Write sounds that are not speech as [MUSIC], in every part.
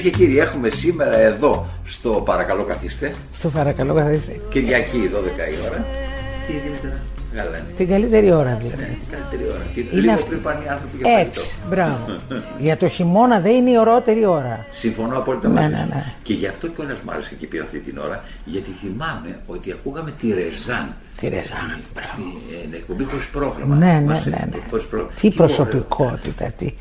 Κυρίες και κύριοι, έχουμε σήμερα εδώ στο Παρακαλώ Καθίστε. Στο παρακαλώ καθίστε. Κυριακή 12 η ώρα. Τι έγινε τώρα; Καλά είναι. Την καλύτερη ώρα δηλαδή. Ναι, καλύτερη ώρα. Τι- Είναι Λίγο αυτή. πριν πάνε οι άνθρωποι για Έτσι, φαγητό. μπράβο. [LAUGHS] Για το χειμώνα δεν είναι η ωρότερη ώρα. Συμφωνώ απόλυτα Ναι, μαζί ναι, σου. ναι. Και γι' αυτό κιόλας μου άρεσε και πήρα αυτή την ώρα, γιατί θυμάμαι ότι ακούγαμε τη Ρεζάν. Τη Ρεζάν, Στην ε, εκπομπή χωρίς πρόγραμμα. Ναι, ναι, Μας- ναι. ναι. χωρίς πρόγραμμα. Τι ωραίο. προσωπικότητα, τι.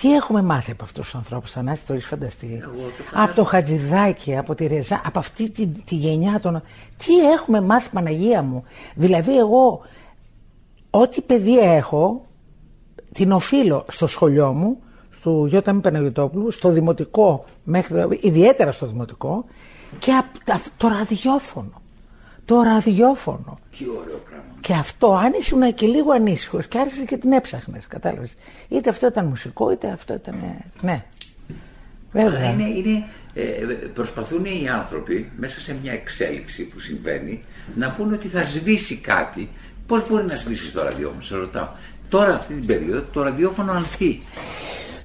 Τι έχουμε μάθει από αυτούς τους ανθρώπους, Θανάση, το έχεις φανταστεί; Εγώ το από φαντάζομαι. το Χατζηδάκι, από τη Ρεζά, από αυτή τη, τη γενιά των. Τι έχουμε μάθει, Παναγία μου; Δηλαδή, εγώ, ό,τι παιδεία έχω, την οφείλω στο σχολείο μου, του Γιώτα Μη Παναγιωτόπουλου, στο δημοτικό, μέχρι, το- ιδιαίτερα στο δημοτικό, και απ' απ' το ραδιόφωνο. Το ραδιόφωνο. Τι ωραίο πράγμα. Και αυτό, αν ήσουν και λίγο ανήσυχο και άρχισε και την έψαχνες, κατάλαβες. Είτε αυτό ήταν μουσικό, είτε αυτό ήταν. ε, Ναι. Αλλά Βέβαια. είναι, είναι, ε, προσπαθούν οι άνθρωποι μέσα σε μια εξέλιξη που συμβαίνει να πούνε ότι θα σβήσει κάτι. Πώς μπορεί να σβήσει το ραδιόφωνο, σε ρωτάω. Τώρα αυτή την περίοδο το ραδιόφωνο ανθεί.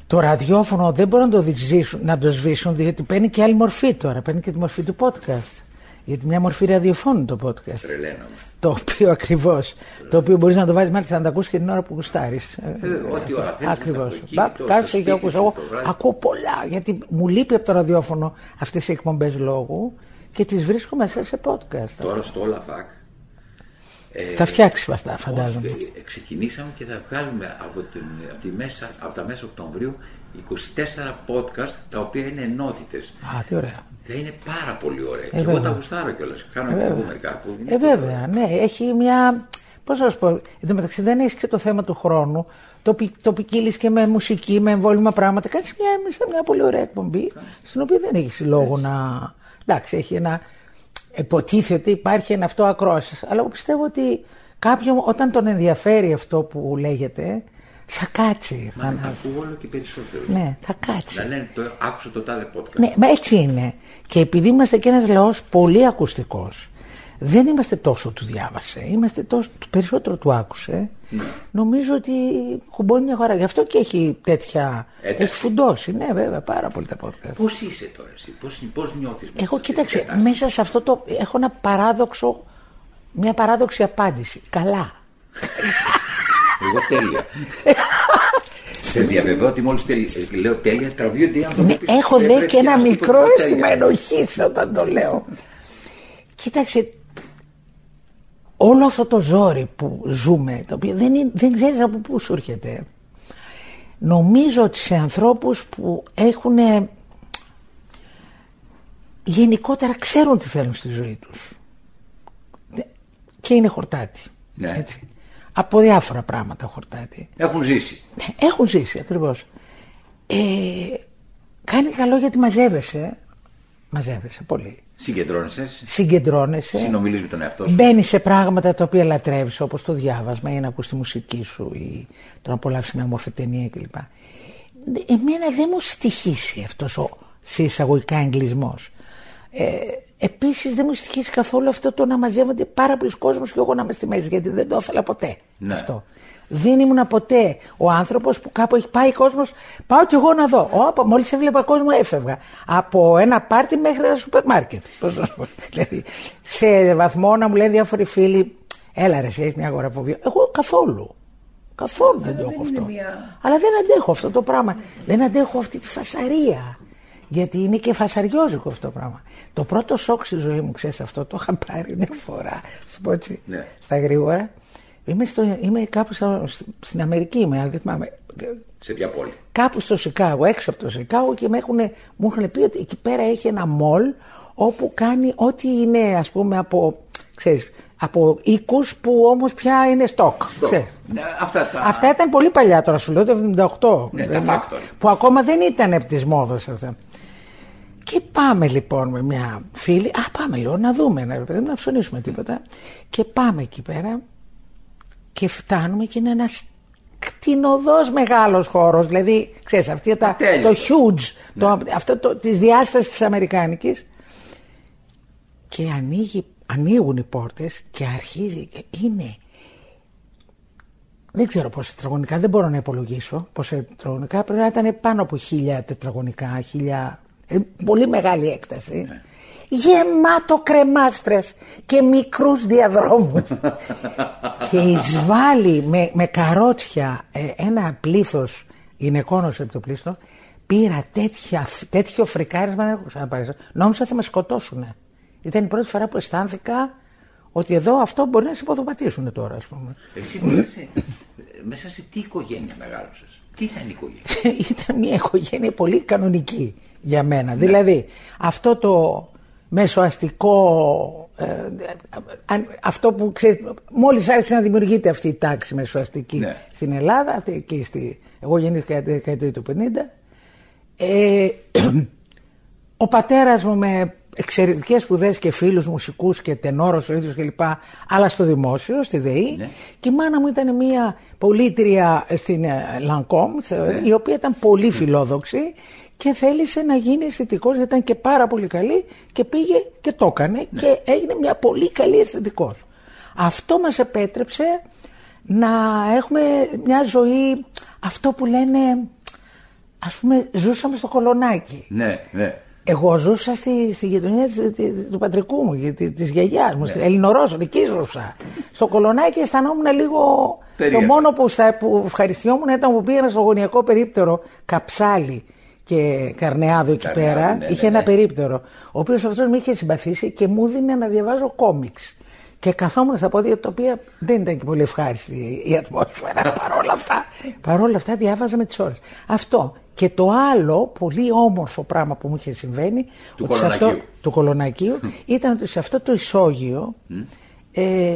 Το ραδιόφωνο δεν μπορούν να το, διζήσουν, να το σβήσουν, διότι παίρνει και άλλη μορφή τώρα. Παίρνει και τη μορφή του podcast. Γιατί μια μορφή ραδιοφώνου το podcast. Τρελαίνομαι. Το οποίο ακριβώς. Το οποίο μπορείς να το βάζεις μάλιστα να το ακούσει και την ώρα που γουστάρεις. Ε, ό,τι ώρα θέλεις, Ακριβώς. στο αυτοκίνητο, στο Κάτσε σπίτι και ακούς. σου, Εγώ το βράδυ. ακούω πολλά. Γιατί μου λείπει από το ραδιόφωνο αυτές οι εκπομπές λόγου και τις βρίσκω μέσα σε podcast. Τώρα στο Όλαφακ ε, Θα φτιάξεις αυτά, φαντάζομαι. όχι, ε, ξεκινήσαμε και θα βγάλουμε από, την, από, τη μέσα, από τα μέσα Οκτωβρίου 24 podcast τα οποία είναι ενότητες. Α, τι ωραία. Θα είναι πάρα πολύ ωραία. και εγώ Ε, βέβαια. τα γουστάρω κιόλας. Κάνω Ε, και εγώ βέβαια. μερικά που είναι Ε, πολύ βέβαια, ωραία. ναι. Έχει μια. Πώς να σου πω. Εν τω μεταξύ δεν έχεις και το θέμα του χρόνου. Το, ποι- το ποικίλει και με μουσική, με εμβόλυμα πράγματα. Κάνεις μια, σε μια πολύ ωραία εκπομπή, στην οποία δεν έχεις λόγο να. Εντάξει, έχει ένα. Υποτίθεται υπάρχει ένα αυτό ακρόασης. Αλλά εγώ πιστεύω ότι κάποιον όταν τον ενδιαφέρει αυτό που λέγεται, θα κάτσει. Μα Θα, τα ακούω όλο και περισσότερο. ναι, θα κάτσει. Να λένε, το, άκουσα το τάδε podcast. Ναι, μα έτσι είναι. Και επειδή είμαστε και ένας λαός πολύ ακουστικός, δεν είμαστε τόσο του διάβασε, είμαστε τόσο, του περισσότερο του άκουσε. Ναι. Νομίζω ότι κουμπώνει μια χαρά. Γι' αυτό και έχει τέτοια. Ένταση. Έχει φουντώσει. Ναι, βέβαια, πάρα πολύ τα podcast. Πώς είσαι τώρα εσύ, πώς, πώς νιώθεις μέσα Εγώ σε αυτή την κοίταξε, κατάσταση; μέσα σε αυτό το. Έχω ένα παράδοξο. Μια παράδοξη απάντηση. Καλά. [LAUGHS] Εγώ τέλεια. σε διαβεβαιώ ότι μόλις τέλει- ε, λέω τέλεια τραβιούνται οι άνθρωποι. Ναι, πίσω. έχω Δεν δε πρέπει και ένα να μας μικρό τίποτα αίσθημα τέλεια. ενοχής όταν το λέω. Κοίταξε, όλο αυτό το ζόρι που ζούμε, το οποίο δεν, είναι, δεν ξέρεις από πού σου έρχεται, νομίζω ότι σε ανθρώπους που έχουν γενικότερα ξέρουν τι θέλουν στη ζωή τους και είναι χορτάτη. Ναι. Έτσι. Από διάφορα πράγματα χορτάτη. Έχουν ζήσει. Ναι, έχουν ζήσει ακριβώς. Ε, κάνει καλό γιατί μαζεύεσαι. Μαζεύεσαι πολύ. Συγκεντρώνεσαι, Συγκεντρώνεσαι. συνομιλείς με τον εαυτό σου. Μπαίνει σε πράγματα τα οποία λατρεύεις, όπως το διάβασμα ή να ακούς τη μουσική σου ή το να απολαύσεις μια όμορφη ταινία κλπ. Εμένα δεν μου στοιχήσει αυτός ο σε εισαγωγικά εγκλισμός. Ε, Επίσης δεν μου στοιχήσει καθόλου αυτό το να μαζεύονται πάρα πολλοί κόσμος και εγώ να είμαι στη μέση, γιατί δεν το ήθελα ποτέ Ναι. αυτό. Δεν ήμουν ποτέ ο άνθρωπος που κάπου έχει πάει κόσμος. Πάω κι εγώ να δω. Όπα, μόλις έβλεπα κόσμο έφευγα. Από ένα πάρτι μέχρι ένα σούπερ μάρκετ. Πώς να σου πω. [LAUGHS] δηλαδή, σε βαθμό να μου λένε διάφοροι φίλοι, έλα ρε, εσύ έχεις μια αγοραφοβία. Εγώ καθόλου. Καθόλου δεν το έχω δεν είναι αυτό. μια- Αλλά δεν αντέχω αυτό το πράγμα. Δεν αντέχω αυτή τη φασαρία. Γιατί είναι και φασαριόζικο αυτό το πράγμα. Το πρώτο σοκ στη ζωή μου, ξέρεις αυτό, το είχα πάρει μια φορά. Σου πω έτσι, Ναι. στα γρήγορα. Είμαι, στο, είμαι κάπου στο- στην Αμερική, είμαι, αν δεν θυμάμαι. Σε ποια πόλη; Κάπου στο Σικάγο, έξω από το Σικάγο και με έχουνε- μου έχουν πει ότι εκεί πέρα έχει ένα μολ όπου κάνει ό,τι είναι ας πούμε από, ξέρεις, από οίκους που όμως πια είναι στόκ. Στο- ξέρεις. Ναι, αυτά τα... Αυτά ήταν πολύ παλιά τώρα, σου λέω το 78. Ναι, Δεν- τα factory. Που ακόμα δεν ήταν από τις μόδες αυτά. Και πάμε λοιπόν με μια φίλη. Α, πάμε λέω να δούμε, να, παιδί μου, να ψωνίσουμε τίποτα. Και πάμε εκεί πέρα και φτάνουμε και είναι ένας κτηνοδός μεγάλος χώρος. Δηλαδή, ξέρεις, αυτή τα, το Τέλειος. huge, το, αυτό το, της διάστασης της Αμερικάνικης. Και ανοίγει, ανοίγουν οι πόρτες και αρχίζει και είναι δεν ξέρω πόσα τετραγωνικά, δεν μπορώ να υπολογίσω πόσα τετραγωνικά. Πρέπει να ήταν πάνω από χίλια τετραγωνικά, χίλια. Ε, πολύ μεγάλη έκταση. Γεμάτο κρεμάστρες και μικρούς διαδρόμους. [LAUGHS] και εισβάλλει με, με καρότσια ε, ένα πλήθος γυναικών ως επιτοπλίστων. Πήρα τέτοια, τέτοιο φρικάρισμα, δεν έχω ξαναπάρει. Νόμιζα θα με σκοτώσουν. Ήταν η πρώτη φορά που αισθάνθηκα ότι εδώ αυτό μπορεί να σε υποδοματίσουν τώρα, ας πούμε. Εσύ μέσα, μέσα σε τι οικογένεια μεγάλωσες, τι ήταν η οικογένεια; [LAUGHS] ήταν μια οικογένεια πολύ κανονική για μένα. Ναι. Δηλαδή, αυτό το μεσοαστικό, ε, αυτό που ξέρεις, μόλις άρχισε να δημιουργείται αυτή η τάξη μεσοαστική ναι. στην Ελλάδα, αυτή και στη, εγώ γεννήθηκα τη δεκαετία του 50, ε, [CLEARS THROAT] ο πατέρας μου με εξαιρετικές σπουδές και φίλους μουσικούς και τενόρος ο ίδιος κλπ. Αλλά στο δημόσιο, στη ΔΕΗ. Ναι. Και η μάνα μου ήταν μια πολίτρια στην ε, Λανκόμ, ναι. η οποία ήταν πολύ φιλόδοξη και θέλησε να γίνει αισθητικός γιατί ήταν και πάρα πολύ καλή και πήγε και το έκανε ναι. και έγινε μια πολύ καλή αισθητικός. Αυτό μας επέτρεψε να έχουμε μια ζωή, αυτό που λένε, ας πούμε ζούσαμε στο κολονάκι. Ναι, ναι. Εγώ ζούσα στη, στη γειτονιά του πατρικού μου, τη της γιαγιάς μου, ναι. στην Ελληνορώσο, εκεί ζούσα. Στο κολονάκι αισθανόμουν λίγο... Το μόνο που, στα, που ευχαριστιόμουν ήταν που πήγαινα στο γωνιακό περίπτερο Καψάλι και Καρνεάδο εκεί πέρα. Ναι, είχε ναι, ένα περίπτερο. Ο οποίος αυτός με είχε συμπαθήσει και μου δίνει να διαβάζω κόμιξ. Και καθόμουν στα πόδια τα οποία δεν ήταν και πολύ ευχάριστη η ατμόσφαιρα. [LAUGHS] παρόλα αυτά, παρόλα αυτά διάβαζα με τις ώρες. Αυτό. Και το άλλο πολύ όμορφο πράγμα που μου είχε συμβαίνει του ότι κολονακίου, αυτό, του κολονακίου ήταν ότι σε αυτό το ισόγειο ε,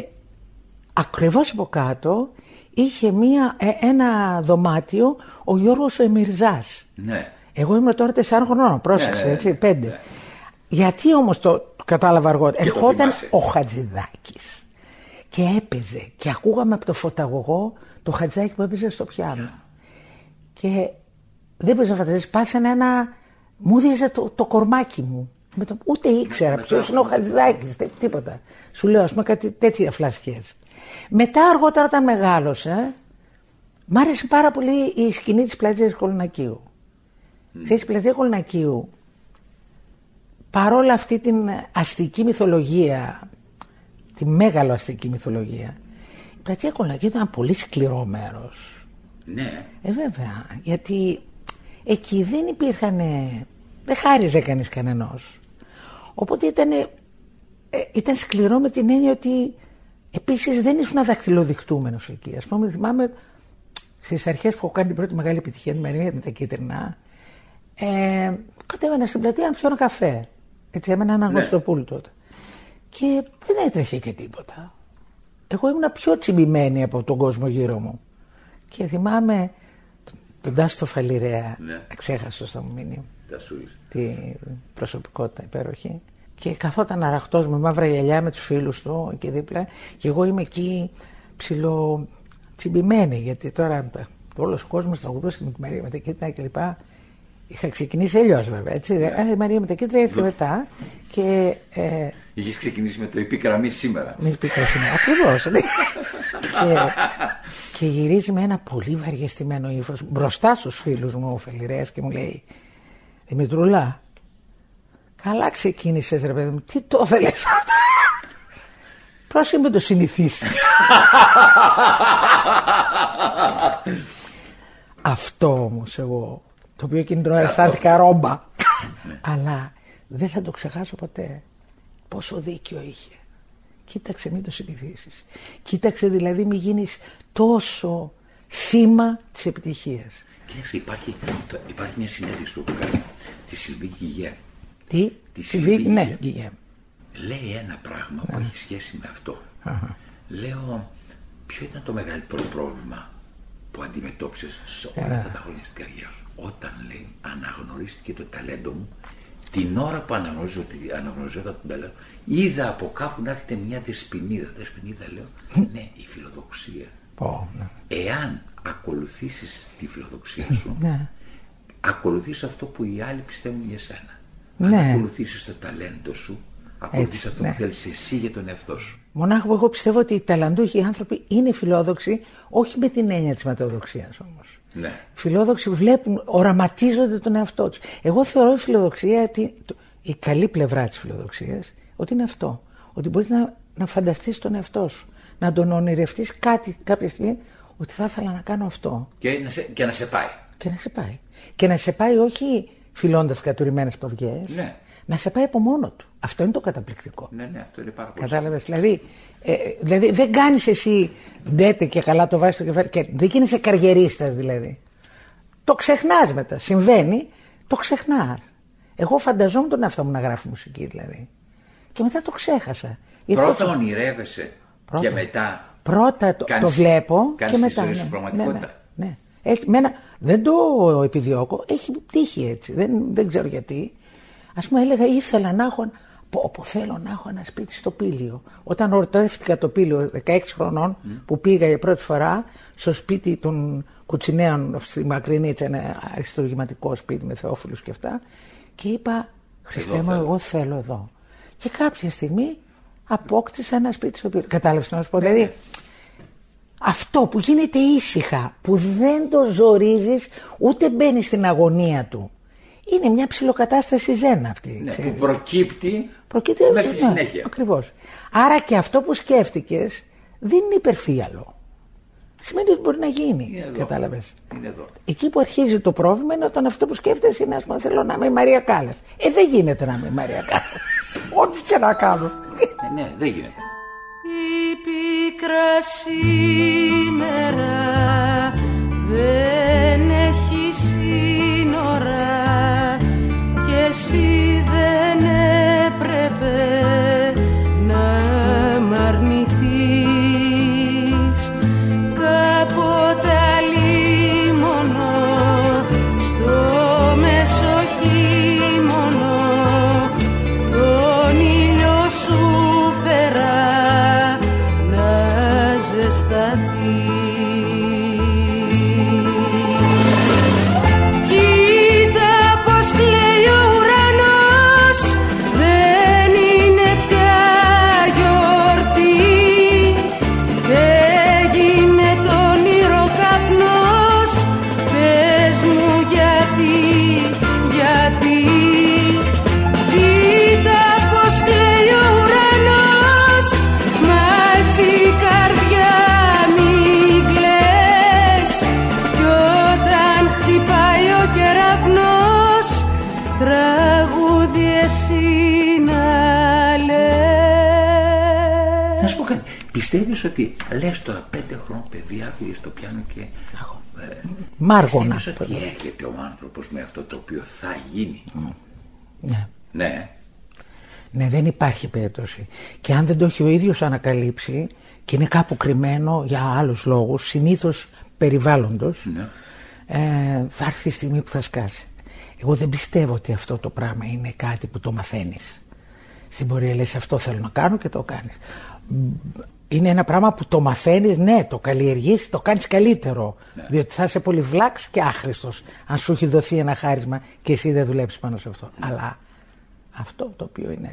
ακριβώς από κάτω είχε μία, ε, ένα δωμάτιο ο Γιώργος Εμιρζάς. Ναι. Εγώ ήμουν τώρα τεσσάρων χρονών, πρόσεξε, ναι, ναι, έτσι, πέντε. Ναι. Γιατί όμως το, το κατάλαβα αργότερα. Ερχόταν ο Χατζηδάκης και έπαιζε και ακούγαμε από το φωταγωγό το Χατζηδάκη που έπαιζε στο πιάνο. Και δεν μπορείς να φανταστείς, πάθαινα ένα. Μου δίεζε το, το κορμάκι μου. Με το, ούτε ήξερα ποιος είναι ο Χατζηδάκης, τίποτα. Σου λέω, ας πούμε, κάτι τέτοια φλασιέ. Μετά, αργότερα, όταν μεγάλωσε, μ' άρεσε πάρα πολύ η σκηνή της πλατείας Κολονακίου. Mm. Ξέρεις, η πλατεία Κολονακίου, παρόλα αυτή την αστική μυθολογία, τη μέγαλο αστική μυθολογία, η πλατεία Κολονακίου ήταν ένα πολύ σκληρό μέρος. Ναι. Ε, βέβαια. Γιατί εκεί δεν υπήρχαν, δεν χάριζε κανείς κανενός. Οπότε ήταν, ε, ήταν σκληρό με την έννοια ότι επίσης δεν ήσουν δακτυλοδεικτούμενος εκεί. Ας πούμε θυμάμαι στις αρχές που έχω κάνει την πρώτη μεγάλη επιτυχία τη Μαρία με τα κίτρινα ε, κατέβαινα στην πλατεία να πιω ένα καφέ. Έτσι έμενα ένα ναι. τότε. Και δεν έτρεχε και τίποτα. Εγώ ήμουν πιο τσιμπημένη από τον κόσμο γύρω μου. Και θυμάμαι τον Τάστο Φαλιρέα, ναι. εξέχαστο θα μου μείνει. Τη προσωπικότητα υπέροχη. Και καθόταν αραχτός με μαύρα γυαλιά με τους φίλους του εκεί δίπλα. Και εγώ είμαι εκεί ψηλό τσιμπημένη γιατί τώρα όλος ο κόσμος θα γουδούσε με τη Μαρία με τα κίτρινα κλπ. Είχα ξεκινήσει αλλιώς βέβαια. Έτσι. Ναι. Η Μαρία με τα κίτρινα ήρθε μετά. Και, ε, Είχες ξεκινήσει με το επίκραμμί σήμερα. Με επίκραμμί σήμερα. Ακριβώς. [LAUGHS] και, και γυρίζει με ένα πολύ βαριεστημένο ύφος μπροστά στους φίλους μου, ο Φελιρέας, και μου λέει: Δημητρούλα, καλά ξεκίνησες, ρε παιδί μου, τι το ήθελε αυτό; Πρόσεχε με το συνηθίσεις. [LAUGHS] αυτό όμως εγώ, το οποίο εκείνη την ώρα αισθάνθηκα ρόμπα. Ναι. Αλλά δεν θα το ξεχάσω ποτέ. Πόσο δίκιο είχε. Κοίταξε μην το συνηθίσεις. Κοίταξε δηλαδή μην γίνεις τόσο θύμα της επιτυχίας. Κοίταξε υπάρχει, υπάρχει μια συνέντευξη που έχω κάνει τη Σιλβί Γκυγέ. Τι; Τη Σιλβί ναι, Γκυγέ. Λέει ένα πράγμα που ναι. έχει σχέση με αυτό. Λέω ποιο ήταν το μεγαλύτερο πρόβλημα που αντιμετώπισες σε όλα αυτά τα χρόνια στην καριέρα σου. Όταν λέει αναγνωρίστηκε το ταλέντο μου την ώρα που αναγνωρίζω, αναγνωρίζω τον ταλέντο είδα από κάπου να έρχεται μια δεσποινίδα. Δεσποινίδα λέω, ναι, η φιλοδοξία. ναι. Εάν ακολουθήσεις τη φιλοδοξία σου, ναι. ακολουθείς αυτό που οι άλλοι πιστεύουν για σένα. Αν ναι. ακολουθήσεις το ταλέντο σου, ακολουθείς αυτό ναι. που θέλεις εσύ για τον εαυτό σου. Μονάχο που εγώ πιστεύω ότι οι ταλαντούχοι άνθρωποι είναι φιλόδοξοι, όχι με την έννοια της ματαιοδοξίας όμως. Ναι. Φιλόδοξοι βλέπουν, οραματίζονται τον εαυτό τους. Εγώ θεωρώ η φιλοδοξία, ότι, η καλή πλευρά της φιλοδοξίας, ότι είναι αυτό. Ότι μπορείς να, να φανταστείς τον εαυτό σου. Να τον ονειρευτείς κάτι κάποια στιγμή ότι θα ήθελα να κάνω αυτό. Και να σε, και να σε πάει. Και να σε πάει. Και να σε πάει όχι φιλώντας κατουρημένες ποδιέ. Ναι. Να σε πάει από μόνο του. Αυτό είναι το καταπληκτικό. Ναι, ναι, αυτό είναι πάρα πολύ. Κατάλαβες; Δηλαδή, ε, δηλαδή δεν κάνεις εσύ ντέτε και καλά το βάζεις στο κεφάλι. Και δεν γίνεσαι καριερίστας δηλαδή. Το ξεχνάς μετά. Συμβαίνει, το ξεχνάς. Εγώ φανταζόμουν τον εαυτό μου να γράφει μουσική δηλαδή. Και μετά το ξέχασα. Πρώτα ονειρεύεσαι Πρώτα. και μετά. Πρώτα το, κάνεις, το βλέπω κάνεις και τη μετά. ζωή σου ναι, πραγματικότητα. ναι, ναι. Έτσι, μένα, δεν το επιδιώκω, έχει τύχει έτσι. Δεν, δεν ξέρω γιατί. Α πούμε, έλεγα ήθελα να έχω. Πω, πω, θέλω να έχω ένα σπίτι στο Πήλιο. Όταν ορτεύτηκα το Πήλιο 16 χρονών, που πήγα για πρώτη φορά στο σπίτι των Κουτσινέων στη Μακρινίτσα, ένα αριστουργηματικό σπίτι με θεόφιλους και αυτά, και είπα, Χριστέ μου, θέλω. εγώ θέλω εδώ. Και κάποια στιγμή απόκτησα ένα σπίτι στο Πήλιο. Κατάλαβες να σου πω; Δηλαδή, αυτό που γίνεται ήσυχα, που δεν το ζορίζεις, ούτε μπαίνεις στην αγωνία του. Είναι μια ψηλοκατάσταση ζεν αυτή. Ναι, ξέρεις. που προκύπτει Προκύπτει μέσα στη ναι, συνέχεια. Ακριβώς. Άρα και αυτό που σκέφτηκες δεν είναι υπερφύαλο. Σημαίνει ότι μπορεί να γίνει. Είναι εδώ. Κατάλαβες. Είναι εδώ. Εκεί που αρχίζει το πρόβλημα είναι όταν αυτό που σκέφτεσαι είναι, ας πούμε, θέλω να είμαι η Μαρία Κάλλας. Ε, δεν γίνεται να είμαι η Μαρία Κάλλας. [LAUGHS] Ό,τι και να κάνω. Ε, ναι, δεν γίνεται. Η πίκρα σήμερα δεν έχει εσύ δεν έπρεπε κάτι. Πιστεύεις ότι λες τώρα πέντε χρόνια παιδί άκουγε στο πιάνο και. Ε, Μάργονα. Πιστεύεις ότι έρχεται ο άνθρωπος με αυτό το οποίο θα γίνει; Ναι. Ναι. Ναι, δεν υπάρχει περίπτωση. Και αν δεν το έχει ο ίδιος ανακαλύψει και είναι κάπου κρυμμένο για άλλους λόγους, συνήθως περιβάλλοντος, Ναι. ε, θα έρθει η στιγμή που θα σκάσει. Εγώ δεν πιστεύω ότι αυτό το πράγμα είναι κάτι που το μαθαίνεις. Στην πορεία λες αυτό θέλω να κάνω και το κάνεις. Είναι ένα πράγμα που το μαθαίνεις, ναι, το καλλιεργείς, το κάνεις καλύτερο. Διότι θα είσαι πολύ βλάξ και άχρηστος αν σου έχει δοθεί ένα χάρισμα και εσύ δεν δουλέψεις πάνω σε αυτό. Αλλά αυτό το οποίο είναι,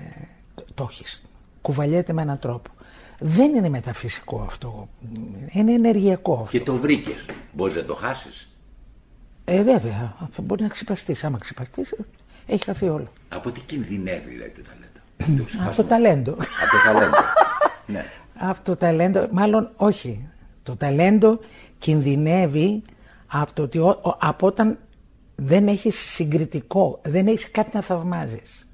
το, το έχεις. Κουβαλιέται με έναν τρόπο. Δεν είναι μεταφυσικό αυτό. Είναι ενεργειακό αυτό. Και το βρήκες. Μπορείς να το χάσεις. Ε, βέβαια. Μπορεί να ξυπαστείς. Άμα ξυπαστείς, έχει χαθεί όλο. Από τι κινδυνεύει, λέει το ταλέντο. Το Από το ξεχάσαμε. ταλέντο. Από το ταλέντο. [LAUGHS] ναι. Από το ταλέντο, μάλλον όχι. Το ταλέντο κινδυνεύει από, το ότι, ο- ο- από όταν δεν έχεις συγκριτικό, δεν έχεις κάτι να θαυμάζεις.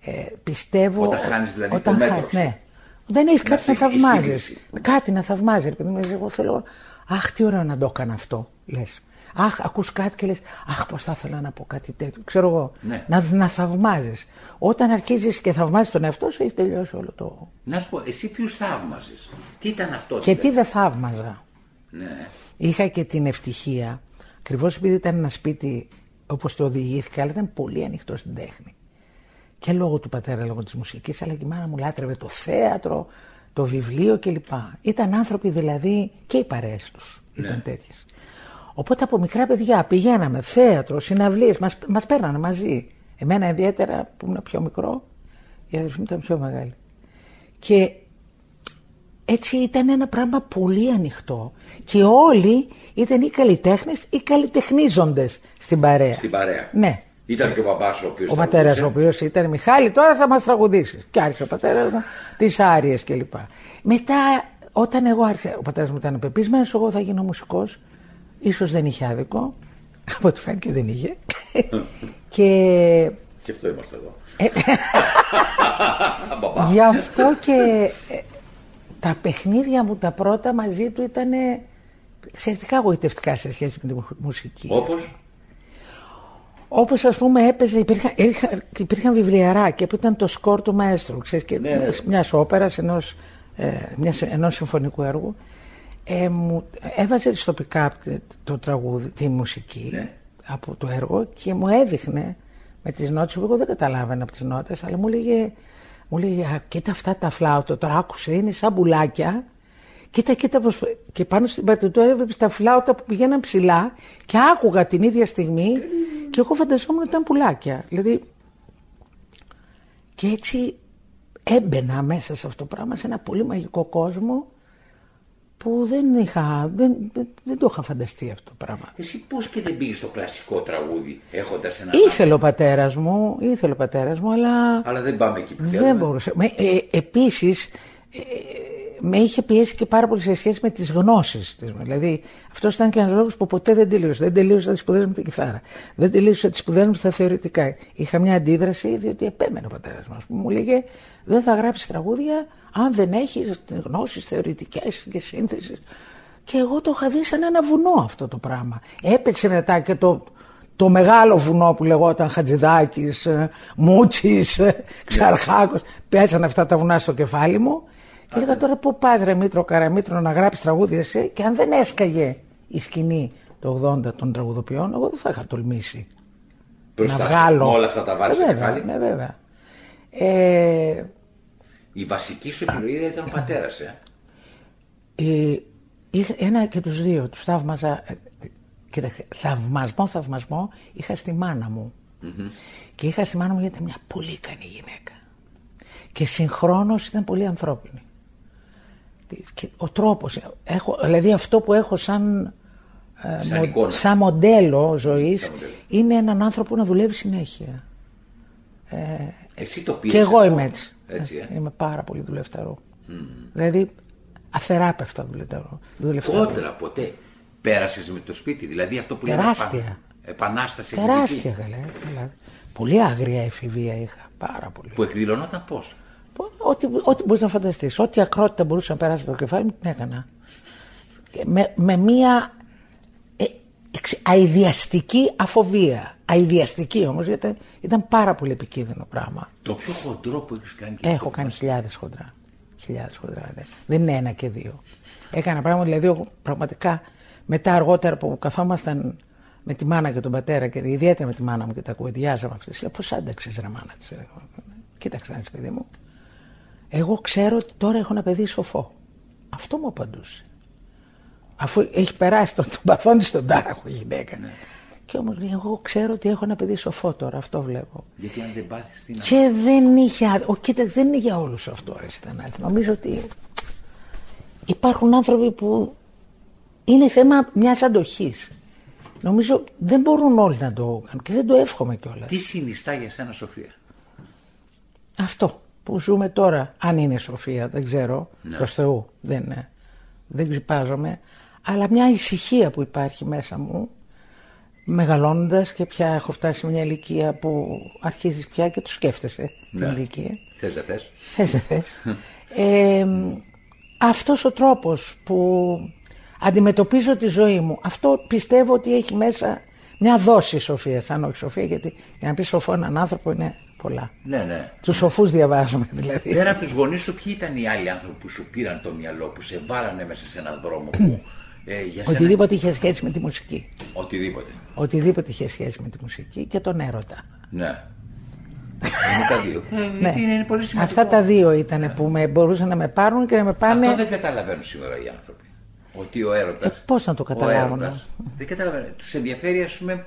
Ε, πιστεύω... Όταν χάνεις δηλαδή το όταν μέτρος χάνεις, σου. ναι. Δεν έχεις Να κάτι να σε- η θαυμάζεις. σύγκριση. Κάτι να θαυμάζεις. Επειδή μου λες, εγώ θέλω... Αχ, τι ωραίο να το έκανα αυτό, λες. Αχ, ακούς κάτι και λες, αχ, πώς θα ήθελα να πω κάτι τέτοιο. Ξέρω εγώ, Ναι. να, να θαυμάζεις. Όταν αρχίζεις και θαυμάζεις τον εαυτό σου, έχεις τελειώσει όλο το... Να σου πω, εσύ ποιους θαύμαζες; Τι ήταν αυτό. Και τι δηλαδή; δεν θαύμαζα. Ναι. Είχα και την ευτυχία, ακριβώς επειδή ήταν ένα σπίτι όπως το οδηγήθηκα, αλλά ήταν πολύ ανοιχτό στην τέχνη. Και λόγω του πατέρα, λόγω της μουσικής, αλλά και η μάνα μου λάτρευε το θέατρο, το βιβλίο κλπ. Ήταν άνθρωποι δηλαδή και οι παρέες τους ήταν τέτοιες. Οπότε από μικρά παιδιά πηγαίναμε θέατρο, συναυλίες, μας μας παίρνανε μαζί. Εμένα ιδιαίτερα που ήμουν πιο μικρό, η αδερφή μου ήταν πιο μεγάλη. Και έτσι ήταν ένα πράγμα πολύ ανοιχτό και όλοι ήταν ή καλλιτέχνες ή καλλιτεχνίζοντες στην παρέα. Στην παρέα. Ναι. Ήταν και ο παπάς ο οποίος Ο πατέρας, ο οποίος ήταν Μιχάλη, τώρα θα μας τραγουδήσεις. Και άρχισε ο πατέρας μου τις άριες κλπ. Μετά, όταν εγώ άρχισα, ο πατέρας μου ήταν πεπισμένος, εγώ θα γίνω μουσικός. Σω δεν είχε άδικο. Από ό,τι φάνηκε δεν είχε. [LAUGHS] και Και αυτό είμαστε εδώ. Ε, [LAUGHS] Μπαμπά. γι' αυτό και ε, τα παιχνίδια μου τα πρώτα μαζί του ήταν εξαιρετικά γοητευτικά σε σχέση με τη μου- μουσική. Όπως; Όπως ας πούμε έπαιζε, υπήρχαν, υπήρχαν, υπήρχαν βιβλιαράκια που ήταν το σκορ του μαέστρου, ξέρεις, και Ναι, ναι. μιας, μιας όπερας, ενός, ε, μιας, ενός συμφωνικού έργου. Ε, μου έβαζε στο pick-up το τραγούδι, τη μουσική Ναι. από το έργο και μου έδειχνε με τις νότες που εγώ δεν καταλάβαινα από τις νότες, αλλά μου λέγε, μου λέγε «Α, κοίτα αυτά τα φλάουτα, τώρα άκουσε, είναι σαν μπουλάκια. Κοίτα, κοίτα πώς... Και πάνω στην παρτιτούρα έβλεπε τα φλάουτα που πηγαίναν ψηλά και άκουγα την ίδια στιγμή και εγώ φανταζόμουν ότι ήταν πουλάκια. Δηλαδή, και έτσι έμπαινα μέσα σε αυτό το πράγμα, σε ένα πολύ μαγικό κόσμο που δεν είχα, δεν, δεν, δεν το είχα φανταστεί αυτό το πράγμα. Εσύ πώς και δεν πήγες στο κλασικό τραγούδι έχοντας ένα... Ήθελε ο πατέρας μου, ήθελε ο πατέρας μου, αλλά Αλλά δεν πάμε εκεί που δεν θέλουμε. μπορούσε. Με, ε, επίσης, ε, με είχε πιέσει και πάρα πολύ σε σχέση με τις γνώσεις της. Δηλαδή, αυτός ήταν και ένας λόγος που ποτέ δεν τελείωσε. Δεν τελείωσα τις σπουδές μου την κιθάρα. Δεν τελείωσα τις σπουδές μου στα θεωρητικά. Είχα μια αντίδραση, διότι επέμενε ο πατέρας μας. Που μου λέγε, δεν θα γράψεις τραγούδια αν δεν έχεις γνώσεις θεωρητικές και σύνθεσης. Και εγώ το είχα δει σαν ένα βουνό αυτό το πράγμα. Έπαιξε μετά και το, το μεγάλο βουνό που λεγόταν Χατζηδάκης, ε, Μούτσης, ε, Ξαρχάκος. Πέσανε αυτά τα βουνά στο κεφάλι μου. Και έλεγα τώρα πού πας ρε Μήτρο Καραμήτρο να γράψεις τραγούδια εσύ και αν δεν έσκαγε η σκηνή το 80 των τραγουδοποιών, εγώ δεν θα είχα τολμήσει Μπροστά να σου, βγάλω. με όλα αυτά τα βάρη Ε, στο βέβαια, κεφάλι. ναι, βέβαια. Ε, Η βασική σου επιλογή ήταν ο πατέρας, ε. Ε, είχα ένα και τους δύο, τους θαύμαζα. ε, Κοίταξε, θαυμασμό, θαυμασμό είχα στη μάνα μου. Και είχα στη μάνα μου γιατί ήταν μια πολύ ικανή γυναίκα. Και συγχρόνως ήταν πολύ ανθρώπινη. Τι- Και ο τρόπος, έχω, δηλαδή αυτό που έχω σαν, ε, Σαν μο- εικόνα. σαν μοντέλο ζωής Σαν μοντέλο. είναι έναν άνθρωπο να δουλεύει συνέχεια. Εσύ το πήρες Και εγώ αυτό. είμαι έτσι. Έτσι, ε. Είμαι πάρα πολύ δουλευταρό. Δηλαδή αθεράπευτα δουλευταρό. δουλευταρό. Αργότερα ποτέ πέρασες με το σπίτι. Δηλαδή αυτό που λέμε Τεράστια. επα- επανάσταση Τεράστια εκδηλική, καλέ. δηλαδή. Πολύ άγρια εφηβεία είχα. Πάρα πολύ. Που εκδηλωνόταν πώς; Ό,τι, ό,τι μπορείς να φανταστείς. Ό,τι ακρότητα μπορούσε να περάσει από το κεφάλι μου την έκανα. Και με, με μία ε, εξ- αειδιαστική αφοβία. Αειδιαστική όμως, γιατί ήταν πάρα πολύ επικίνδυνο πράγμα. Το πιο χοντρό που έχεις κάνει και Έχω αυτό κάνει μας- χιλιάδες χοντρά. Χιλιάδες χοντρά. δε. Δεν είναι ένα και δύο. Έκανα πράγματα, δηλαδή, εγώ πραγματικά μετά αργότερα που καθόμασταν με τη μάνα και τον πατέρα και ιδιαίτερα με τη μάνα μου και τα κουβεντιάζαμε αυτές. Λέω πώς άνταξες ρε μάνα της. Κοίταξε να δεις, παιδί μου. Εγώ ξέρω ότι τώρα έχω ένα παιδί σοφό. Αυτό μου απαντούσε. Αφού έχει περάσει τον, τον παθόν της στον τάραχο η γυναίκα. Και όμως εγώ ξέρω ότι έχω ένα παιδί σοφό τώρα. Αυτό βλέπω. Γιατί αν δεν πάθεις τι να... Και δεν είχε. άδ- Ο, κοίταξε, δεν είναι για όλους αυτό, ρε Σιτανάτη. Νομίζω ότι υπάρχουν άνθρωποι που είναι θέμα μιας αντοχής. Νομίζω δεν μπορούν όλοι να το κάνουν και δεν το εύχομαι κιόλας. Τι συνιστά για σένα Σοφία; Αυτό που ζούμε τώρα, αν είναι σοφία, δεν ξέρω, Ναι. προς Θεού, δεν, ε, δεν ξυπάζομαι, αλλά μια ησυχία που υπάρχει μέσα μου, μεγαλώνοντας και πια έχω φτάσει σε μια ηλικία που αρχίζεις πια και το σκέφτεσαι την Ναι. ηλικία. Θες δεν θες. Θες δεν θες. [LAUGHS] ε, αυτός ο τρόπος που αντιμετωπίζω τη ζωή μου, αυτό πιστεύω ότι έχει μέσα μια δόση σοφίας, αν όχι σοφία, γιατί για να πεις σοφό έναν άνθρωπο είναι πολλά. Ναι, ναι. Τους σοφούς διαβάζουμε δηλαδή. Πέρα από τους γονείς σου, ποιοι ήταν οι άλλοι άνθρωποι που σου πήραν το μυαλό, που σε βάλανε μέσα σε έναν δρόμο που ε, για σένα... Οτιδήποτε είχε σχέση με τη μουσική. Οτιδήποτε. Οτιδήποτε είχε σχέση με τη μουσική και τον έρωτα. Ναι. Είναι τα δύο. Ε, Ναι. γιατί είναι πολύ σημαντικό. Αυτά τα δύο ήταν που με μπορούσαν να με πάρουν και να με πάνε. Αυτό δεν καταλαβαίνουν σήμερα οι άνθρωποι. Ότι ο έρωτα. Ε, πώς να το καταλάβουν, ε; Δεν καταλαβαίνουν. Τους ενδιαφέρει, ας πούμε,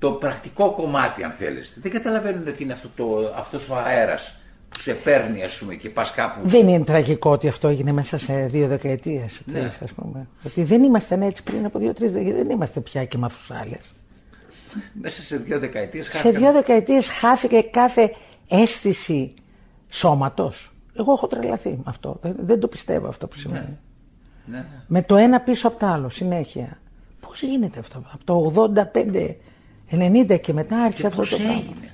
το πρακτικό κομμάτι, αν θέλετε. Δεν καταλαβαίνουν ότι είναι αυτό το, αυτός ο αέρας που σε παίρνει, ας πούμε, και πας κάπου. Δεν είναι τραγικό ότι αυτό έγινε μέσα σε δύο δεκαετίες. Ναι. ας πούμε. Ότι δεν ήμασταν έτσι πριν από δύο-τρει δεκαετίες. Δεν είμαστε πια και μαθουσάλε. Μέσα σε δύο δεκαετίες Σε δύο δεκαετίες χάθηκε κάθε αίσθηση σώματος. Εγώ έχω τρελαθεί με αυτό. Δεν, δεν το πιστεύω αυτό που σημαίνει. Ναι, ναι. Με το ένα πίσω από το άλλο, συνέχεια. Πώς γίνεται αυτό. Από το 85, 90 και μετά άρχισε Και αυτό πώς το πράγμα. έγινε.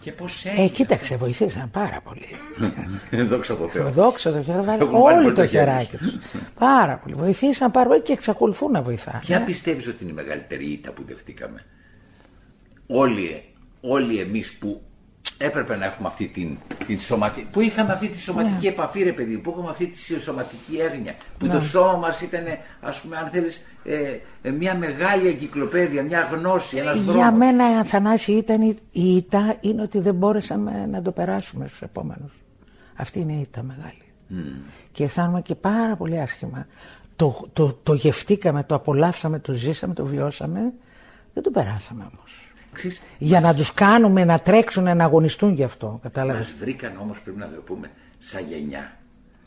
Και πώς έγινε. Ε, κοίταξε, βοηθήσαν πάρα πολύ. Δόξα τω Θεώ. Δόξα τω Θεώ, βάλε Έχουν βάλει όλοι πολύ το το χέρι χεράκι τους. Πάρα πολύ. Βοηθήσαν πάρα πολύ και εξακολουθούν να βοηθάνε. Ποια πιστεύεις ότι είναι η μεγαλύτερη ήττα που δεχτήκαμε; Όλοι, όλοι εμείς που έπρεπε να έχουμε αυτή την, την σωματική. που είχαμε αυτή τη σωματική Ναι. επαφή, ρε παιδί, που είχαμε αυτή τη σωματική έγνοια. Που το σώμα μα ήταν, ας πούμε, αν θέλεις, ε, ε, μια μεγάλη εγκυκλοπαίδεια, μια γνώση, ένας δρόμος. Για μένα, η Αθανάση, ήταν η, η ήττα είναι ότι δεν μπόρεσαμε να το περάσουμε στους επόμενους. Αυτή είναι η ήττα μεγάλη. Και αισθάνομαι και πάρα πολύ άσχημα. Το, το, το γευτήκαμε, το απολαύσαμε, το ζήσαμε, το βιώσαμε. Δεν το περάσαμε όμως. Ξέρεις, Για να τους κάνουμε να τρέξουν, να αγωνιστούν γι' αυτό. Κατάλαβες; Μας βρήκαν όμως πρέπει να το πούμε σαν γενιά.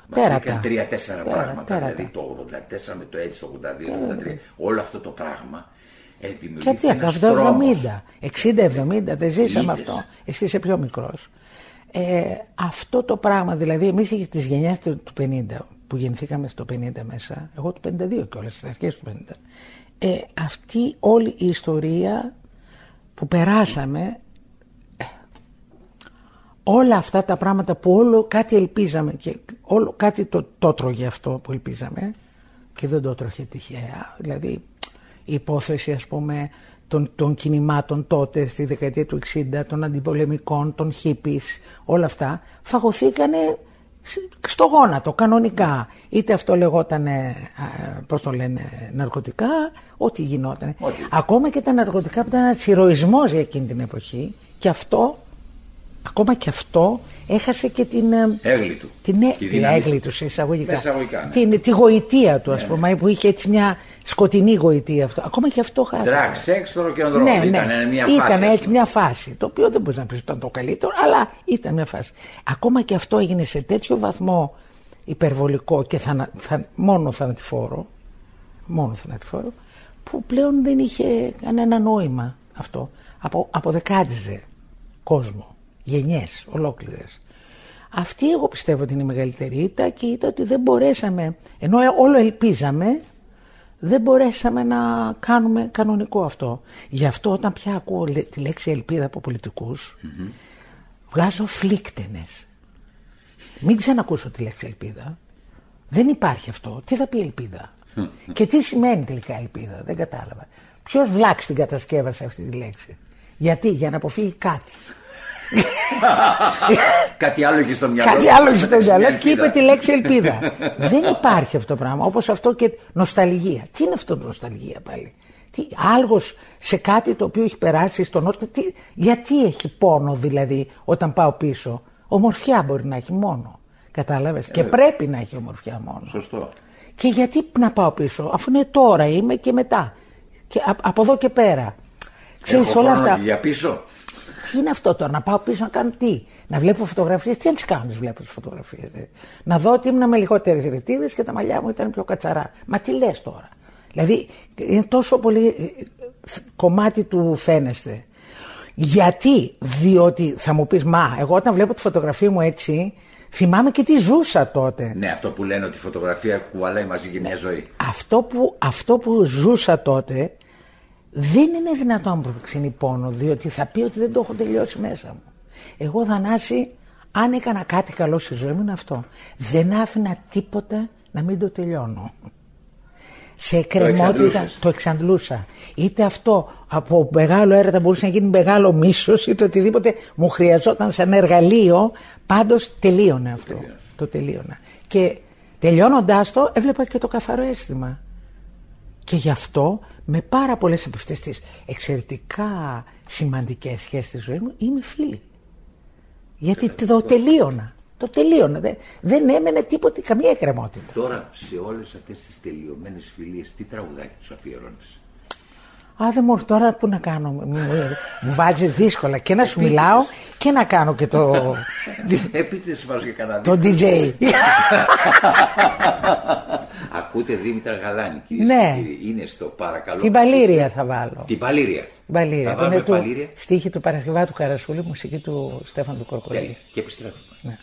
Μας Τέρατα. βρήκαν τρία-τέσσερα Τέρατα, πράγματα. τέρατα. Δηλαδή το 84 με το έτσι, το 82, το 83. Όλο αυτό το πράγμα ε, Και δημιουργήθηκε τι ένας από το τρόμος. 70, 60-70, δεν ζήσαμε Είδες. αυτό. Εσύ είσαι πιο μικρός. Ε, αυτό το πράγμα, δηλαδή εμείς της γενιάς του, του 50, που γεννηθήκαμε στο 50 μέσα, εγώ του 52 κιόλας, στις αρχές του 50, ε, αυτή όλη η ιστορία που περάσαμε, ε, όλα αυτά τα πράγματα που όλο κάτι ελπίζαμε και όλο κάτι το, το τρώγε αυτό που ελπίζαμε και δεν το τρώγε τυχαία. Δηλαδή η υπόθεση ας πούμε των, των κινημάτων τότε στη δεκαετία του 60, των αντιπολεμικών, των χίπης, όλα αυτά φαγωθήκανε σ- στο γόνατο κανονικά. Είτε αυτό λεγόταν, πώς το λένε, ναρκωτικά, ό,τι γινόταν. Ό,τι. Ακόμα και τα ναρκωτικά που ήταν ένας ηρωισμός για εκείνη την εποχή και αυτό, ακόμα και αυτό έχασε και την... ε, Έγλη του. την, έ- Και η την δύναμη έγκλη του. του σε εισαγωγικά. Με εισαγωγικά, ναι. την, τη γοητεία του, ας πούμε, που είχε έτσι μια σκοτεινή γοητεία αυτό. Ακόμα και αυτό χάθηκε. Drag, σεξ, ροκεντρόλ. Ναι, Ήταν ναι. μια ήταν φάση. ας έτσι πούμε. μια φάση. Το οποίο δεν μπορείς να πεις ότι ήταν το καλύτερο, αλλά ήταν μια φάση. Ακόμα και αυτό έγινε σε τέτοιο βαθμό υπερβολικό και θανα, θα, μόνο θανατηφόρο, μόνο θανατηφόρο, που πλέον δεν είχε κανένα νόημα αυτό. Απο, αποδεκάτιζε κόσμο, γενιές ολόκληρες. Αυτή εγώ πιστεύω ότι είναι η μεγαλύτερη ήττα και ήταν ότι δεν μπορέσαμε, ενώ όλο ελπίζαμε, δεν μπορέσαμε να κάνουμε κανονικό αυτό. Γι' αυτό όταν πια ακούω λέ- τη λέξη ελπίδα από πολιτικούς, βγάζω φλίκτενες. Μην ξανακούσω τη λέξη ελπίδα. Δεν υπάρχει αυτό. Τι θα πει ελπίδα; και τι σημαίνει τελικά ελπίδα; Δεν κατάλαβα. Ποιος βλάξ την κατασκεύασε αυτή τη λέξη; Γιατί, για να αποφύγει κάτι. Κάτι άλλο είχε στο μυαλό. Κάτι του. άλλο στο Μια μυαλό και είπε ελπίδα. τη λέξη ελπίδα. Δεν υπάρχει αυτό το πράγμα. Όπως αυτό και νοσταλγία. Τι είναι αυτό το νοσταλγία πάλι; Τι, άλγος σε κάτι το οποίο έχει περάσει στον νότο. Τι, γιατί έχει πόνο δηλαδή όταν πάω πίσω; Ομορφιά μπορεί να έχει μόνο. Κατάλαβες; Ε, και πρέπει να έχει ομορφιά μόνο. Σωστό. Και γιατί να πάω πίσω, αφού είναι τώρα είμαι και μετά. Και α- από εδώ και πέρα. Ξέρεις Έχω όλα χρόνο αυτά. και για πίσω; Τι είναι αυτό τώρα, να πάω πίσω να κάνω τι; Να βλέπω φωτογραφίες; Τι να τις κάνω, τις βλέπω τις φωτογραφίες. Να δω ότι ήμουν με λιγότερες ρητίδες και τα μαλλιά μου ήταν πιο κατσαρά. Μα τι λες τώρα; Δηλαδή είναι τόσο πολύ ε, ε, κομμάτι του φαίνεστε. Γιατί, διότι θα μου πεις, μα εγώ όταν βλέπω τη φωτογραφία μου έτσι, θυμάμαι και τι ζούσα τότε. Ναι, αυτό που λένε ότι η φωτογραφία κουβαλάει μαζί και μια ζωή. Αυτό που, αυτό που ζούσα τότε δεν είναι δυνατόν να μου προξενεί πόνο, διότι θα πει ότι δεν το έχω τελειώσει μέσα μου. Εγώ Θανάση, αν έκανα κάτι καλό στη ζωή μου είναι αυτό. Δεν άφηνα τίποτα να μην το τελειώνω. Σε εκκρεμότητα εξαντλούσες. το εξαντλούσα. Είτε αυτό από μεγάλο έρωτα μπορούσε να γίνει μεγάλο μίσος είτε οτιδήποτε μου χρειαζόταν σαν εργαλείο. Πάντως τελείωνε αυτό. Τελείωσε. Το τελείωνα. Και τελειώνοντάς το έβλεπα και το καθαρό αίσθημα. Και γι' αυτό με πάρα πολλές από αυτές τις εξαιρετικά σημαντικές σχέσεις στη ζωή μου είμαι φίλη. Γιατί το τελείωνα. Το τελείωνα. Δεν, δεν έμενε τίποτε, καμία εκκρεμότητα. Τώρα σε όλες αυτές τις τελειωμένες φιλίες, τι τραγουδάκι τους αφιερώνεις; Α, δεν μου τώρα που να κάνω; Μου, μου- μου βάζει δύσκολα και να σου μιλάω και να κάνω και το, Επίτηδες σου βάζω και κανένα το δίκιο. DJ. [LAUGHS] Ακούτε Δήμητρα Γαλάνη, κυρίε Ναι. και κύριοι. Είναι στο παρακαλώ. Την Παλήρια θα βάλω. Την Παλήρια. Την Παλήρια. Θα που είναι βάλουμε του Παλήρια. στίχη του Παρασκευά του Καρασούλη, μουσική του Στέφαν του Τέλεια. Κορκολί. Και επιστρέφουμε. Ναι.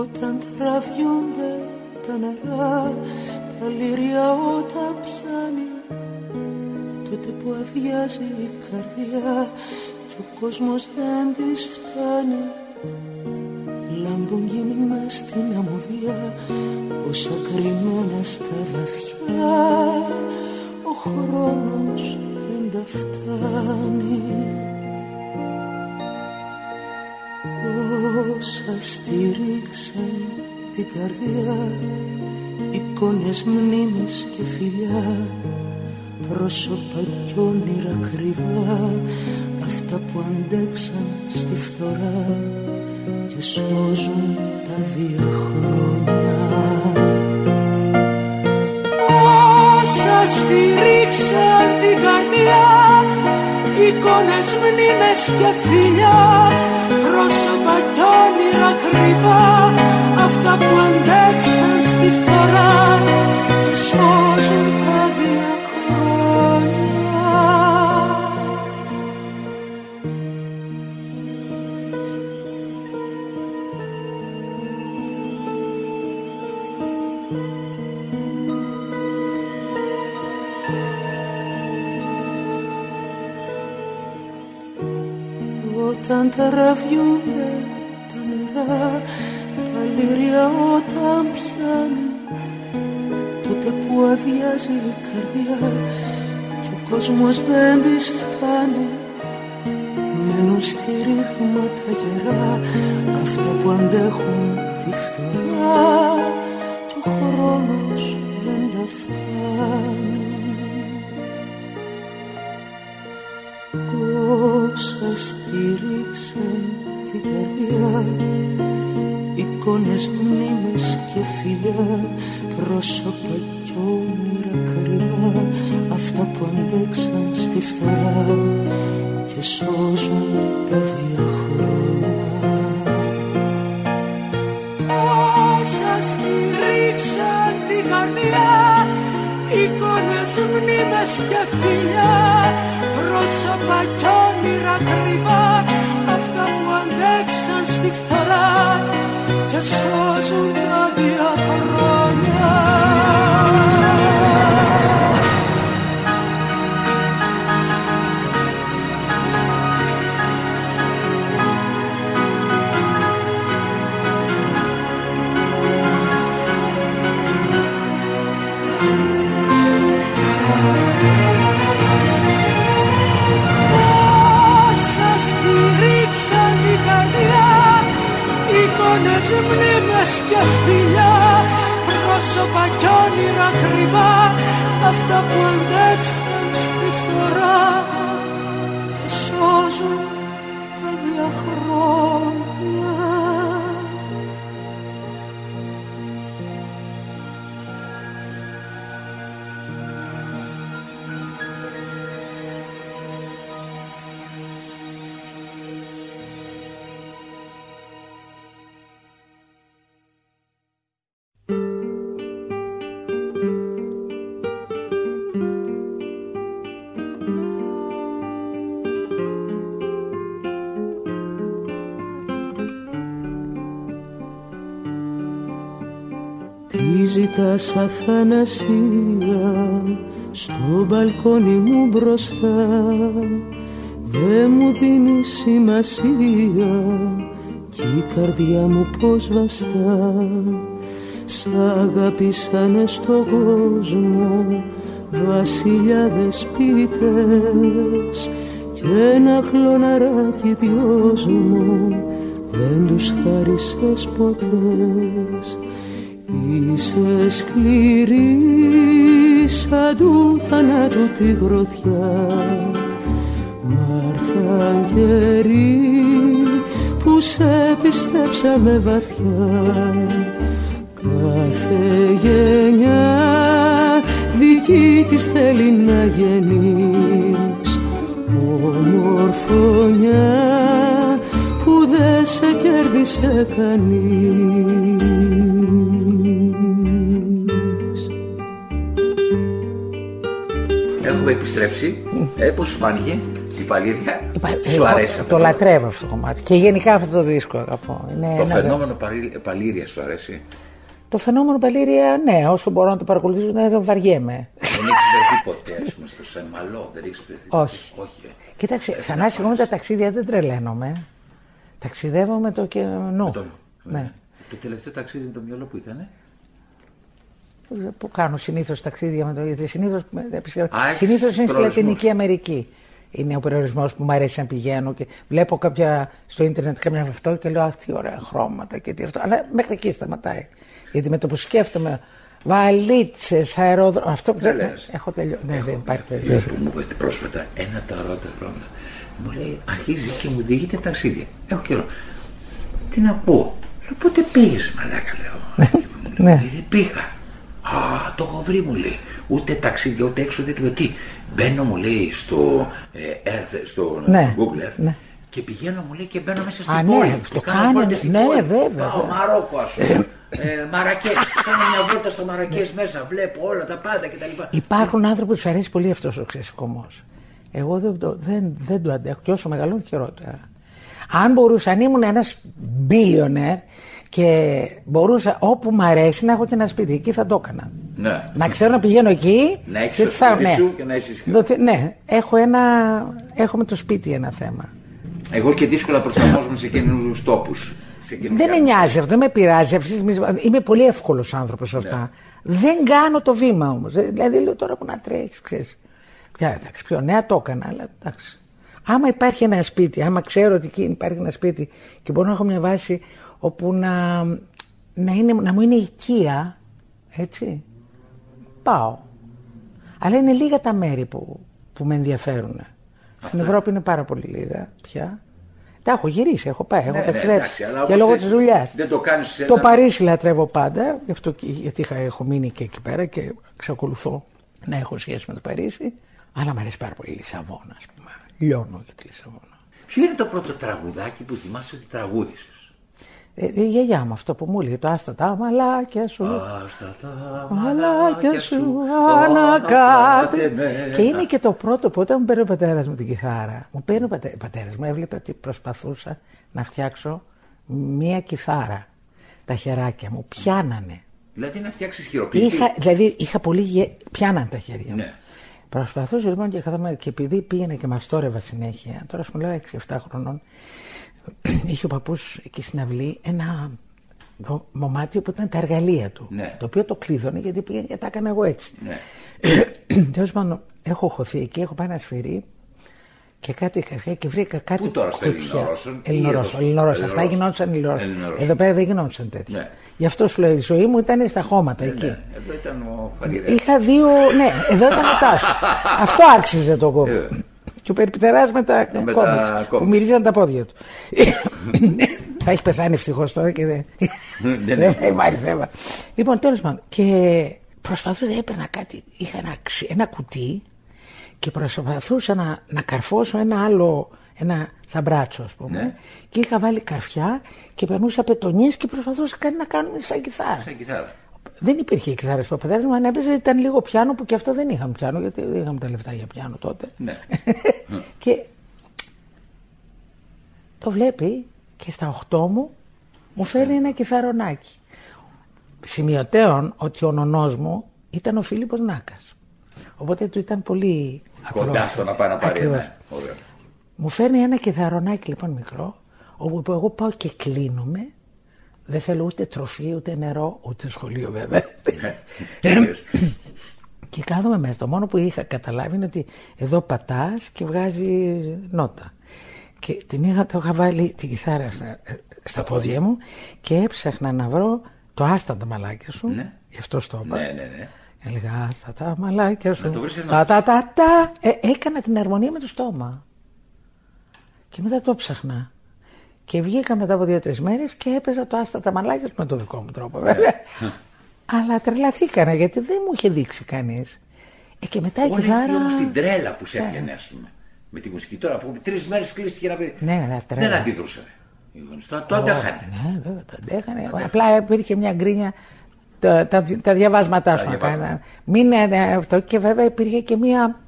Όταν τραβιούνται τα νερά Τα λύρια όταν πιάνει Τότε που αδειάζει η καρδιά Κι ο κόσμος δεν της φτάνει. Λάμπουν γυμνά στην αμμουδιά Όσα κρυμμένα στα βαθιά Ο χρόνος δεν τα φτάνει Όσα στήριξαν την καρδιά Εικόνες, μνήμες και φιλιά Πρόσωπα κι όνειρα κρυβά Αυτά που αντέξαν στη φθορά Και σώζουν τα διαχρόνια Όσα στηρίξαν την καρδιά Εικόνες, μνήμες και φιλιά Πρόσωπα κι όνειρα κρυβά Αυτά που αντέξαν στη φορά Και σώζουν τα διαχρόνια Όταν τραβιούνται τα αδειάζει η καρδιά Κι ο κόσμος δεν της φτάνει. Μένουν στη ρήγμα τα γερά Αυτά που αντέχουν τη φθορά Κι ο χρόνος δεν τα φτάνει. Όσα στήριξαν την καρδιά Εικόνες, μνήμες και φιλιά Πρόσωπα Τι ζητάς αθανασία στο μπαλκόνι μου μπροστά. Δε μου δίνει σημασία κι η καρδιά μου πως βαστά. Σ' αγάπησανε στον κόσμο βασιλιάδες ποιητές. Κι ένα χλωναράκι δυόσμο δεν τους χάρισες ποτές Είσαι σκληρή σαν του θανάτου τη γροθιά. Μάρθαν καιροί που σε πιστέψαμε βαθιά. Κάθε γενιά δική της θέλει να γεννείς. Ομορφωνιά που δεν σε κέρδισε κανείς Έχουμε επιστρέψει. Ε, πώς σου φάνηκε η παλήρια. Σου αρέσει αυτό. Το λατρεύω αυτό το κομμάτι. Και γενικά αυτό το δίσκο αγαπώ. Είναι Το ένα- φαινόμενο παλή- παλήρια σου αρέσει; Το φαινόμενο Παλήρια, ναι, όσο μπορώ να το παρακολουθήσω, δεν βαριέμαι. Δεν έχεις βρεθεί ποτέ, ας πούμε, στο Σεμαλό, δεν έχεις βρεθεί. Όχι. Όχι. ε. Κοίταξε, Θανάση, εγώ με τα ταξίδια δεν τρελαίνομαι. Ταξιδεύω με το κενό. Το- Ναι. Το τελευταίο ταξίδι με το μυαλό που ήταν. Που κάνω συνήθως ταξίδια με το. Γιατί συνήθως έχεις συνήθως είναι στη προορισμούς. Λατινική Αμερική. Είναι ο περιορισμός που μου αρέσει να πηγαίνω και βλέπω κάποια στο ίντερνετ καμιά αυτό και λέω Αχ, τι ωραία χρώματα και τι αυτό. Αλλά μέχρι εκεί σταματάει. Γιατί με το που σκέφτομαι βαλίτσες, αεροδρόμια. Αυτό που Δεν λες. Έχω τελειώσει. Ναι, δεν υπάρχει Φίλο περίπτωση. που μου είπε πρόσφατα ένα ταρότα πράγματα. Μου λέει αρχίζει και μου διηγείται ταξίδια. Έχω καιρό. Τι να πω. Λέω πότε πήγες μαλάκα λέω. Ναι. «Ε, Δεν πήγα. Α, το έχω βρει μου λέει. Ούτε ταξίδια ούτε έξω δεν τίποτα. Τι. Μπαίνω μου λέει στο, ε, Earth, στο Ναι, Google Earth ναι. και πηγαίνω μου λέει και μπαίνω μέσα Α, στην ναι, πόλη. το Και κάνω κάνουν, βόλτες στην ναι, πόλη. βέβαια, Πάω βέβαια. Μαρόκο ας πούμε. ε, Μαρακές. Κάνω μια βόλτα στο Μαρακές μέσα. Βλέπω όλα τα πάντα κτλ. Υπάρχουν άνθρωποι που τους αρέσει πολύ αυτός ο ξεσηκωμός. Εγώ δεν, το, δεν, δεν το αντέχω και όσο μεγαλώνει χειρότερα. Αν μπορούσα, αν ήμουν ένας billionaire και μπορούσα όπου μου αρέσει να έχω και ένα σπίτι, εκεί θα το έκανα. Ναι. Να ξέρω να πηγαίνω εκεί. Να έχεις και το θα- σπίτι σου και να είσαι ισχυρός. Δοτε- Ναι, έχω, ένα, έχω με το σπίτι ένα θέμα. Εγώ και δύσκολα προσαρμόζομαι σε καινούριους τόπους. Δεν με νοιάζει αυτό, δεν με πειράζει. Αυτή τη στιγμή είμαι πολύ εύκολος άνθρωπος σε αυτά. Ναι. Δεν κάνω το βήμα όμως. Δηλαδή λέω τώρα που να τρέχεις, ξέρεις. Πια εντάξει, πιο νέα το έκανα, αλλά εντάξει. Άμα υπάρχει ένα σπίτι, άμα ξέρω ότι εκεί υπάρχει ένα σπίτι και μπορώ να έχω μια βάση όπου να, να, είναι, να μου είναι οικία, έτσι, πάω. Αλλά είναι λίγα τα μέρη που, που με ενδιαφέρουν. Στην Ευρώπη είναι πάρα πολύ λίγα πια. Τα έχω γυρίσει, έχω πάει, έχω Ναι, ναι, ταξιδέψει. εντάξει, αλλά και όπως λόγω δεν- της δουλειάς. δεν το κάνεις σε Το ένα- Παρίσι λατρεύω πάντα, γι' αυτό και- γιατί είχα, έχω μείνει και εκεί πέρα και εξακολουθώ να έχω σχέση με το Παρίσι. Αλλά μου αρέσει πάρα πολύ η Λισαβόνα, ας πούμε. Λιώνω για τη Λισαβόνα. Ποιο είναι το πρώτο τραγουδάκι που θυμάσαι ότι τραγούδισες; Ε, η γιαγιά μου αυτό που μου λέει το άστα τα μαλάκια σου. Άστα τα Μαλάκια σου ανακάτε ανακάτε. με. Και είναι και το πρώτο που όταν μου παίρνει ο πατέρας μου την κιθάρα. Μου παίρνει ο πατέρα, πατέρας μου, έβλεπε ότι προσπαθούσα να φτιάξω μία κιθάρα. Τα χεράκια μου πιάνανε. Δηλαδή να φτιάξεις χειροποίητη; Είχα, δηλαδή είχα πολύ γε... πιάναν τα χέρια μου. Ναι. Προσπαθούσα λοιπόν και καθόμουν και επειδή πήγαινε και μαστόρευα συνέχεια, τώρα σου λέω 6-7 χρονών, [CLEARS THROAT] είχε ο παππούς εκεί στην αυλή ένα δω- δωμάτιο που ήταν τα εργαλεία του. Ναι. Το οποίο το κλείδωνε γιατί πήγαινε και τα έκανα εγώ έτσι. Ναι. [CLEARS THROAT] Τέλος πάντων, έχω χωθεί εκεί, έχω πάει ένα σφυρί και κάτι καρχέ και βρήκα κάτι. Πού τώρα, στο κουτιά. Ελληνορώσον ή Ελληνορώσον. εδώ; Ελληνορώσον. Αυτά Ελληνορώσον. γινόντουσαν Ελληνορώσον. Ελληνορώσον. Εδώ πέρα δεν γινόντουσαν τέτοια. Ναι. Γι' αυτό σου λέω η ζωή μου ήταν στα χώματα εκεί. Ναι, Εδώ ήταν ο Φαγηρές. Είχα δύο. Ναι, εδώ ήταν ο Τάσος. [LAUGHS] Αυτό άξιζε το κόμμα. Ε. Και ο περιπτεράς με τα Με τα κόμιξ που κόμιξ. μυρίζαν τα πόδια του. [COUGHS] Θα έχει πεθάνει ευτυχώς τώρα και δεν. [LAUGHS] Δεν [LAUGHS] Δεν υπάρχει θέμα. Λοιπόν, τέλος πάντων. Και προσπαθούσα, έπαιρνα κάτι. Είχα ένα, ξυ- ένα κουτί και προσπαθούσα να, να καρφώσω ένα άλλο. Ένα σαν μπράτσο, ας πούμε. Ναι. Και είχα βάλει καρφιά και περνούσα πετονιές και προσπαθούσα κάτι να κάνω σαν κιθάρα. Σαν κιθάρα. Δεν υπήρχε η κιθάρα στο πατέρα μου, αν έπαιζε ήταν λίγο πιάνο που και αυτό δεν είχαμε πιάνο, γιατί δεν είχαμε τα λεφτά για πιάνο τότε. Ναι. [LAUGHS] και το βλέπει και στα 8 μου μου φέρνει ένα κιθαρονάκι. Σημειωτέων ότι ο νονός μου ήταν ο Φίλιππος Νάκας. Οπότε του ήταν πολύ Κοντά ακραίο. στο να πάει να πάρει Ακριβώς. ένα. Ωραίο. Μου φέρνει ένα κιθαρονάκι λοιπόν μικρό, όπου εγώ πάω και κλείνομαι. Δεν θέλω ούτε τροφή, ούτε νερό, ούτε σχολείο βέβαια. Τέλειος. και κάθομαι μέσα. Το μόνο που είχα καταλάβει είναι ότι εδώ πατάς και βγάζει νότα. Και την είχα, το είχα βάλει την κιθάρα στα, στα πόδια μου και έψαχνα να βρω το άστα τα μαλάκια σου. Ναι. Γι' αυτό το είπα. Ναι, ναι, ναι. Έλεγα άστα τα μαλάκια σου. Να το βρεις ένα- Τα, τα, τα, τα. Ε, έκανα την αρμονία με το στόμα. Και μετά το ψάχνα. Και βγήκα μετά από δύο-τρεις μέρες και έπαιζα το άστα τα μαλάκια σου με το δικό μου τρόπο, βέβαια. Αλλά τρελαθήκανα γιατί δεν μου είχε δείξει κανείς. Ε, και μετά η Όλη κιθάρα. αυτή όμως την τρέλα που σε έπιανε, ας πούμε. Με τη μουσική τώρα που τρεις μέρες κλείστηκε ένα παιδί. Ναι, ναι, τρέλα. Δεν αντιδρούσε. ρε. Η γονιστά Το αντέχανε. Ναι, βέβαια, το αντέχανε. Απλά υπήρχε μια γκρίνια. Τα, τα, τα διαβάσματά σου να διαβάσματα. κάναν. Μην είναι αυτό. Και βέβαια υπήρχε και μια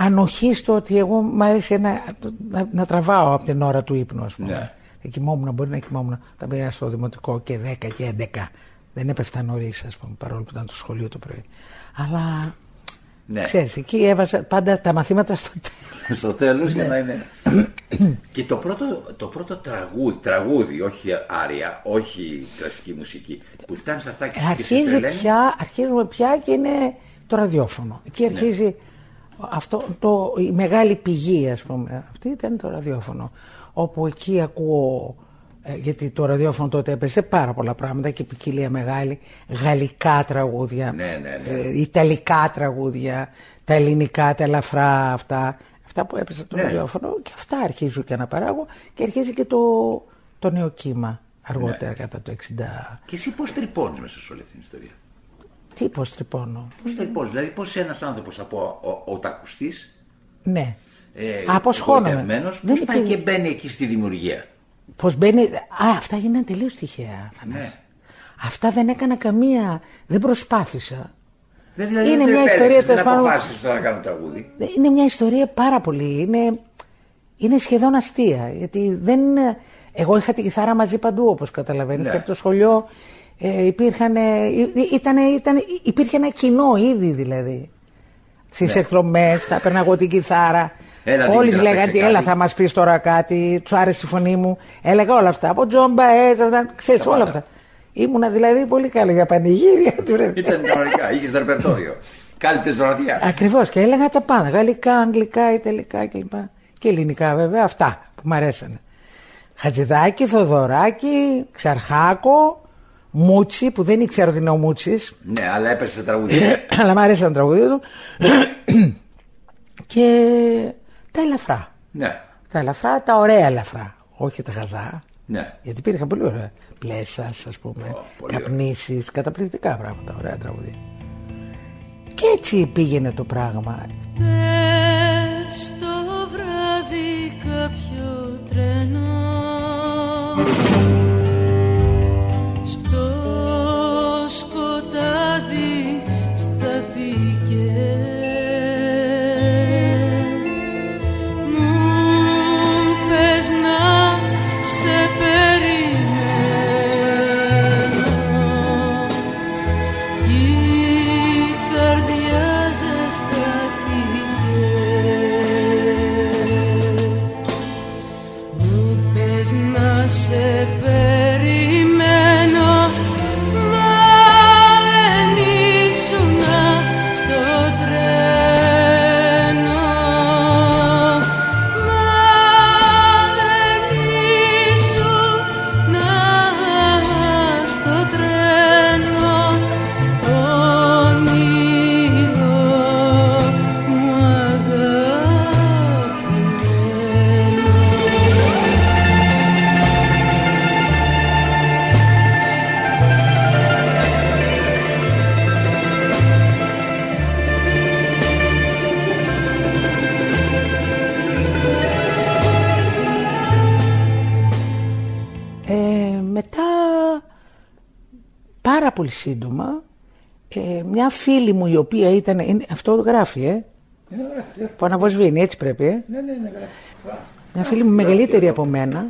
ανοχή στο ότι εγώ μου άρεσε να, να, να τραβάω από την ώρα του ύπνου, ας πούμε. Ναι. Και κοιμόμουν, μπορεί να κοιμόμουν τα παιδιά στο δημοτικό και 10 και 11. Δεν έπεφτα νωρίς, ας πούμε, παρόλο που ήταν το σχολείο το πρωί. Αλλά Ναι. ξέρεις, εκεί έβαζα πάντα τα μαθήματα στο τέλος. Στο τέλος για Ναι. να είναι. και το πρώτο, το πρώτο τραγούδι, τραγούδι, όχι άρια, όχι κλασική μουσική, που φτάνει σε αυτά και σου και σε Αρχίζει τρελαίνει. πια, αρχίζουμε πια και είναι το ραδιόφωνο. Εκεί Ναι. Αρχίζει αυτό, το, η μεγάλη πηγή, ας πούμε. Αυτή ήταν το ραδιόφωνο. Όπου εκεί ακούω, ε, γιατί το ραδιόφωνο τότε έπαιζε πάρα πολλά πράγματα και ποικιλία μεγάλη, γαλλικά τραγούδια, Ναι, ναι, ναι. ε, ιταλικά τραγούδια, τα ελληνικά, τα ελαφρά αυτά. Αυτά που έπαιζε το Ναι. ραδιόφωνο και αυτά αρχίζω και να παράγω και αρχίζει και το, το νέο κύμα αργότερα Ναι. κατά το 60. Και εσύ πώς τρυπώνεις μέσα σε όλη αυτή την ιστορία; Τι πώς τρυπώνω. Πώς τρυπώνει, δηλαδή πώς ένας άνθρωπος από ο, ο, τακουστής, Ναι. ε, Αποσχώνομαι. εγωιτευμένος, Δεν πώς πάει υπήρχε- και μπαίνει εκεί στη δημιουργία; Πώς μπαίνει... Α, αυτά γίνανε τελείως τυχαία. Θανάση. Ναι. Αυτά δεν έκανα καμία... Δεν προσπάθησα. Δεν, δηλαδή, Είναι δεν μια το ιστορία, επέλεξες, τέλος Δεν πάντων. αποφάσισες τώρα να κάνω τραγούδι. Είναι μια ιστορία πάρα πολύ. Είναι, είναι σχεδόν αστεία. Γιατί δεν... Εγώ είχα τη κιθάρα μαζί παντού όπως καταλαβαίνεις. Ναι. Και από το σχολείο ε, υπήρχαν, ε, ήταν, ήταν, υπήρχε ένα κοινό ήδη δηλαδή. Στις Ναι. εκδρομές, θα έπαιρνα εγώ την κιθάρα. Έλα, Όλοι Δημήτρα, λέγανε παίξε τι, έλα κάτι». θα μας πεις τώρα κάτι, του άρεσε η φωνή μου. Έλεγα όλα αυτά, από τζόμπα, έζα, ξέρεις όλα Σταμάτα. αυτά. Ήμουνα δηλαδή πολύ καλή για πανηγύρια. του ρε. Ήταν κανονικά, είχες ρεπερτόριο. Κάλυπτες βραδιά. Ακριβώς και έλεγα τα πάντα. Γαλλικά, αγγλικά, ιταλικά κλπ. Και ελληνικά βέβαια αυτά που μου αρέσανε. Χατζηδάκι, Θοδωράκι, Ξαρχάκο, Μούτσι που δεν ήξερα ότι είναι ο Μούτσι, Ναι, αλλά έπεσε σε τραγούδια. [COUGHS] αλλά μου αρέσαν τα τραγούδια του. και τα ελαφρά. ναι, Τα ελαφρά, τα ωραία ελαφρά. Όχι τα χαζά. ναι. Γιατί υπήρχαν πολύ ωραία. Πλέσα, ας πούμε, Ω, πολύ ωραία. καπνίσεις, καταπληκτικά πράγματα, ωραία τραγούδια. Και έτσι πήγαινε το πράγμα. Χτες το βράδυ κάποιο τρένο σκοτάδι στάθηκε πολύ σύντομα, ε, μια φίλη μου η οποία ήταν, είναι, αυτό γράφει, ε, που αναβοσβήνει, έτσι πρέπει, ε. Ναι, ναι, ναι, Μια φίλη μου μεγαλύτερη από μένα,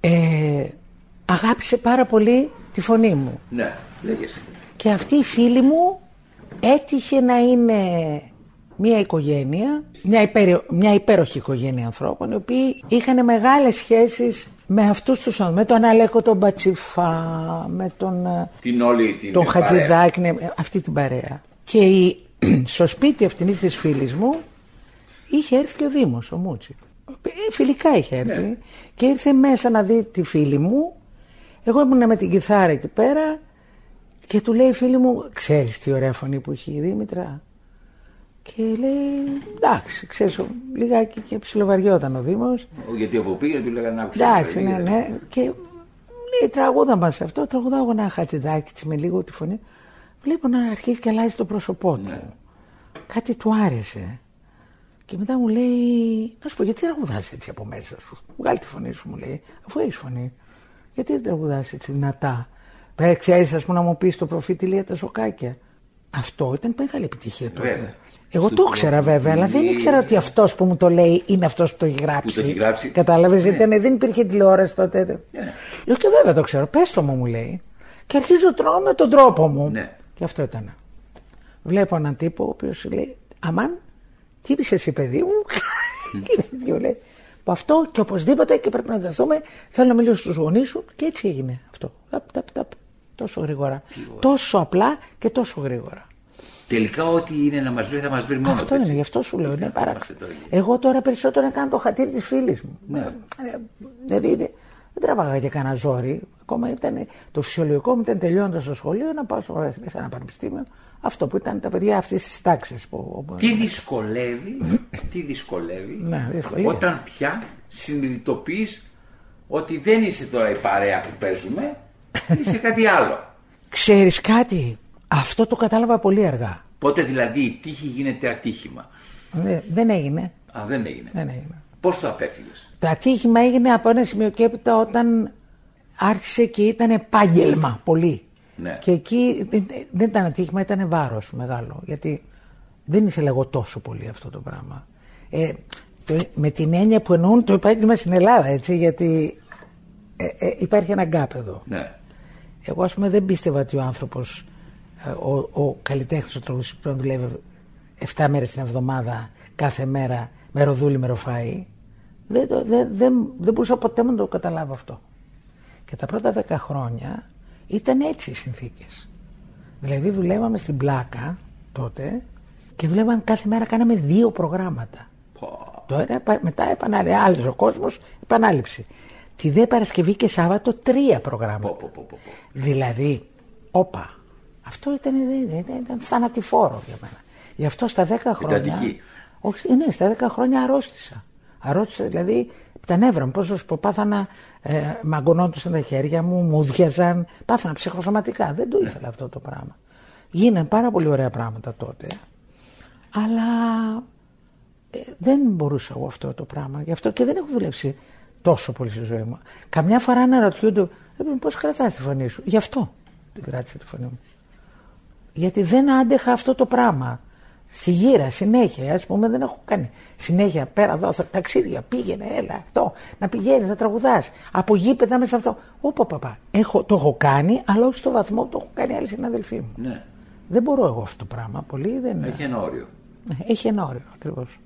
ε, αγάπησε πάρα πολύ τη φωνή μου. ναι, λέγεσαι. Και αυτή η φίλη μου έτυχε να είναι μια οικογένεια, μια, υπέρ, μια υπέροχη οικογένεια ανθρώπων, οι οποίοι είχαν μεγάλες σχέσεις με αυτούς τους ανθρώπους, με τον Αλέκο τον Μπατσιφά, με τον, ε, Την όλη την τον παρέα. Χατζηδάκη, ναι, αυτή την παρέα. Και η, [CLEARS THROAT] στο σπίτι αυτής της φίλης μου είχε έρθει και ο Δήμος, ο Μούτσι. Ε, Φιλικά είχε έρθει Ναι. και ήρθε μέσα να δει τη φίλη μου Εγώ ήμουν με την κιθάρα εκεί πέρα και του λέει η φίλη μου, ξέρεις τι ωραία φωνή που έχει η Δήμητρα; Και λέει, εντάξει, ξέρεις, λιγάκι και ψιλοβαριόταν ο Δήμος. Γιατί από πήγε του λέγανε να άκουσα. Εντάξει, ναι, ναι. Και λέει, τραγούδα μας αυτό, τραγουδάω εγώ ένα χατζηδάκι έτσι, με λίγο τη φωνή. Βλέπω να αρχίζει και αλλάζει το πρόσωπό του. Ναι. Κάτι του άρεσε. Και μετά μου λέει, να σου πω, γιατί τραγουδάς έτσι από μέσα σου; Βγάλει τη φωνή σου, μου λέει, αφού έχεις φωνή. Γιατί δεν τραγουδάς έτσι δυνατά; Πέ, ξέρεις, ας πούμε, να μου πεις το προφήτη λέει τα σοκάκια. Αυτό ήταν μεγάλη επιτυχία τότε. Βέβαια. Εγώ Στο το ήξερα βέβαια, αλλά δεν πολύ- ήξερα ότι αυτός που μου το λέει είναι αυτός που το έχει γράψει. Που το έχει γράψει. Κατάλαβες, Ναι. ήταν, δεν υπήρχε τηλεόραση τότε. Ναι. Λέω και βέβαια το ξέρω, πες το μου, μου λέει. Και αρχίζω τρώω με τον τρόπο μου. Ναι. Και αυτό ήταν. Βλέπω έναν τύπο ο οποίος λέει, Αμάν, τι είπε εσύ, παιδί μου. και [LAUGHS] μου λέει, «Που αυτό και οπωσδήποτε και πρέπει να δεθούμε. Θέλω να μιλήσω στους γονείς σου. Και έτσι έγινε αυτό. Ταπ, ταπ, ταπ. Τόσο γρήγορα. Τόσο απλά και τόσο γρήγορα. Τελικά ό,τι είναι να μας βρει θα μας βρει μόνος Αυτό του, έτσι. είναι, γι' αυτό σου λέω. Είναι παρά... Είμαστε τώρα εκεί. Εγώ τώρα περισσότερο έκανα το χατήρι της φίλης μου. Ναι. Ε, Δηλαδή δεν δεν τραβάγα και κανένα ζόρι. Ακόμα ήταν, το φυσιολογικό μου ήταν τελειώνοντας το σχολείο να πάω στο, σε ένα πανεπιστήμιο. Αυτό που ήταν τα παιδιά αυτής της τάξης. Που... Τι δυσκολεύει, τι δυσκολεύει Ναι, δυσκολεύει. όταν πια συνειδητοποιείς ότι δεν είσαι τώρα η παρέα που παίζουμε, είσαι κάτι άλλο. Ξέρεις κάτι, αυτό το κατάλαβα πολύ αργά. Πότε δηλαδή η τύχη γίνεται ατύχημα; Ε, δεν έγινε. Α, δεν έγινε. Δεν έγινε. Πώς το απέφυγες; Το ατύχημα έγινε από ένα σημείο και έπειτα όταν άρχισε και ήταν επάγγελμα πολύ. Ναι. Και εκεί δεν, δεν ήταν ατύχημα, ήταν βάρος μεγάλο. Γιατί δεν ήθελα εγώ τόσο πολύ αυτό το πράγμα. Ε, το, με την έννοια που εννοούν το επάγγελμα στην Ελλάδα, έτσι, γιατί ε, ε, υπάρχει ένα γκάπ εδώ. Ναι. Εγώ, ας πούμε, δεν πίστευα ότι ο άνθρωπος, ο, ο καλλιτέχνης, ο τραγουδιστή που πρέπει να δουλεύει 7 μέρες την εβδομάδα, κάθε μέρα, με ροδούλη, με ροφάι. Δεν, το- δεν, δεν, δεν μπορούσα ποτέ να το καταλάβω αυτό. Και τα πρώτα 10 χρόνια ήταν έτσι οι συνθήκες. Δηλαδή, δουλεύαμε στην πλάκα τότε και δουλεύαμε κάθε μέρα, κάναμε δύο προγράμματα. Πω. Τώρα, επα- μετά επανάληψη, ο κόσμος, επανάληψη. Τη δε Παρασκευή και Σάββατο τρία προγράμματα. Πω, πω, πω, πω, πω. Δηλαδή, όπα. Αυτό ήταν, ήταν, ήταν, ήταν θανατηφόρο για μένα. Γι' αυτό στα 10 χρόνια. Εντατική. Όχι, ναι, στα 10 χρόνια αρρώστησα. Αρρώστησα, δηλαδή, τα νεύρα μου, πώς να σου πω, πάθανα, ε, μαγκωνόντουσαν τα χέρια μου, μου διάζαν, πάθανα ψυχοσωματικά. Δεν το ήθελα αυτό το πράγμα. Γίνανε πάρα πολύ ωραία πράγματα τότε. Αλλά ε, δεν μπορούσα εγώ αυτό το πράγμα. Γι' αυτό και δεν έχω δουλέψει τόσο πολύ στη ζωή μου. Καμιά φορά αναρωτιούνται, ε, πώς κρατάς τη φωνή σου; Γι' αυτό την κράτησα τη φωνή μου. Γιατί δεν άντεχα αυτό το πράγμα. Στη γύρα, συνέχεια, ας πούμε, δεν έχω κάνει. Συνέχεια, πέρα εδώ, θα- ταξίδια, πήγαινε, έλα, αυτό. Να πηγαίνεις, να τραγουδάς. Από γήπεδα μέσα αυτό. Όπα, παπά. Έχω, το έχω κάνει, αλλά όχι στο βαθμό που το έχουν κάνει άλλοι συναδελφοί μου. Ναι. Δεν μπορώ εγώ αυτό το πράγμα. Πολύ δεν. Έχει ένα όριο. Έχει ένα όριο, ακριβώς.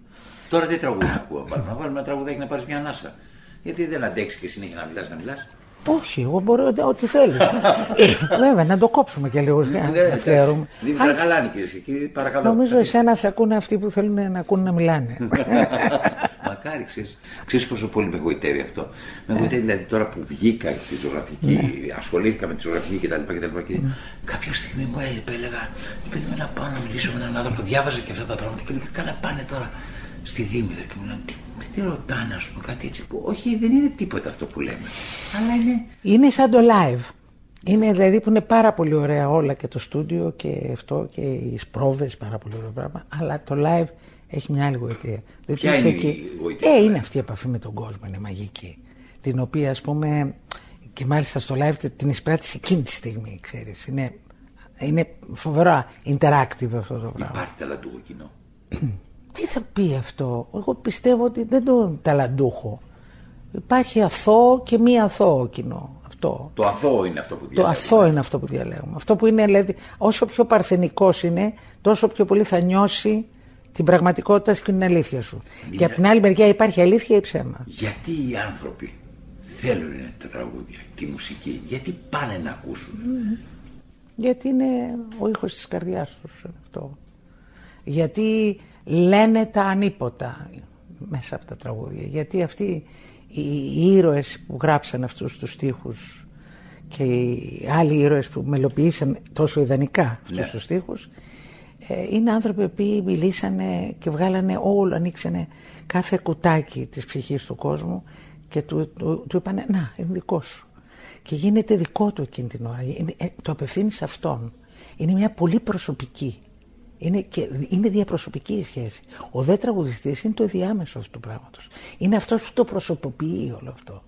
Τώρα τι τραγούδι να ακούω. Βάλουμε, να βάλουμε ένα τραγουδάκι να πάρεις μια ανάσα. Γιατί δεν αντέξεις και συνέχεια να μιλάς, να μιλάς. Όχι, εγώ μπορώ ό,τι- ό,τι θέλεις. Βέβαια, να το κόψουμε και λίγο. Ναι, να να φλερούμε. Δήμητρα Καλάνη κυρίε και κύριοι, παρακαλώ. Νομίζω εσένα σε ακούνε αυτοί που θέλουν να ακούνε να μιλάνε. [LAUGHS] Μακάρι, ξέρεις, ξέρεις πόσο πολύ με γοητεύει αυτό. Με γοητεύει δηλαδή τώρα που βγήκα στη ζωγραφική, Ναι. ασχολήθηκα με τη ζωγραφική κτλ. κτλ και κάποια στιγμή μου έλειπε, έλεγα, παιδί μου να πάω να μιλήσω με έναν άνθρωπο, διάβαζα και αυτά τα πράγματα και έλεγα, καλά πάνε τώρα στη Δήμητρα και μου λένε, τι, τι ρωτάνε, ας πούμε, κάτι έτσι που, όχι, δεν είναι τίποτα αυτό που λέμε. Αλλά είναι, Είναι σαν το live. Είναι δηλαδή που είναι πάρα πολύ ωραία όλα και το στούντιο και αυτό και οι πρόβες πάρα πολύ ωραίο πράγμα. Αλλά το live έχει μια άλλη γοητεία. Δηλαδή Ποια είσαι είναι η γοητεία Ε, του είναι live? αυτή η επαφή με τον κόσμο, είναι μαγική. Την οποία ας πούμε και μάλιστα στο live την εισπράττεις εκείνη τη στιγμή, ξέρεις. Είναι, είναι φοβερά interactive αυτό το πράγμα. υπάρχει ταλαντούχο κοινό. [CLEARS THROAT] Τι θα πει αυτό; Εγώ πιστεύω ότι δεν το ταλαντούχο. Υπάρχει αθώο και μη αθώο κοινό. Αυτό. Το αθώο είναι αυτό που Το διαλέγουμε. αθώο είναι αυτό που διαλέγουμε. Αυτό που είναι, δηλαδή, όσο πιο παρθενικός είναι, τόσο πιο πολύ θα νιώσει την πραγματικότητα και την αλήθεια σου. Και από την άλλη μεριά υπάρχει αλήθεια ή ψέμα. Γιατί οι άνθρωποι θέλουν τα τραγούδια, τη μουσική, γιατί πάνε να ακούσουν; Γιατί είναι ο ήχος της καρδιάς τους είναι αυτό. Γιατί λένε τα ανίποτα μέσα από τα τραγούδια. Γιατί αυτοί οι, οι ήρωες που γράψαν αυτούς τους στίχους και οι άλλοι ήρωες που μελοποιήσαν τόσο ιδανικά αυτούς Ναι. τους στίχους ε, είναι άνθρωποι που μιλήσανε και βγάλανε όλο, ανοίξανε κάθε κουτάκι της ψυχής του κόσμου και του, του, του είπανε να είναι δικό σου και γίνεται δικό του εκείνη την ώρα είναι, ε, το απευθύνεις σε αυτόν είναι μια πολύ προσωπική είναι, και, είναι διαπροσωπική η σχέση ο δε τραγουδιστής είναι το διάμεσος αυτού του πράγματος είναι αυτός που το προσωποποιεί όλο αυτό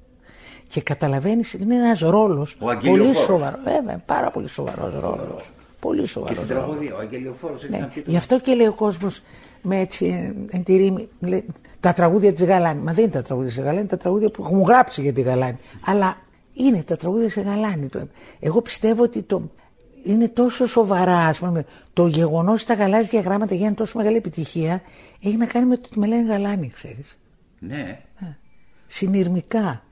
και καταλαβαίνεις είναι ένας ρόλος Ο πολύ αγγελιοφόρος. σοβαρός βέβαια πάρα πολύ σοβαρός ρόλος πολύ Και σοβαρός στην ρόλος τραγωδία, ο Αγγελιοφόρος έχει ναι. ένα τίτλο. Γι' αυτό και λέει ο κόσμος με έτσι ε, εν τη ρήμη, λέει, τα τραγούδια της Γαλάνη. Μα δεν είναι τα τραγούδια της Γαλάνη, είναι τα τραγούδια που έχουν γράψει για τη Γαλάνη. Αλλά είναι τα τραγούδια της Γαλάνη. Το- Εγώ πιστεύω ότι το, είναι τόσο σοβαρά, ας πούμε, το γεγονός ότι τα γαλάζια γράμματα γίνανε τόσο μεγάλη επιτυχία, έχει να κάνει με το ότι με λένε Γαλάνη, ξέρεις. Ναι. Συνειρμικά.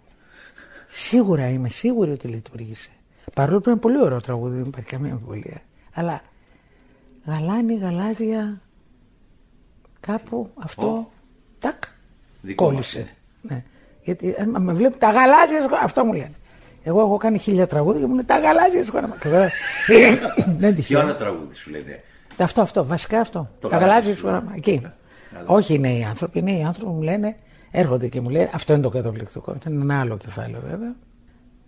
Σίγουρα είμαι σίγουρη ότι λειτουργήσε. Παρόλο που είναι πολύ ωραίο τραγούδι, δεν υπάρχει καμία αμφιβολία. Αλλά γαλάνη, γαλάζια, κάπου αυτό, Ω. τάκ, Δικό μας κόλλησε. είναι. Ναι. Γιατί αν με βλέπουν τα γαλάζια, σου- αυτό μου λένε. Εγώ έχω κάνει χίλια τραγούδια και μου λένε τα γαλάζια σου γράμματα. Και βέβαια, [COUGHS] Δεν Και τυχαίο. άλλο τραγούδι σου λένε. Αυτό, αυτό, βασικά αυτό. Το τα γαλάζιο γαλάζια σου σου γράμματα. Εκεί. Καλά. Όχι είναι οι άνθρωποι, είναι οι άνθρωποι που μου λένε, έρχονται και μου λένε, αυτό είναι το καταπληκτικό, αυτό είναι ένα άλλο κεφάλαιο βέβαια,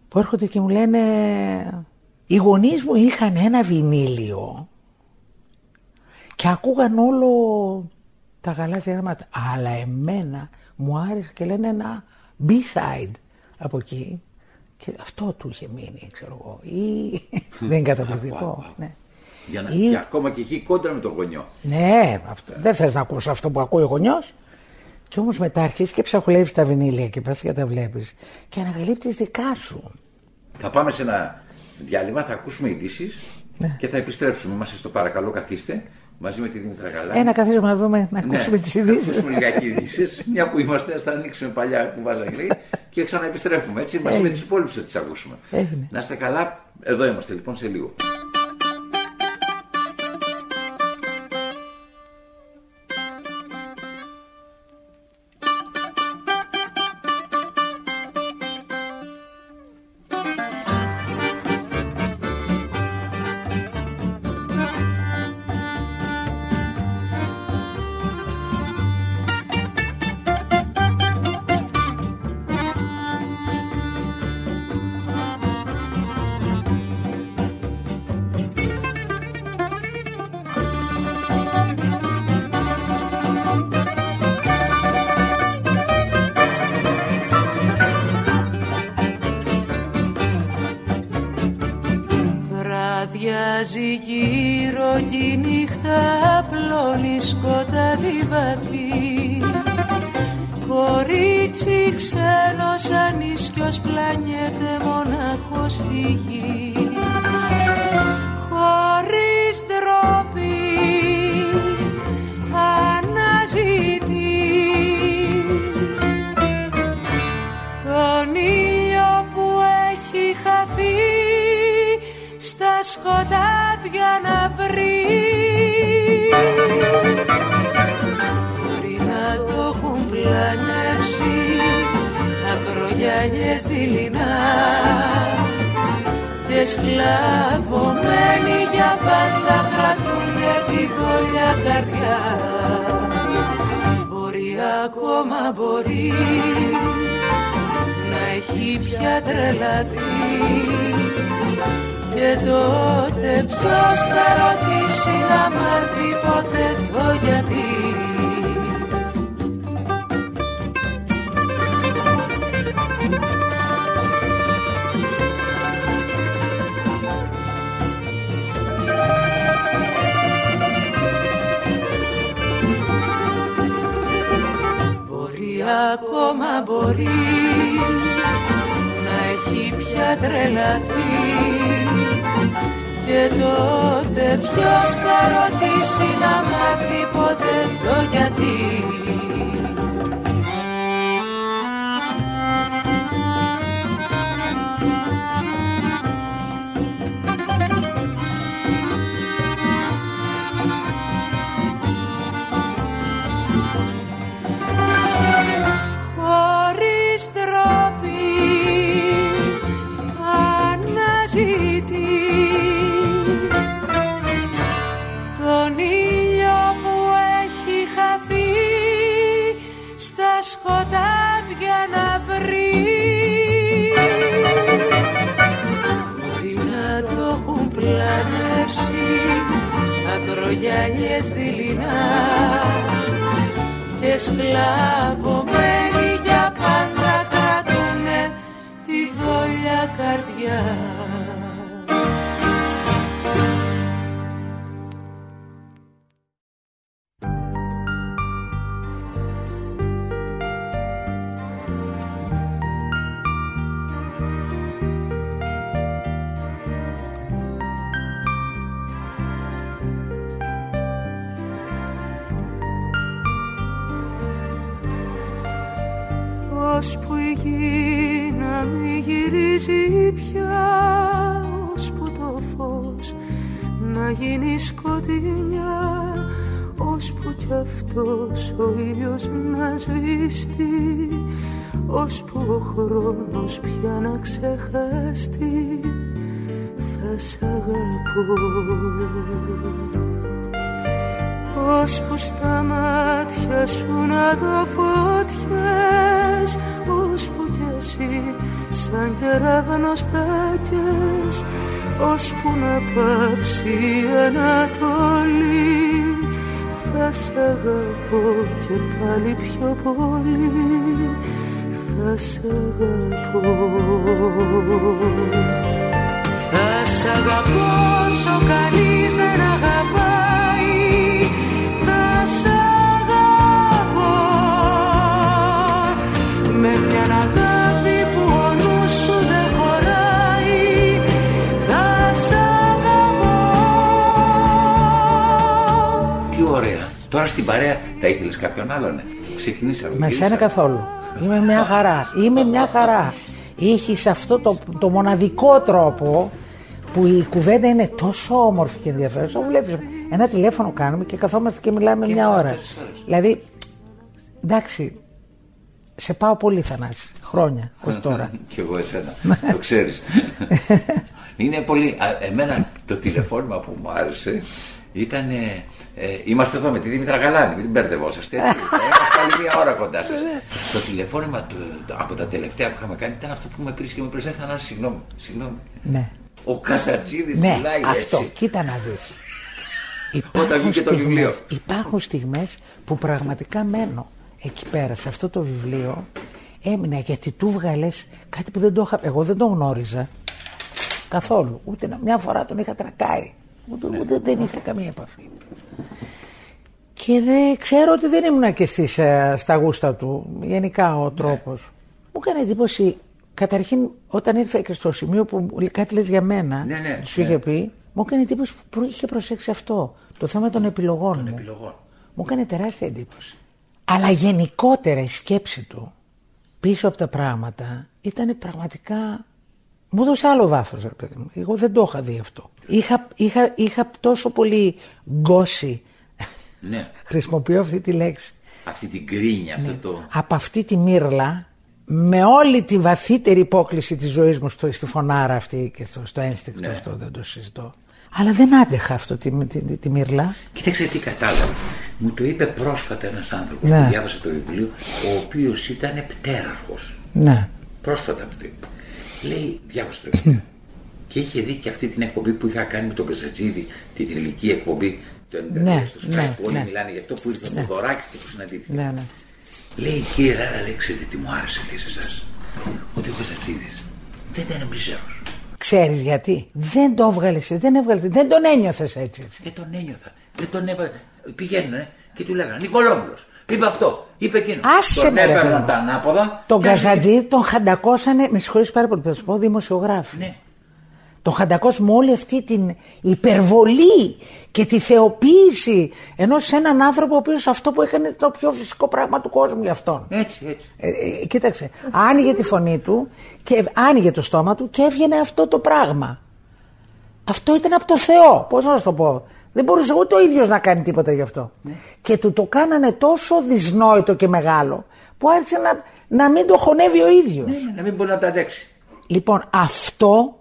που έρχονται και μου λένε, οι γονείς μου είχαν ένα βινίλιο και ακούγαν όλο τα γαλάζια γράμματα. Αλλά εμένα μου άρεσε και λένε ένα B-side από εκεί. Και αυτό του είχε μείνει, ξέρω εγώ. Ή... Δεν είναι καταπληκτικό. ναι. Για να, Ή- Και ακόμα και εκεί κόντρα με τον γονιό. Ναι, αυτό. δεν θες να ακούσει αυτό που ακούει ο γονιός. Και όμως μετά αρχίζεις και ψαχουλεύεις τα βινίλια και πας και τα βλέπεις και ανακαλύπτει δικά σου. Θα πάμε σε ένα διάλειμμα, θα ακούσουμε ειδήσεις Ναι. και θα επιστρέψουμε. Είμαστε στο παρακαλώ καθίστε μαζί με τη Δήμητρα Γαλάνη. Ένα καθίσουμε να δούμε να Ναι, ακούσουμε τις θα ειδήσεις. ακούσουμε λιγάκι ειδήσεις. Μια που είμαστε, θα ανοίξουμε παλιά που βάζαγγλί [LAUGHS] και ξαναεπιστρέφουμε έτσι μαζί με Έγινε. τους υπόλοιπους θα τις ακούσουμε. Έγινε. Να είστε καλά, εδώ είμαστε λοιπόν σε λίγο. Έχει πια τρελαθεί. Και τότε ποιος θα ρωτήσει να μάθει ποτέ το γιατί. Μπορεί ακόμα μπορεί. να έχει πια τρελαθεί. Και τότε ποιος θα ρωτήσει να μάθει ποτέ το γιατί μάσκες δειλινά και σκλαβωμένοι για πάντα κρατούνε τη δόλια καρδιά. Ώσπου ο χρόνος πια να ξεχαστεί Θα σ' αγαπώ. Ώσπου στα μάτια σου να δω φωτιές Ώσπου κι εσύ σαν κεραυνοστάκες Ώσπου να πάψει η Ανατολή Θα σ' αγαπώ και πάλι πιο πολύ Θα σ' αγαπώ Θα σ' αγαπώ όσο κανείς δεν αγαπάει Θα σ' αγαπώ Με μια αγάπη που ο νους σου δεν χωράει Θα σ' αγαπώ Τι ωραία. Τώρα στην παρέα θα ήθελες κάποιον άλλον. Ξεκινήσαμε. Με γυρίσαμε. σένα καθόλου. Είμαι μια χαρά. Είμαι μια χαρά. Είχε αυτό το, το μοναδικό τρόπο που η κουβέντα είναι τόσο όμορφη και ενδιαφέρουσα. Βλέπεις, ένα τηλέφωνο κάνουμε και καθόμαστε και μιλάμε μια ώρα. τέσσερις ώρες. Δηλαδή, εντάξει, σε πάω πολύ Θανάση, χρόνια, όχι τώρα. [LAUGHS] Κι εγώ εσένα. το ξέρεις. [LAUGHS] Είναι πολύ. α, Εμένα το τηλεφώνημα που μου άρεσε ήταν. Ε, ε, είμαστε εδώ με τη Δήμητρα Γαλάνη, μην την μπερδευόσαστε. Έτσι. Θα είμαστε άλλη μία ώρα κοντά σας. το τηλεφώνημα του- το- από τα τελευταία που είχαμε κάνει ήταν αυτό που με πήρες και με πήρες. Θανάση, συγγνώμη. συγγνώμη. ναι, Ο Κασατζίδης ναι, μιλάει αυτό, έτσι. κοίτα να δεις. [LAUGHS] Όταν βγήκε το βιβλίο. υπάρχουν στιγμές που πραγματικά μένω εκεί πέρα, σε αυτό το βιβλίο. Έμεινα γιατί του βγάλες κάτι που δεν το είχα. Εγώ δεν το γνώριζα καθόλου. Ούτε να- μια φορά τον είχα τρακάρει. Ούτε, Ναι. ούτε δεν είχα καμία επαφή. Και δεν ξέρω ότι δεν ήμουν και στις, ε, στα γούστα του, γενικά Ναι. ο τρόπος. Μου έκανε εντύπωση, καταρχήν όταν ήρθε και στο σημείο που μου- κάτι λες για μένα, Ναι, ναι, σου ναι. είχε πει, μου έκανε εντύπωση που προ- είχε προσέξει αυτό, το θέμα των επιλογών μου. Επιλογών. Μου έκανε τεράστια εντύπωση. Αλλά γενικότερα η σκέψη του πίσω από τα πράγματα ήταν πραγματικά. Μου έδωσε άλλο βάθος, ρε παιδί μου. Εγώ δεν το είχα δει αυτό. Είχα, είχα, είχα τόσο πολύ γκώσει. Ναι. [LAUGHS] Χρησιμοποιώ αυτή τη λέξη. Αυτή την κρίνια, αυτό το. Από αυτή τη μύρλα, με όλη τη βαθύτερη υπόκληση της ζωής μου στο, στη φωνάρα αυτή και στο, στο ένστικτο Ναι. αυτό, δεν το συζητώ. Αλλά δεν άντεχα αυτό τη, τη, τη, τη μύρλα. Κοίταξε τι κατάλαβα. Μου το είπε πρόσφατα ένας άνθρωπος Ναι. που διάβασε το βιβλίο, ο οποίος ήταν πτέραρχος. Ναι. Πρόσφατα μου το είπε. Λέει, διάβασε το [LAUGHS] βιβλίο. και είχε δει και αυτή την εκπομπή που είχα κάνει με τον Καζατζίδη, την θρηλυκή εκπομπή του 92 Ναι, στο Skype, ναι, που όλοι ναι. μιλάνε γι' αυτό που ήρθε ο Δωράκης και που συναντήθηκε. Ναι, ναι. Λέει, κύριε Λάρα, λέει, ξέρετε τι μου άρεσε, λέει σε εσάς. Ότι ο Καζατζίδης δεν ήταν μιζέρος. Ξέρεις γιατί; Δεν το έβγαλες, δεν έβγαλες, δεν τον ένιωθες έτσι. έτσι. Δεν τον ένιωθα. Δεν τον έβαλα. Πηγαίνουν και του λέγανε Νικολόπουλος. Είπε αυτό, είπε εκείνο. Άσε τον με, ρε έπαιρναν παιδί. τα ανάποδα. Τον και άρχισε- Καζατζή τον χαντακώσανε, με συγχωρείς πάρα πολύ, θα σου πω δημοσιογράφοι. Ναι. Τον χαντακώσαμε όλη αυτή την υπερβολή και τη θεοποίηση ενός σε έναν άνθρωπο ο οποίος αυτό που έκανε το πιο φυσικό πράγμα του κόσμου για αυτόν. Έτσι, έτσι. Ε, ε, κοίταξε, άνοιγε τη φωνή του και άνοιγε το στόμα του και έβγαινε αυτό το πράγμα. Αυτό ήταν από το Θεό. Πώς να σου το πω. Δεν μπορούσε ούτε ο ίδιος να κάνει τίποτα γι' αυτό. Και του το κάνανε τόσο δυσνόητο και μεγάλο που άρχισε να, να μην το χωνεύει ο ίδιος. Ναι, ναι, να μην μπορεί να τα αντέξει. Λοιπόν, αυτό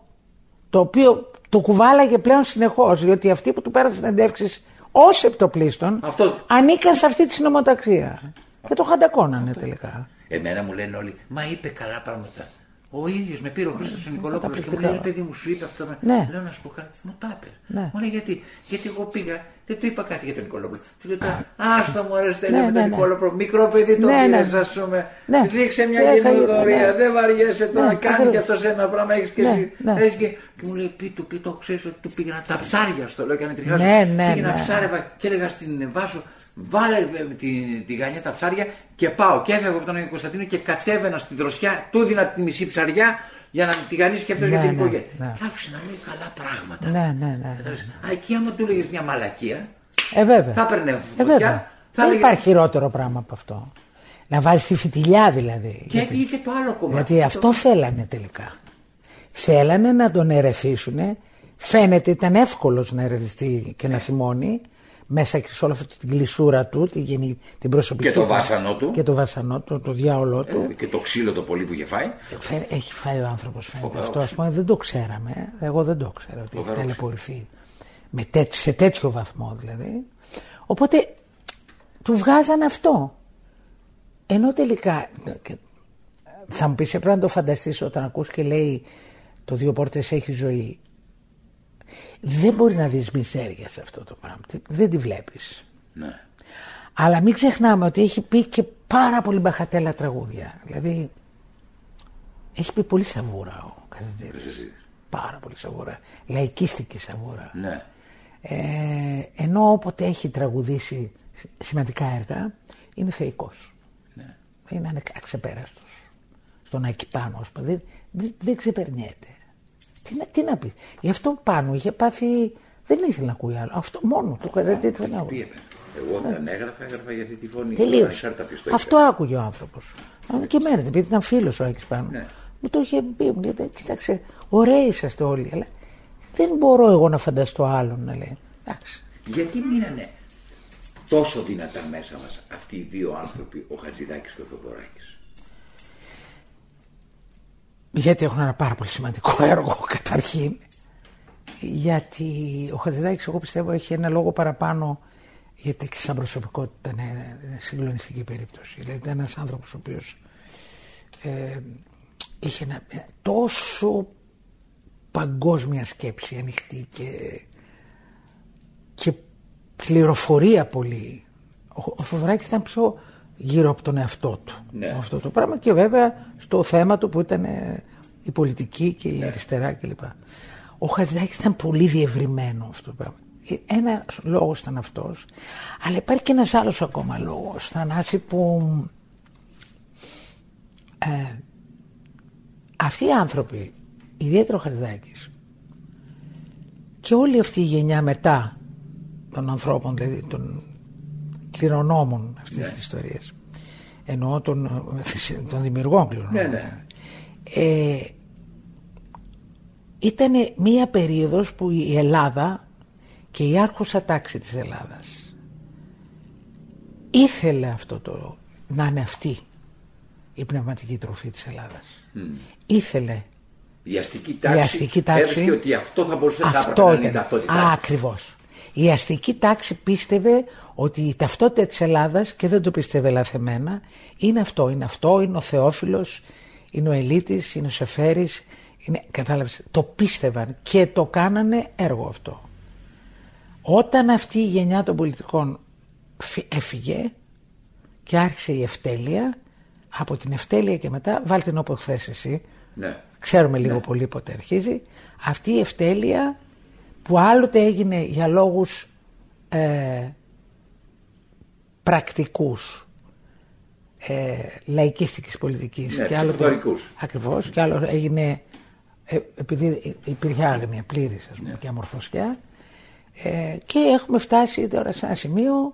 το οποίο το κουβάλαγε πλέον συνεχώς, γιατί αυτοί που του πέρασαν συνεντεύξεις ως επιτοπλίστων Αυτό. ανήκαν σε αυτή τη συνομοταξία. Και το χαντακώνανε τελικά. Εμένα μου λένε όλοι, μα είπε καλά πράγματα. Ο ίδιος με πήρε ο Χρήστος ο Νικολόπουλος και μου Καταπληκτικά. λέει: «Ρε παιδί μου, σου είπε αυτό. με-» Ναι. Λέω να σου πω κάτι. Μου τα είπε. Ναι. Μου λέει γιατί. Γιατί εγώ πήγα, δεν του είπα κάτι για τον Νικολόπουλο. Του λέω τώρα, άστα μου αρέσει Ναι, με ναι, τον ναι. Νικολόπουλο. Μικρό παιδί το Ναι, πήρες, ναι. ας πούμε. Ναι. Δείξε μια Και έχαγε- γενναιοδορία. ναι. Δεν βαριέσαι τώρα. Ναι, Κάνει κι ακριβώς. αυτός ένα πράγμα. Έχεις και Ναι, εσύ. ναι. Έχεις και... και μου λέει: Πει του, πει το, ξέρεις ότι του πήγαινα τα ψάρια στο λέω και ανετριχάζω. Ναι, ναι, Πήγαινα ναι. ψάρευα και έλεγα στην Βάσο, βάλε ε, τη, τη γανιά τα ψάρια και πάω. Και έφευγα από τον Άγιο Κωνσταντίνο και κατέβαινα στην δροσιά, του δίνα τη μισή ψαριά για να τη γανίσει και αυτός Ναι, για την ναι, οικογένεια. ναι. Και άκουσε να λέει καλά πράγματα. Ναι, ναι, ναι. Κατάλαβες. Α, εκεί άμα του έλεγε μια μαλακία, Ε, βέβαια. θα έπαιρνε Ε, φωτιά. βέβαια. θα Δεν έλεγε- υπάρχει χειρότερο πράγμα από αυτό. Να βάζεις τη φιτιλιά δηλαδή. Και έφυγε και το άλλο κομμάτι. Γιατί αυτό θέλανε τελικά. Θέλανε να τον ερεθίσουν. Φαίνεται ήταν εύκολος να ερεθιστεί και να θυμώνει μέσα και σε όλη αυτή την κλεισούρα του, τη γενι- την προσωπική Και το του. βάσανό του. Και το βάσανό του, το διάολό του. Ε, και το ξύλο το πολύ που είχε φάει. Φαίνε- Έχει φάει ο άνθρωπος φαίνεται. Φοβερό. Αυτό ας πούμε δεν το ξέραμε. Εγώ δεν το ξέρω ότι έχει Φοβερό. ταλαιπωρηθεί. Με τέ- σε τέτοιο βαθμό δηλαδή. Οπότε του βγάζαν αυτό. Ενώ τελικά. και- Θα μου πεις πρέπει να το φανταστείς όταν ακούς και λέει το δύο πόρτες έχει ζωή. Δεν μπορεί να δεις μιζέρια σε αυτό το πράγμα. Δεν τη βλέπεις. Ναι. Αλλά μην ξεχνάμε ότι έχει πει και πάρα πολύ μπαχατέλα τραγούδια. Δηλαδή, έχει πει πολύ σαβούρα ο Καζατζήρης. Καζατζήρης. Πάρα πολύ σαβούρα. Λαϊκίστικη σαβούρα. Ναι. Ε, ενώ όποτε έχει τραγουδήσει σημαντικά έργα, είναι θεϊκός. ναι. Είναι ανε- αξεπέραστος. Στον Άκη πάνω, ας πούμε, δεν, δεν, δεν ξεπερνιέται. Τι, να- τι να πεις. Γι' αυτό πάνω είχε πάθει. Δεν ήθελε να ακούει άλλο. Αυτό μόνο του Καζατζήρη ήθελε να ακούει. Πήγαινε. Εγώ όταν έγραφα, έγραφα για αυτή τη φωνή. Τελείωσε. Ανεξάρτητα ποιος το Αυτό είπε. άκουγε ο άνθρωπος. Και μένετε, επειδή ήταν φίλος ο Άκης πάνω. Ναι. Μου το είχε πει, μου λέει, κοίταξε, ωραίοι είσαστε όλοι, αλλά δεν μπορώ εγώ να φανταστώ άλλον να λέει. Εντάξει. Γιατί μείνανε τόσο δυνατά μέσα μας αυτοί οι δύο άνθρωποι, ο Χατζηδάκης και ο Θοδωράκης; Γιατί έχουν ένα πάρα πολύ σημαντικό [LAUGHS] έργο καταρχήν. Γιατί ο Χατζηδάκης εγώ πιστεύω έχει ένα λόγο παραπάνω γιατί και σαν προσωπικότητα είναι συγκλονιστική περίπτωση. Δηλαδή ήταν ένας άνθρωπος ο οποίος ε, είχε ένα, μια τόσο παγκόσμια σκέψη ανοιχτή και, και πληροφορία πολύ. Ο, ο Θοδωράκης ήταν πιο γύρω από τον εαυτό του. Ναι. με Αυτό το πράγμα και βέβαια στο θέμα του που ήταν ε, η πολιτική και η αριστερά κλπ. Ο Χατζηδάκης ήταν πολύ διευρυμένο αυτό το πράγμα. Ε, Ένας λόγος ήταν αυτός, αλλά υπάρχει και ένας άλλος ακόμα λόγος, Θανάση, που ε, αυτοί οι άνθρωποι, ιδιαίτερα ο Χατζηδάκης και όλη αυτή η γενιά μετά των ανθρώπων, δηλαδή των κληρονόμων αυτής Ναι. της ιστορίας, εννοώ των, [LAUGHS] των δημιουργών κληρονόμων, Ναι, ναι. ε, ήταν μία περίοδος που η Ελλάδα και η άρχουσα τάξη της Ελλάδας ήθελε αυτό το να είναι αυτή η πνευματική τροφή της Ελλάδας. Ήθελε Η αστική τάξη, η αστική τάξη έβρισκε ότι αυτό θα μπορούσε να αυτό έπρεπε να είναι η ήταν. ταυτότητά Α, της. ακριβώς. Η αστική τάξη πίστευε ότι η ταυτότητα της Ελλάδας και δεν το πίστευε λαθεμένα είναι αυτό, είναι αυτό, είναι ο Θεόφιλος, είναι ο Ελίτης, είναι ο Σεφέρης, είναι, κατάλαβες, το πίστευαν και το κάνανε έργο αυτό. Όταν αυτή η γενιά των πολιτικών φυ- έφυγε και άρχισε η ευτέλεια, από την ευτέλεια και μετά, βάλτε την όπου θες εσύ, Ναι. ξέρουμε λίγο πολύ πότε αρχίζει, αυτή η ευτέλεια που άλλοτε έγινε για λόγους ε, πρακτικούς, ε, λαϊκίστικης πολιτικής. Ναι, και άλλοτε, ψηφοφορικούς. ακριβώς, και άλλο έγινε ε, επειδή υπήρχε άγνοια πλήρης ας πούμε, Ναι. και αμορφωσιά ε, και έχουμε φτάσει τώρα σε ένα σημείο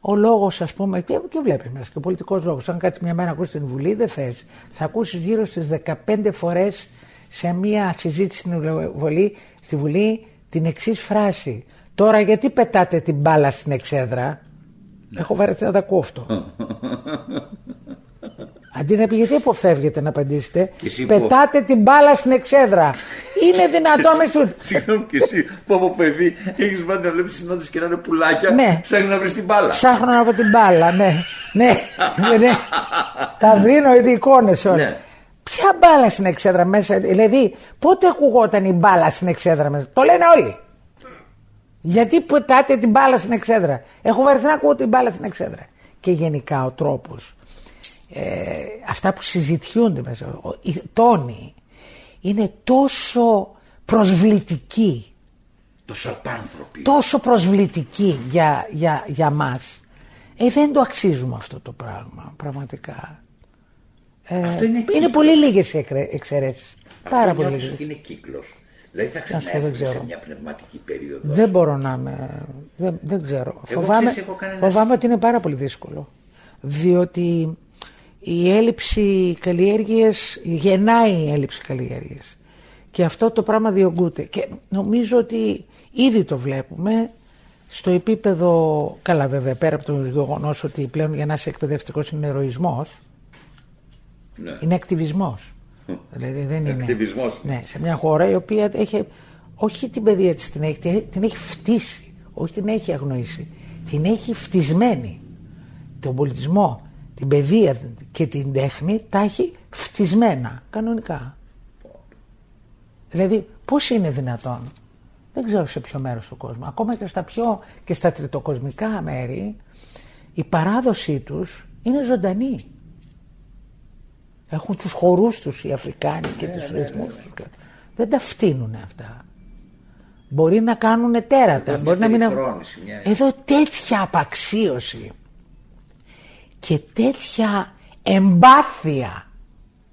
ο λόγος ας πούμε και, και βλέπεις μέσα και ο πολιτικός λόγος αν κάτσεις μια μέρα να ακούσεις την Βουλή δεν θες θα ακούσεις γύρω στις 15 φορές σε μια συζήτηση στην Βουλή, στη Βουλή την εξής φράση τώρα γιατί πετάτε την μπάλα στην εξέδρα; Έχω βαρεθεί να τα ακούω αυτό [LAUGHS] Αντί να πει γιατί αποφεύγετε να απαντήσετε, Και εσύ πετάτε την μπάλα στην εξέδρα. Είναι δυνατόν [LAUGHS] μες στου... Συγγνώμη και εσύ που από παιδί έχεις βάλει να βλέπεις συνόδου και να είναι πουλάκια. Ναι. Ψάχνεις να βρεις την μπάλα. Ψάχνω από την μπάλα, ναι. ναι, ναι, ναι. [LAUGHS] Τα δίνω οι εικόνες όλα. Ναι. Ποια μπάλα στην εξέδρα μέσα, δηλαδή πότε ακουγόταν η μπάλα στην εξέδρα μέσα; Το λένε όλοι. Γιατί πετάτε την μπάλα στην εξέδρα; Έχω βαρεθεί να ακούω την μπάλα στην εξέδρα. Και γενικά ο τρόπος, ε, αυτά που συζητιούνται μέσα, ο- οι τόνοι, είναι τόσο προσβλητικοί, Τόσο απάνθρωποι. τόσο προσβλητικοί για, για, για μας. Ε, δεν το αξίζουμε αυτό το πράγμα, πραγματικά. Ε, Αυτό είναι είναι κύκλος. πολύ λίγες οι εκρε- εξαιρέσεις. Αυτό Πάρα πολύ νιώθεις λίγες. ότι είναι κύκλος. Δηλαδή θα σου πω, δεν ξαναέρθουμε σε ξέρω. μια πνευματική περίοδο. Δεν μπορώ να είμαι. Δεν, δεν ξέρω. Εγώ, φοβάμαι, ξέρεις, έχω κανένα- φοβάμαι ότι είναι πάρα πολύ δύσκολο. Διότι η έλλειψη καλλιέργειας γεννάει η έλλειψη καλλιέργειας. Και αυτό το πράγμα διωγγούται. Και νομίζω ότι ήδη το βλέπουμε στο επίπεδο, καλά βέβαια πέρα από το γεγονός ότι πλέον για να είσαι εκπαιδευτικός είναι ηρωισμός, Ναι. είναι ακτιβισμός. Δηλαδή δεν είναι. Ακτιβισμός. Ναι, σε μια χώρα η οποία έχει, όχι την παιδεία της την έχει, την έχει- την έχει φτύσει, όχι την έχει αγνοήσει, την έχει φτισμένη. Τον πολιτισμό, την παιδεία και την τέχνη τα έχει φτισμένα, κανονικά. Δηλαδή, πώς είναι δυνατόν, δεν ξέρω σε ποιο μέρος του κόσμου, ακόμα και στα πιο και στα τριτοκοσμικά μέρη, η παράδοσή τους είναι ζωντανή. Έχουν τους χορούς τους οι Αφρικάνοι και τους ρυθμούς τους. Δεν τα φτύνουν αυτά. Μπορεί να κάνουν τέρατα. Εδώ μπορεί μια να μην έχουν- περιφρόνηση, μια- Εδώ τέτοια απαξίωση και τέτοια εμπάθεια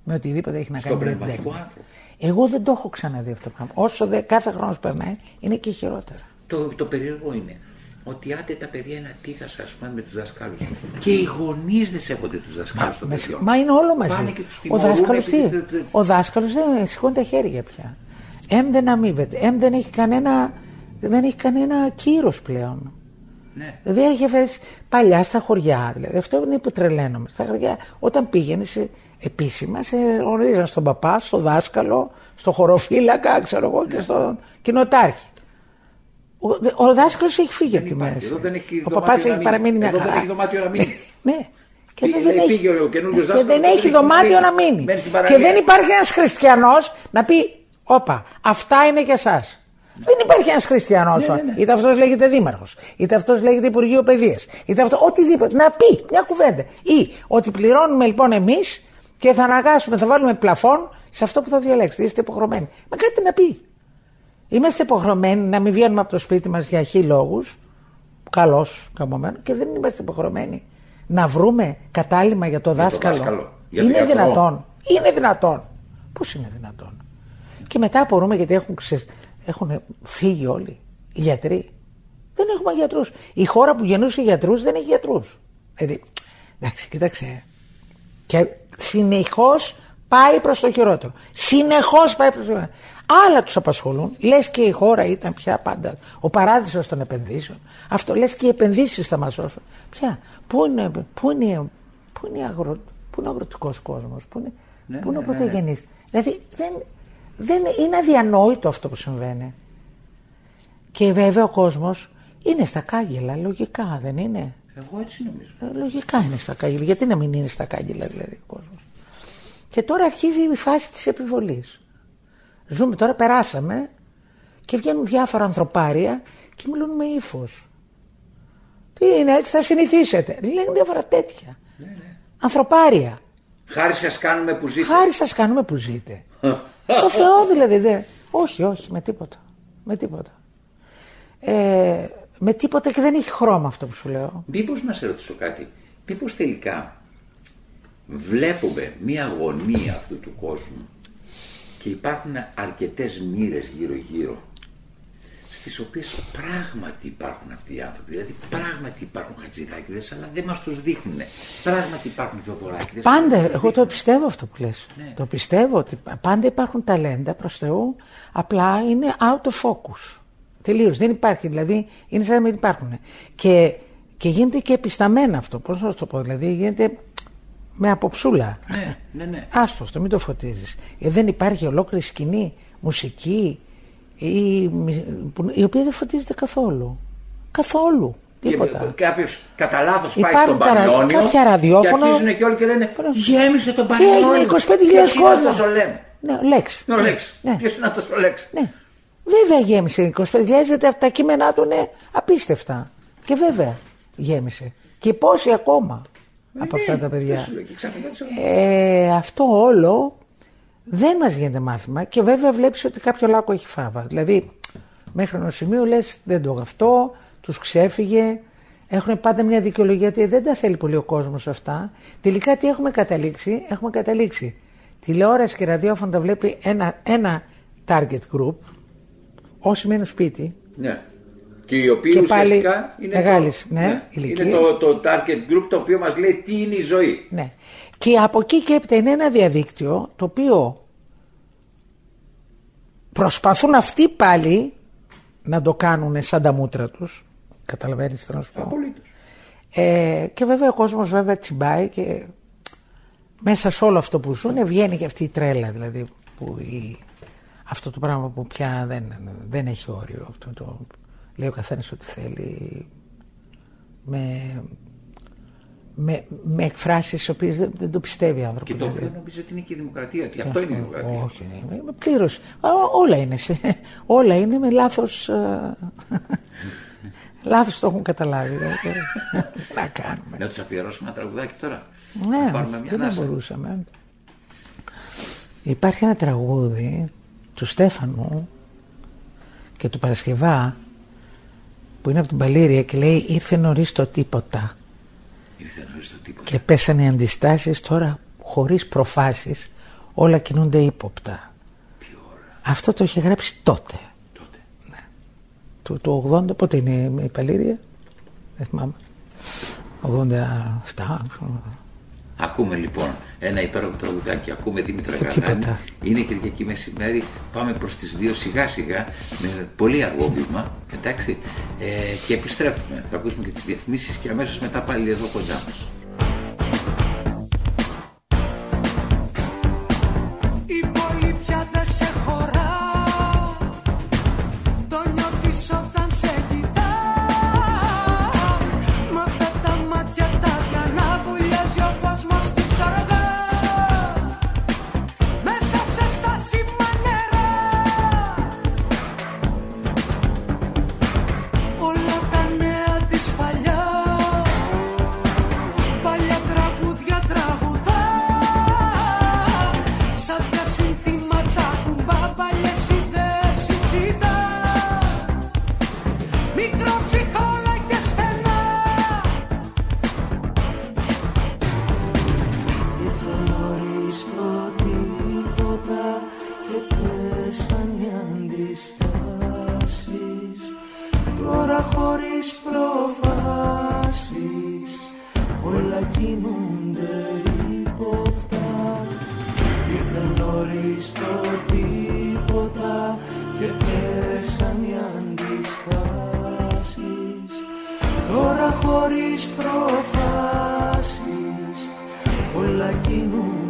με οτιδήποτε έχει να Στον κάνει με την πνευματικό τέχνη. άνθρωπο. Εγώ δεν το έχω ξαναδεί αυτό το πράγμα. Όσο δε, κάθε χρόνος περνάει είναι και χειρότερα. Το, το περίεργο είναι ότι άντε τα παιδιά είναι ατίθασα ας πούμε με τους δάσκαλους και οι γονείς δεν σέβονται τους δασκάλους των Μα, παιδιών. μα είναι όλο μαζί. Πάνε και τους ο τιμωρούν δάσκαλος τι; επειδή- Ο δάσκαλος δεν σηκώνει τα χέρια πια. Εμ δεν αμείβεται. Εμ δεν έχει κανένα, δεν έχει κανένα κύρος πλέον. Ναι. Δηλαδή έχει αφήσει παλιά στα χωριά. Δηλαδή, αυτό είναι που τρελαίνομαι. Στα χωριά, όταν πήγαινε σε, επίσημα, σε γνωρίζαν στον παπά, στο δάσκαλο, στο χωροφύλακα, ξέρω εγώ, και στον κοινοτάρχη. Ο, ο δάσκαλος έχει φύγει από τη υπάρχει. μέση. Εδώ δεν έχει ο δωμάτιο παπάς να έχει μείνει. παραμείνει μια Εδώ δεν χαρά. έχει δωμάτιο να μείνει. ναι. Και Πήγε- εδώ δεν λέει, έχει, πήγε ο καινούριος και δάσκαλος δεν και έχει δεν έχει δωμάτιο μείνει. να μείνει. Μένει στην Και παραλία. δεν υπάρχει ένας χριστιανός να πει: Όπα, αυτά είναι για εσάς. Δεν υπάρχει ένας χριστιανός. Ναι, ναι, ναι. Είτε αυτός λέγεται δήμαρχος, είτε αυτός λέγεται Υπουργείο Παιδείας, είτε αυτό. Οτιδήποτε. Να πει μια κουβέντα. Ή ότι πληρώνουμε λοιπόν εμείς και θα αναγκάσουμε, θα βάλουμε πλαφόν σε αυτό που θα διαλέξετε. Είστε υποχρεωμένοι. Μα κάτι να πει. Είμαστε υποχρεωμένοι να μην βγαίνουμε από το σπίτι μας για χι λόγους. Καλώ, καμωμένος. Και δεν είμαστε υποχρεωμένοι να βρούμε κατάλημα για το το δάσκαλο. δάσκαλο, για το είναι γιατρό. δυνατόν. Είναι δυνατόν. Πώς είναι δυνατόν; Και μετά απορούμε γιατί έχουν, ξε... έχουν φύγει όλοι οι γιατροί. Δεν έχουμε γιατρούς. Η χώρα που γεννούσε γιατρούς δεν έχει γιατρούς. Δηλαδή, εντάξει, κοίταξε. Και συνεχώς πάει προς το χειρότερο. Συνεχώς πάει προς το χειρότερο. Άλλα τους απασχολούν. Λες και η χώρα ήταν πια πάντα ο παράδεισος των επενδύσεων. Αυτό λες και οι επενδύσεις θα μας σώσουν. Πια. Πού είναι, πού είναι, πού είναι, αγρο, πού είναι ο αγροτικός κόσμος, πού είναι, Ναι, πού είναι ο ναι, ναι, ναι. πρωτογενής. Δηλαδή δεν, δεν είναι αδιανόητο αυτό που συμβαίνει. Και βέβαια ο κόσμος είναι στα κάγκελα, λογικά δεν είναι; Εγώ έτσι νομίζω. Ε, Λογικά είναι στα κάγκελα. Γιατί να μην είναι στα κάγκελα δηλαδή ο κόσμος; Και τώρα αρχίζει η φάση της επιβολής. Ζούμε τώρα, περάσαμε και βγαίνουν διάφορα ανθρωπάρια και μιλούν με ύφος. Τι είναι έτσι, θα συνηθίσετε. Λένε διάφορα τέτοια. Ανθρωπάρια. Χάρη σας κάνουμε που ζείτε. Χάρη σας κάνουμε που ζείτε. [LAUGHS] Το Θεό δηλαδή δεν. Όχι, όχι, με τίποτα. Με τίποτα. Ε, με τίποτα και δεν έχει χρώμα αυτό που σου λέω. Μήπως να σε ρωτήσω κάτι. Μήπως τελικά βλέπουμε μία αγωνία αυτού του κόσμου και υπάρχουν αρκετές μοίρες γύρω-γύρω στις οποίες πράγματι υπάρχουν αυτοί οι άνθρωποι. Δηλαδή πράγματι υπάρχουν χατζηδάκηδες αλλά δεν μας τους δείχνουν. Πράγματι υπάρχουν θοδωράκηδες. Πάντα, αλλά δεν εγώ το πιστεύω αυτό που λες. Ναι. Το πιστεύω ότι πάντα υπάρχουν ταλέντα προς Θεού, απλά είναι out of focus. Τελείως, δεν υπάρχει, δηλαδή είναι σαν να μην υπάρχουν. Και, και γίνεται και επισταμένα αυτό, πώς να σου το πω, δηλαδή γίνεται με αποψούλα. Ναι, ναι, ναι. Άστο, το μην το φωτίζεις. Ε, δεν υπάρχει ολόκληρη σκηνή, μουσική, η, η οποία δεν φωτίζεται καθόλου. Καθόλου. Τίποτα. Και κάποιος κατά λάθος πάει Υπάρχουν στον τα ρα- Πανιόνιο. κάποια ραδιόφωνα- Και αρχίζουν και όλοι και λένε Γέμισε τον Και Πανιόνιο. έγινε 25.000 Και ποιος είναι κόσμο. αυτός ο Λέν. Ναι, ο Λέξ. Είναι ο Λέξ. Ναι. Ποιος είναι αυτός ο Λέξ; Ναι. Βέβαια γέμισε 25.000 γιατί τα κείμενά του είναι απίστευτα. Και βέβαια γέμισε. Και πόσοι ακόμα από αυτά τα παιδιά. Δεν σου λέω, και ξαφνικά τους- Ε, αυτό όλο δεν μας γίνεται μάθημα και βέβαια βλέπεις ότι κάποιο λάκκο έχει φάβα. Δηλαδή μέχρι ενός σημείου λες δεν το αυτό, τους ξέφυγε, έχουν πάντα μια δικαιολογία ότι δεν τα θέλει πολύ ο κόσμος αυτά. Τελικά τι έχουμε καταλήξει, έχουμε καταλήξει. Τηλεόραση και ραδιόφωνο τα βλέπει ένα, ένα target group, όσοι μένουν σπίτι, Ναι. Και οι οποίοι Και πάλι ουσιαστικά είναι, μεγάλης, το, ναι, ηλικία. είναι το, το target group το οποίο μας λέει τι είναι η ζωή. Ναι. Και από εκεί και έπειτα είναι ένα διαδίκτυο το οποίο προσπαθούν αυτοί πάλι να το κάνουν σαν τα μούτρα τους. Καταλαβαίνεις τι να σου πω. Απολύτως. Ε, και βέβαια ο κόσμος βέβαια τσιμπάει και μέσα σε όλο αυτό που ζουν βγαίνει και αυτή η τρέλα δηλαδή που η, αυτό το πράγμα που πια δεν, δεν έχει όριο. Αυτό το, λέει ο καθένας ό,τι θέλει με, με, με εκφράσεις τις οποίες δεν, δεν το πιστεύει ο άνθρωπος. Και το δηλαδή. οποίο νομίζω ότι είναι και η δημοκρατία. Ότι αυτό είναι η δημοκρατία. Όχι, ναι, με πλήρως. Α, όλα είναι. σε- [LAUGHS] όλα είναι με λάθος... ε, [LAUGHS] λάθος το έχουν καταλάβει. δηλαδή. [LAUGHS] να κάνουμε. Να τους αφιερώσουμε ένα τραγουδάκι τώρα. να Ναι, πάρουμε μια τι δεν ανάσα. μπορούσαμε. Υπάρχει ένα τραγούδι του Στέφανου και του Παρασκευά που είναι από την Παλήρια και λέει ήρθε νωρίς το τίποτα Ήρθε νωρίς το τίποτα. και πέσανε οι αντιστάσεις τώρα χωρίς προφάσεις όλα κινούνται ύποπτα. Τι ώρα; Αυτό το είχε γράψει τότε. τότε. Το, το 80, πότε είναι η Παλήρια, δεν θυμάμαι. 87, Ακούμε λοιπόν ένα υπέροχο τραγουδάκι, ακούμε Δήμητρα Το Γαλάνη. τίποτα. Είναι Κυριακή μεσημέρι, πάμε προς τις δύο σιγά σιγά με πολύ αργό βήμα, εντάξει, ε, και επιστρέφουμε. Θα ακούσουμε και τις διαφημίσεις και αμέσως μετά πάλι εδώ κοντά μας. Τώρα χωρίς προφάσεις Όλα κινούνται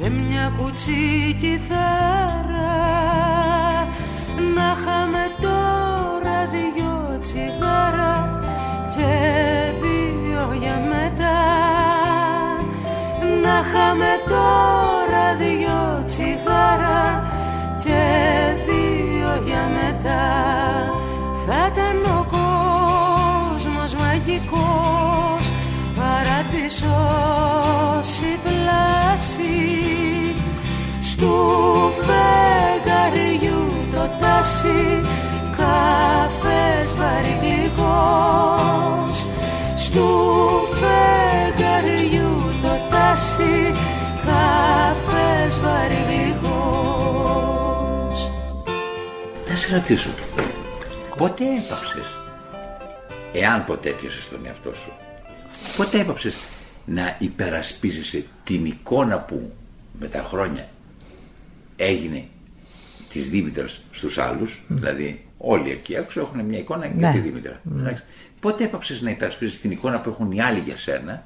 και μια κουτσή κιθάρα να είχαμε τώρα δυο τσιγάρα και δύο για μετά. Να είχαμε τώρα δυο τσιγάρα και δύο για μετά το τάσι καφές βαρύ γλυκός στου φεγγαριού το τάσι καφές βαρύ γλυκός Θα σε ρωτήσω, πότε έπαψες, εάν ποτέ έπιασες τον εαυτό σου, πότε έπαψες να υπερασπίζεσαι την εικόνα που με τα χρόνια έγινε της Δήμητρας στους άλλους, δηλαδή όλοι εκεί έξω έχουν μια εικόνα για Ναι. τη Δήμητρα. Εντάξει. Πότε έπαψες να υπερασπίζεσαι την εικόνα που έχουν οι άλλοι για σένα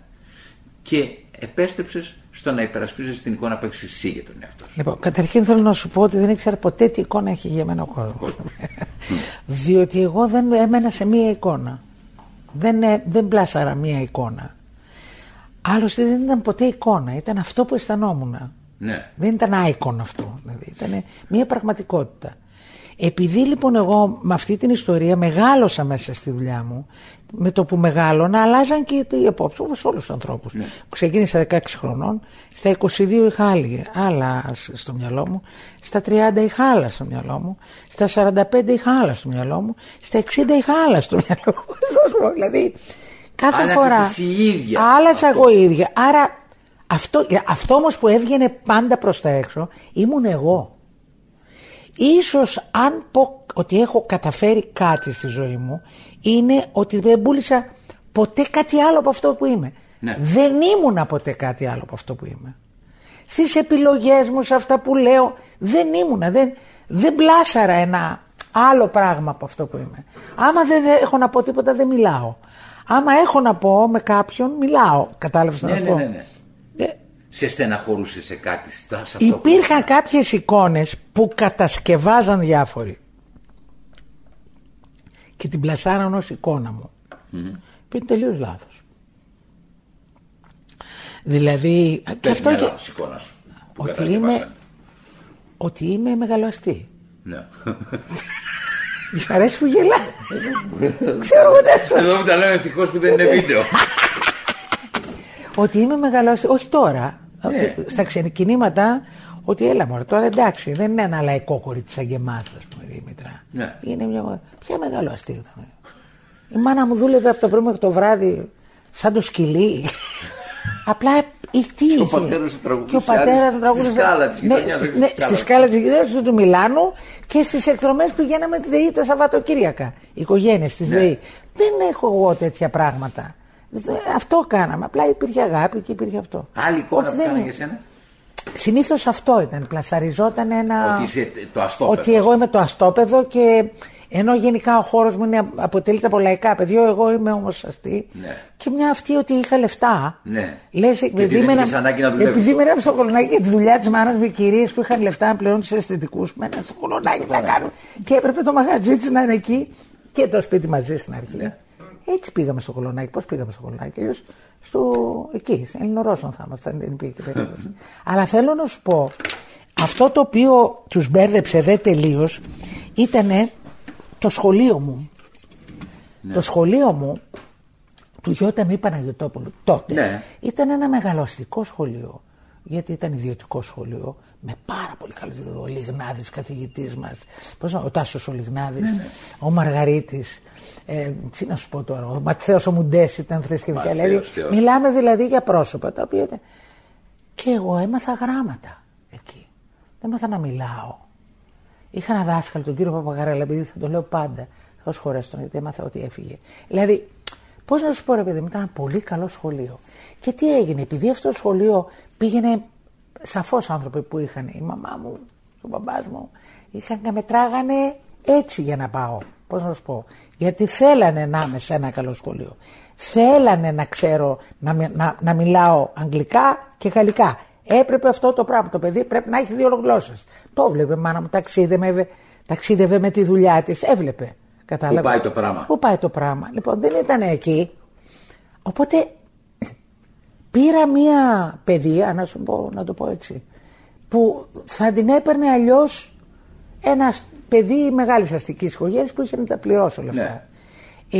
και επέστρεψες στο να υπερασπίζεσαι την εικόνα που έχεις εσύ για τον εαυτό σου; Λοιπόν, καταρχήν θέλω να σου πω ότι δεν ήξερα ποτέ τι εικόνα έχει για μένα ο κόσμος. [LAUGHS] Διότι εγώ δεν έμενα σε μία εικόνα. Δεν, ε, δεν πλάσαρα μία εικόνα. Άλλωστε δεν ήταν ποτέ εικόνα, ήταν αυτό που αισθανόμουν. Ναι. Δεν ήταν icon αυτό. Δηλαδή, ήταν μία πραγματικότητα. Επειδή λοιπόν εγώ με αυτή την ιστορία μεγάλωσα μέσα στη δουλειά μου, με το που μεγάλωνα αλλάζαν και οι απόψεις, όπως όλους τους ανθρώπους. Ξεκίνησα 16 χρονών, στα 22 είχα άλλη, άλλα σ- στο μυαλό μου, στα 30 είχα άλλα στο μυαλό μου, στα 45 είχα άλλα στο μυαλό μου, στα 60 είχα άλλα στο μυαλό μου. [LAUGHS] Σας πω, δηλαδή, κάθε Άλλαξες φορά εσύ η ίδια. άλλαξα Αυτό. εγώ η ίδια. Άρα αυτό, αυτό όμως που έβγαινε πάντα προς τα έξω ήμουν εγώ. Ίσως αν πω ότι έχω καταφέρει κάτι στη ζωή μου είναι ότι δεν πούλησα ποτέ κάτι άλλο από αυτό που είμαι. Ναι. Δεν ήμουνα ποτέ κάτι άλλο από αυτό που είμαι. Στις επιλογές μου, σε αυτά που λέω, δεν ήμουνα. Δεν, δεν πλάσαρα ένα άλλο πράγμα από αυτό που είμαι. Άμα δεν δεν έχω να πω τίποτα δεν μιλάω. Άμα έχω να πω με κάποιον μιλάω. Κατάλαβες να Ναι, σου ναι, πω; ναι, ναι. Ε, Σε στεναχωρούσε σε κάτι, στα- σε αυτό που- Υπήρχαν κάποιες εικόνες που κατασκευάζαν διάφοροι και την πλασάραν ως εικόνα μου. Που είναι τελείως λάθος. Δηλαδή, και Πες αυτό μια και, λάθος εικόνα σου. που Ότι κατασκευάσανε. είμαι- ότι είμαι μεγαλοαστή. Ναι. [LAUGHS] Της αρέσει που γελά. [LAUGHS] Ξέρω ούτε. Εδώ που τα λέω ευτυχώς που δεν είναι [LAUGHS] βίντεο. Ότι είμαι μεγαλοαστή. Όχι τώρα. Ναι. Στα ξεκινήματα, ότι έλα μωρέ, τώρα εντάξει, δεν είναι ένα λαϊκό κορίτσι σαν και εμάς, ας πούμε, Δήμητρα. Ναι. Είναι μια, ποια μεγαλοαστή ήταν. Η μάνα μου δούλευε από το πρωί μέχρι το βράδυ σαν το σκυλί. [LAUGHS] Απλά ή τι είχε. ο πατέρας του τραγουδούσε Και ο πατέρας άλλη του τραγουδούσε. στη σκάλα της Ναι, γειτονιάς, όχι ναι, στη σκάλα στη του. σκάλα της γειτονιάς του, του Μιλάνου και στις εκδρομές πηγαίναμε τη ΔΕΗ τα Σαββατοκύριακα. Οι οικογένειες της Ναι. ΔΕΗ. Δεν έχω εγώ τέτοια πράγματα. Δεν- Αυτό κάναμε. Απλά υπήρχε αγάπη και υπήρχε αυτό. Άλλη εικόνα Όχι, που δεν έκανα είναι. για σένα; Συνήθως αυτό ήταν. Πλασαριζόταν ένα. Ότι είσαι το αστόπεδος. Ότι εγώ είμαι το αστόπεδο και ενώ γενικά ο χώρος μου είναι, αποτελείται από λαϊκά παιδιά, εγώ είμαι όμω αστή. Ναι. Και μια αυτή ότι είχα λεφτά. Ναι. Λες, ότι δεν είχες ανάγκη να δουλεύεις. Επειδή μέναμε στο κολονάκι για τη δουλειά της μάνας με κυρίες που είχαν λεφτά να πληρώνουν τους αισθητικούς, μέναν στο κολονάκι να κάνουν. Και έπρεπε το μαγαζί της να είναι εκεί και το σπίτι μαζί στην αρχή. Ναι. Έτσι πήγαμε στο κολονάκι. Πώς πήγαμε στο κολονάκι, αλλιώς στο... εκεί, σε Ελληνορώσον θα ήμασταν, δεν υπήρχε περίπτωση. [LAUGHS] Αλλά θέλω να σου πω, αυτό το οποίο τους μπέρδεψε δε τελείως ήταν το σχολείο μου. Ναι. Το σχολείο μου του Γιώτα Μη Παναγιωτόπουλου τότε Ναι. ήταν ένα μεγαλοαστικό σχολείο. Γιατί ήταν ιδιωτικό σχολείο με πάρα πολύ καλό δίδυμο. Ο Λιγνάδης, καθηγητής μας. Ο Τάσος ο Λιγνάδης, Ναι, ο Μαργαρίτης. Ε, τι να σου πω τώρα, ο Ματθαίος ο Μουντές ήταν θρησκευτικά. Ματθαίος, Δηλαδή, Θεός. μιλάμε δηλαδή για πρόσωπα τα οποία ήταν. Και εγώ έμαθα γράμματα εκεί. Δεν έμαθα να μιλάω. Είχα ένα δάσκαλο, τον κύριο Παπαγαρέλα, επειδή θα το λέω πάντα. Θα σχολιάσω τον, γιατί έμαθα ότι έφυγε. Δηλαδή, πώς να σου πω, ρε παιδί μου, ήταν ένα πολύ καλό σχολείο. Και τι έγινε, επειδή αυτό το σχολείο πήγαινε σαφώς άνθρωποι που είχαν, η μαμά μου, ο μπαμπάς μου, είχαν και μετράγανε έτσι για να πάω. Πώς να σου πω. Γιατί θέλανε να είμαι σε ένα καλό σχολείο. Θέλανε να ξέρω να, μι- να, να μιλάω αγγλικά και γαλλικά. Έπρεπε αυτό το πράγμα. Το παιδί πρέπει να έχει δύο γλώσσε. Το βλέπε η μάνα μου, ταξίδευε, ταξίδευε με τη δουλειά της. Έβλεπε. Κατάλαβες; Πού πάει το πράγμα; Πού πάει το πράγμα; Λοιπόν, δεν ήταν εκεί. Οπότε πήρα μία παιδεία, να σου πω, να το πω έτσι, που θα την έπαιρνε αλλιώς ένας παιδί μεγάλης αστικής οικογένειας που είχε να τα πληρώσει όλα αυτά. Ναι.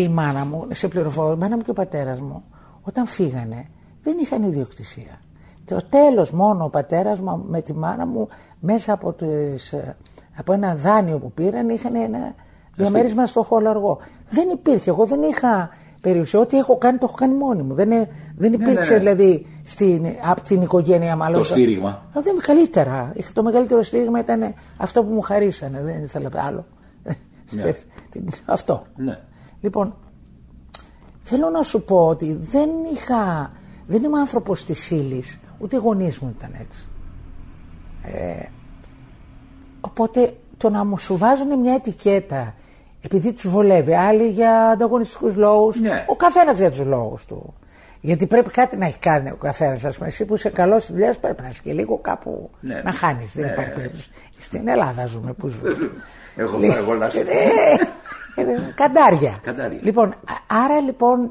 Η μάνα μου, σε πληροφορώ, η μάνα μου και ο πατέρας μου, όταν φύγανε, δεν είχαν ιδιοκτησία. Το τέλος μόνο ο πατέρας μου με τη μάνα μου μέσα από, τις, ε, από ένα δάνειο που πήραν είχαν ένα διαμέρισμα στο χολαργό. Δεν υπήρχε. Εγώ δεν είχα περιουσία. Ό,τι έχω κάνει το έχω κάνει μόνη μου. Δεν, ε- δεν υπήρξε ναι. δηλαδή στην, από την οικογένεια μάλλον. Το στήριγμα. Α, Δεν είμαι καλύτερα. Είχα το μεγαλύτερο στήριγμα ήταν αυτό που μου χαρίσανε. Δεν ήθελα άλλο. Ξέρεις, την- Αυτό. Ναι. Λοιπόν, θέλω να σου πω ότι δεν είχα, δεν είμαι άνθρωπος της ύλης, ούτε οι γονείς μου ήταν έτσι. Ε, οπότε το να μου σου βάζουν μια ετικέτα επειδή τους βολεύει, άλλοι για ανταγωνιστικούς λόγους, Ναι. ο καθένας για τους λόγους του. Γιατί πρέπει κάτι να έχει κάνει ο καθένας. Ας πούμε, εσύ που είσαι καλός στη δουλειά σου πρέπει να είσαι και λίγο κάπου Ναι. να χάνεις. Δεν Ναι, υπάρχει ναι. περίπτωση. Στην Ελλάδα ζούμε, πού ζούμε. [LAUGHS] Έχω φάει εγώ λάστιχο. Ε, ε, Καντάρια. Καντάρια. Λοιπόν, α- άρα λοιπόν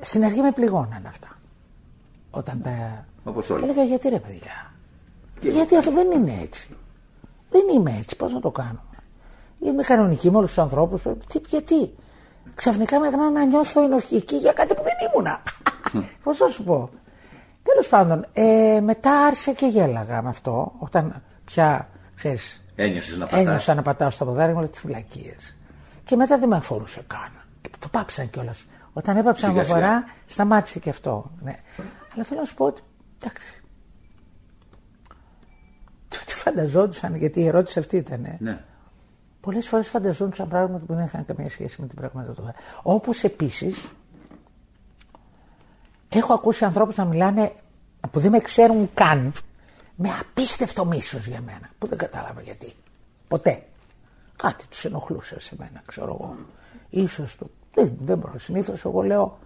στην αρχή με πληγώναν αυτά. Όταν τα. Όπως όλοι. Έλεγα γιατί ρε παιδιά. Και- Γιατί αυτό δεν είναι έτσι. Δεν είμαι έτσι. Πώς να το κάνω; Είμαι κανονική με όλους τους ανθρώπους. Γιατί; Ξαφνικά με έκαναν να νιώθω ενοχική για κάτι που δεν ήμουνα. [LAUGHS] Πώς θα σου πω; Τέλος πάντων, ε, μετά άρχισα και γέλαγα με αυτό. Όταν πια, ξέρεις, Ένιωσες να πατάς. Ένιωσα να πατάω στα ποδάρια μου όλε τι φυλακίε. Και μετά δεν με αφορούσε καν. Ε, Το πάψαν κιόλας. Όταν έπαψα να με Σιγά, σιγά. αφορά, σταμάτησε και αυτό. Ναι. Αλλά θέλω να σου πω ότι. Εντάξει. Το τι φανταζόντουσαν, γιατί η ερώτηση αυτή ήταν. Ναι. Πολλές φορές φανταζόντουσαν πράγματα που δεν είχαν καμία σχέση με την πραγματικότητα. Όπως επίσης, έχω ακούσει ανθρώπους να μιλάνε που δεν με ξέρουν καν με απίστευτο μίσος για μένα. Που δεν κατάλαβα γιατί. Ποτέ. Κάτι τους ενοχλούσε σε μένα, ξέρω εγώ. Ίσως του. Δεν, δεν μπορώ. Συνήθως εγώ λέω,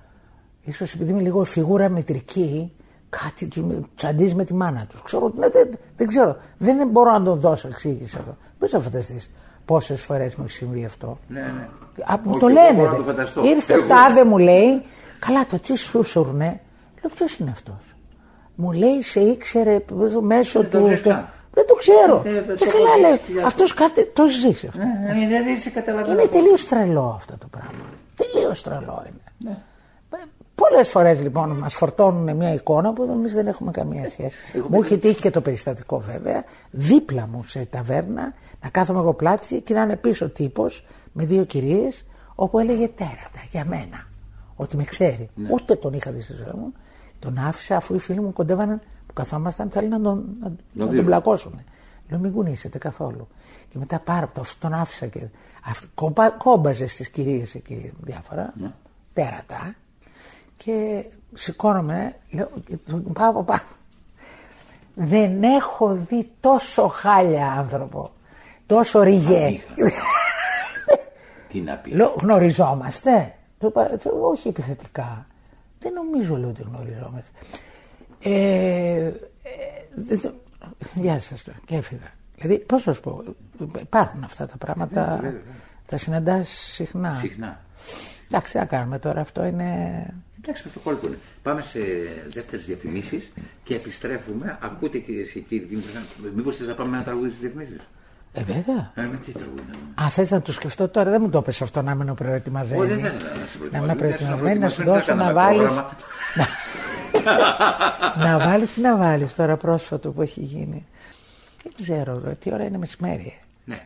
ίσως επειδή είμαι λίγο φιγούρα μετρική, κάτι του τσαντίζεις με τη μάνα τους. Ξέρω, ναι, δεν, δεν ξέρω. Δεν μπορώ να τον δώσω εξήγηση αυτό. Πώ να φανταστείς πόσες φορές μου έχει συμβεί αυτό. Ναι, ναι. Α, μου Όχι, το εγώ λένε. μπορώ να ρε. το φανταστώ. Ήρθε Εγώ. ο τάδε μου λέει, καλά το τι σούσουρνε. Λέω ποιος είναι αυτός; Μου λέει σε ήξερε μέσω Δεν το του. ξέρεις το- καν. Δεν το ξέρω. Ε, δεν και το καλά έχω λέει, ζήσει χιλιάδες αυτός κάτι το έχει ζήσει αυτό. Ναι, ναι, δεν είσαι καταλαβαίνω. Είναι τελείως τρελό αυτό το πράγμα. Τελείως τρελό είναι. Ναι. Πολλές φορές λοιπόν μας φορτώνουν μια εικόνα που εμείς δεν έχουμε καμία σχέση. Εγώ μου παιδί- έχει τύχει και το περιστατικό βέβαια. Δίπλα μου σε ταβέρνα να κάθομαι εγώ πλάτη και να είναι πίσω τύπος με δύο κυρίες όπου έλεγε τέρατα για μένα. Ότι με ξέρει. Ναι. Ούτε τον είχα δει στη ζωή μου. Τον άφησα αφού οι φίλοι μου κοντεύανε που καθόμασταν θέλει να τον, να, να τον δίνω. πλακώσουν. Λέω μην κουνήσετε καθόλου. Και μετά πάρα από το αυτό τον άφησα και αυ- κόμπα, κόμπαζε στις κυρίες εκεί διάφορα. Ναι. Τέρατα. Και σηκώνομαι, λέω, και τον πάω από πάνω. Δεν έχω δει τόσο χάλια άνθρωπο. Τόσο ριγέ. Αμήχανο. [LAUGHS] Τι να πει. Λέω, γνωριζόμαστε. Του είπα, «Ε, όχι επιθετικά. Δεν νομίζω λέω ότι γνωριζόμαστε. Ε, ε, δεν το- γεια σας τώρα. Και έφυγα. Δηλαδή, πώς να σου πω, υπάρχουν αυτά τα πράγματα, τα συναντάς συχνά. Συχνά. Εντάξει, τι να κάνουμε τώρα, αυτό είναι... Εντάξει, με το κόλπο είναι. Πάμε σε δεύτερες διαφημίσεις και επιστρέφουμε. Ακούτε κυρίε και κύριοι, μήπως θες να πάμε ένα τραγούδι στις διαφημίσεις; Ε, βέβαια. Ε, με τι τραγούδι να πούμε; Αν θες να το σκεφτώ τώρα, δεν μου το πες αυτό να μείνω προετοιμασμένη. Όχι, δεν θέλω να σε Να ήμουν προετοιμάσω. προετοιμασμένη, να σου Δεν δώσω να κάναμε βάλεις... πρόγραμμα. να βάλεις τι να βάλεις τώρα πρόσφατο που έχει γίνει. Δεν ξέρω, ρε, τι ώρα είναι μεσημέρι. ε. Ναι.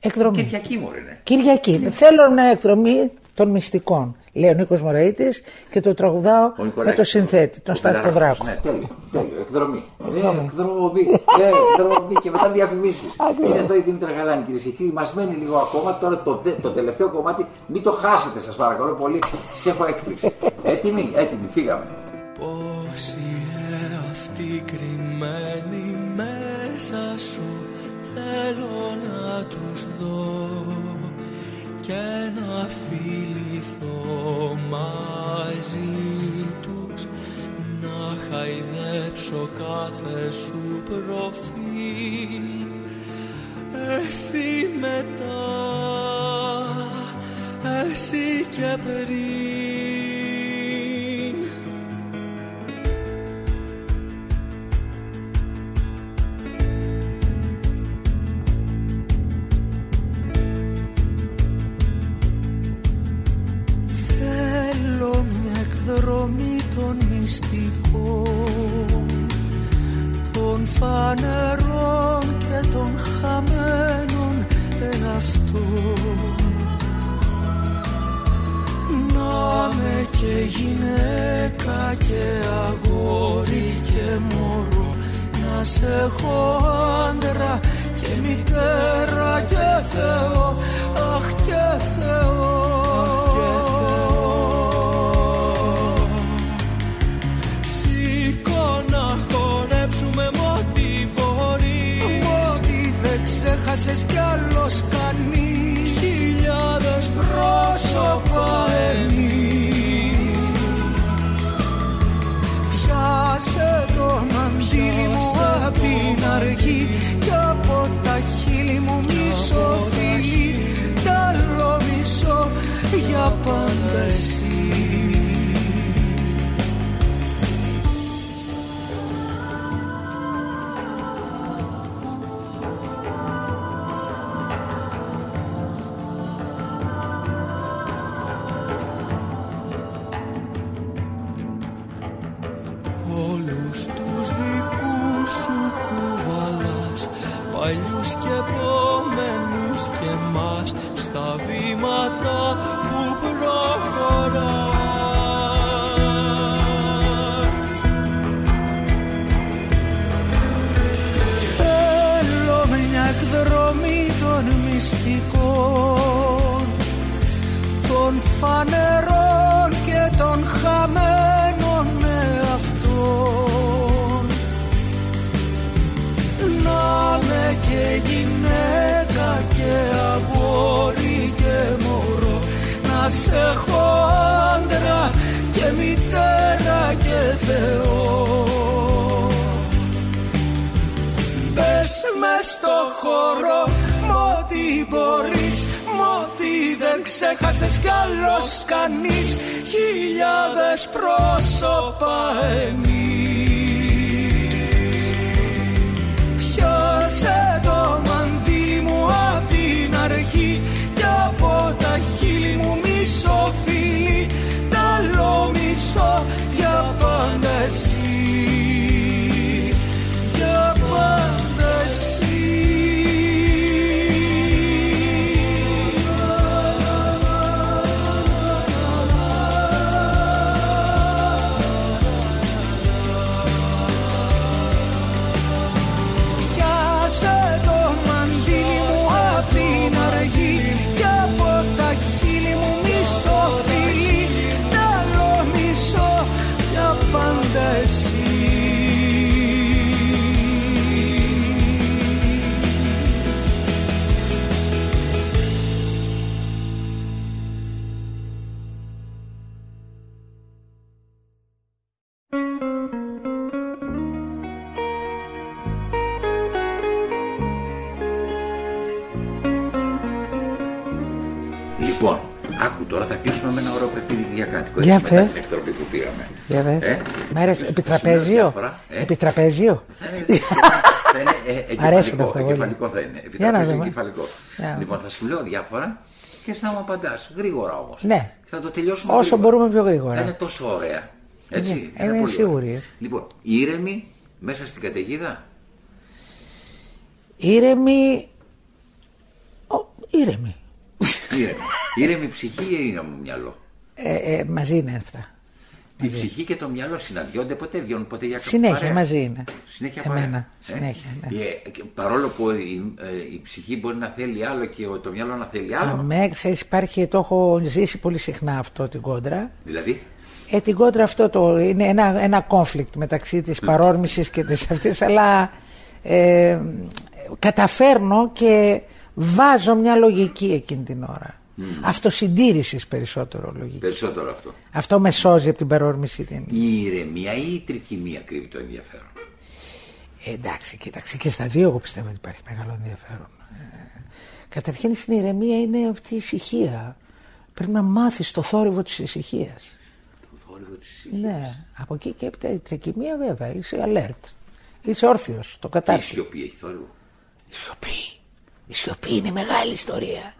Εκδρομή. Κυριακή μου είναι. Κυριακή. Θέλω μια εκδρομή των μυστικών. Λέει ο Νίκος Μωραήτης και το τραγουδάω Ο με Νικολάκης. το συνθέτη, τον Ο Στάθη Πιλαράκος. Δράκο. Ναι, τέλειο, τέλειο. Εκδρομή. Εκδρομή. Εκδρομή. Και μετά διαφημίσεις. Ακριβώς. Είναι εδώ η Δήμητρα Γαλάνη, κυρίε και κύριοι. Μας μένει λίγο ακόμα. Τώρα το, τε- το τελευταίο κομμάτι, μην το χάσετε, σας παρακαλώ πολύ. Τη έχω έκπληξη. Έτοιμοι, έτοιμοι, φύγαμε. Πώς είναι αυτή κρυμμένη μέσα σου θέλω να τους δω και να φιληθώ μαζί τους να χαϊδέψω κάθε σου προφίλ. Εσύ μετά εσύ και πριν Για έτσι, μετά πες. την εκτροπή που πήγαμε. Για πες. Ε, Μ' αρέσει. θα σου Επιτραπέζιο; λέω διάφορα, ε. Επιτραπέζιο; Θα είναι ε, [LAUGHS] Αρέσκουν εγκεφαλικό, αυτά όλα. εγκεφαλικό θα είναι. Για να Επιτραπέζιο δούμε. εγκεφαλικό. Για να Λοιπόν, θα σου λέω διάφορα και θα μου απαντάς. Γρήγορα όμως. Ναι. Θα το τελειώσουμε Όσο γρήγορα. μπορούμε πιο γρήγορα. Θα είναι τόσο ωραία. Έτσι. Ναι, θα είναι είμαι πολύ σίγουρη. ωραία. Λοιπόν, ήρεμη μέσα στην καταιγίδα. Ήρεμη. Ο, ήρεμη. Ήρεμη. ήρεμη ψυχή ή ήρεμο μυαλό; Ε, ε, μαζί είναι αυτά. Η ψυχή και το μυαλό συναντιόνται ποτέ, βγαίνουν ποτέ για κάποιο Συνέχεια παρέα. μαζί είναι. Συνέχεια Εμένα, παρέα. συνέχεια, ναι. Ε, και παρόλο που η, ε, η ψυχή μπορεί να θέλει άλλο και ο- το μυαλό να θέλει άλλο. Αμέ, ξέρεις, υπάρχει, το έχω ζήσει πολύ συχνά αυτό την κόντρα. Δηλαδή, Ε, την κόντρα αυτό το, είναι ένα, ένα conflict μεταξύ της παρόρμησης και της αυτής, αλλά ε, καταφέρνω και βάζω μια λογική εκείνη την ώρα. Αυτοσυντήρησης περισσότερο λογική. Περισσότερο αυτό. Αυτό με σώζει από την παρόρμηση την. Η ηρεμία ή η τρικυμία κρύβει το ενδιαφέρον. Ε, εντάξει, κοίταξε και στα δύο εγώ πιστεύω ότι υπάρχει μεγάλο ενδιαφέρον. Ε, καταρχήν στην ηρεμία είναι αυτή η ησυχία. Πρέπει να μάθεις το θόρυβο της ησυχίας. Το θόρυβο της Ναι, από εκεί και έπειτα η τρικυμία βέβαια, είσαι alert. Είσαι όρθιος, το Η κατάρτι. σιωπή έχει θόρυβο. Η σιωπή. Η σιωπή είναι μεγάλη ιστορία.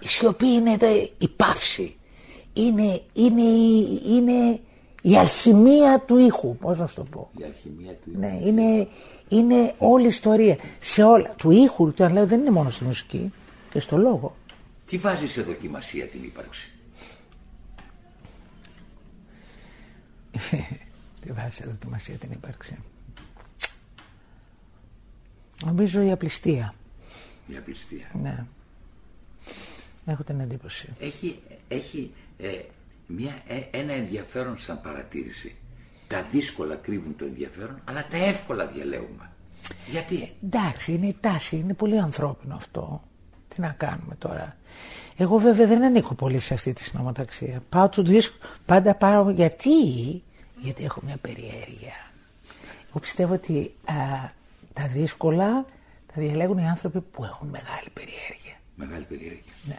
Η σιωπή είναι το- η παύση. Είναι, είναι, η- είναι η αλχημία του ήχου, πώς να σου το πω. Η αλχημία του Ναι, είναι, είναι όλη η ιστορία. Σε όλα. Του ήχου, το λέω, δεν είναι μόνο στη μουσική και στο λόγο. Τι βάζεις σε δοκιμασία την ύπαρξη; [LAUGHS] Τι βάζεις σε δοκιμασία την ύπαρξη; Νομίζω η απληστία. Η απληστία. Ναι. Έχω την εντύπωση. Έχει, έχει ε, μια, ε, ένα ενδιαφέρον σαν παρατήρηση. Τα δύσκολα κρύβουν το ενδιαφέρον, αλλά τα εύκολα διαλέγουμε. Γιατί; Εντάξει, είναι η τάση, είναι πολύ ανθρώπινο αυτό. Τι να κάνουμε τώρα. Εγώ βέβαια δεν ανήκω πολύ σε αυτή τη συνομοταξία. Πάω του δίσκου, πάντα πάω γιατί, γιατί έχω μια περιέργεια. Εγώ πιστεύω ότι α, τα δύσκολα τα διαλέγουν οι άνθρωποι που έχουν μεγάλη περιέργεια. Μεγάλη περιέργεια. Ναι.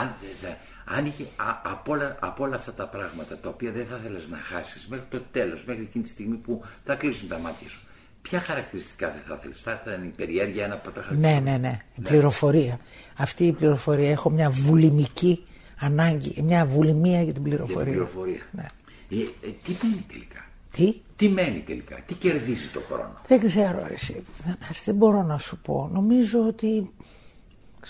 Αν, ε, θα- αν είχε α, από, όλα, από όλα αυτά τα πράγματα τα οποία δεν θα ήθελε να χάσεις μέχρι το τέλος, μέχρι εκείνη τη στιγμή που θα κλείσουν τα μάτια σου, ποια χαρακτηριστικά δεν θα ήθελε. Θα ήταν η περιέργεια ένα από τα Ναι, χαρακτηριστικά. ναι, ναι. Η πληροφορία. Αυτή η πληροφορία. Έχω μια βουλημική ανάγκη, μια βουλημία για την Για την πληροφορία. πληροφορία. Ναι. Ε, ε, τι μένει τελικά; Τι; Τι μένει τελικά; Τι κερδίζει το χρόνο; Δεν ξέρω ρε, εσύ. Θανάση, Δεν μπορώ να σου πω. Νομίζω ότι...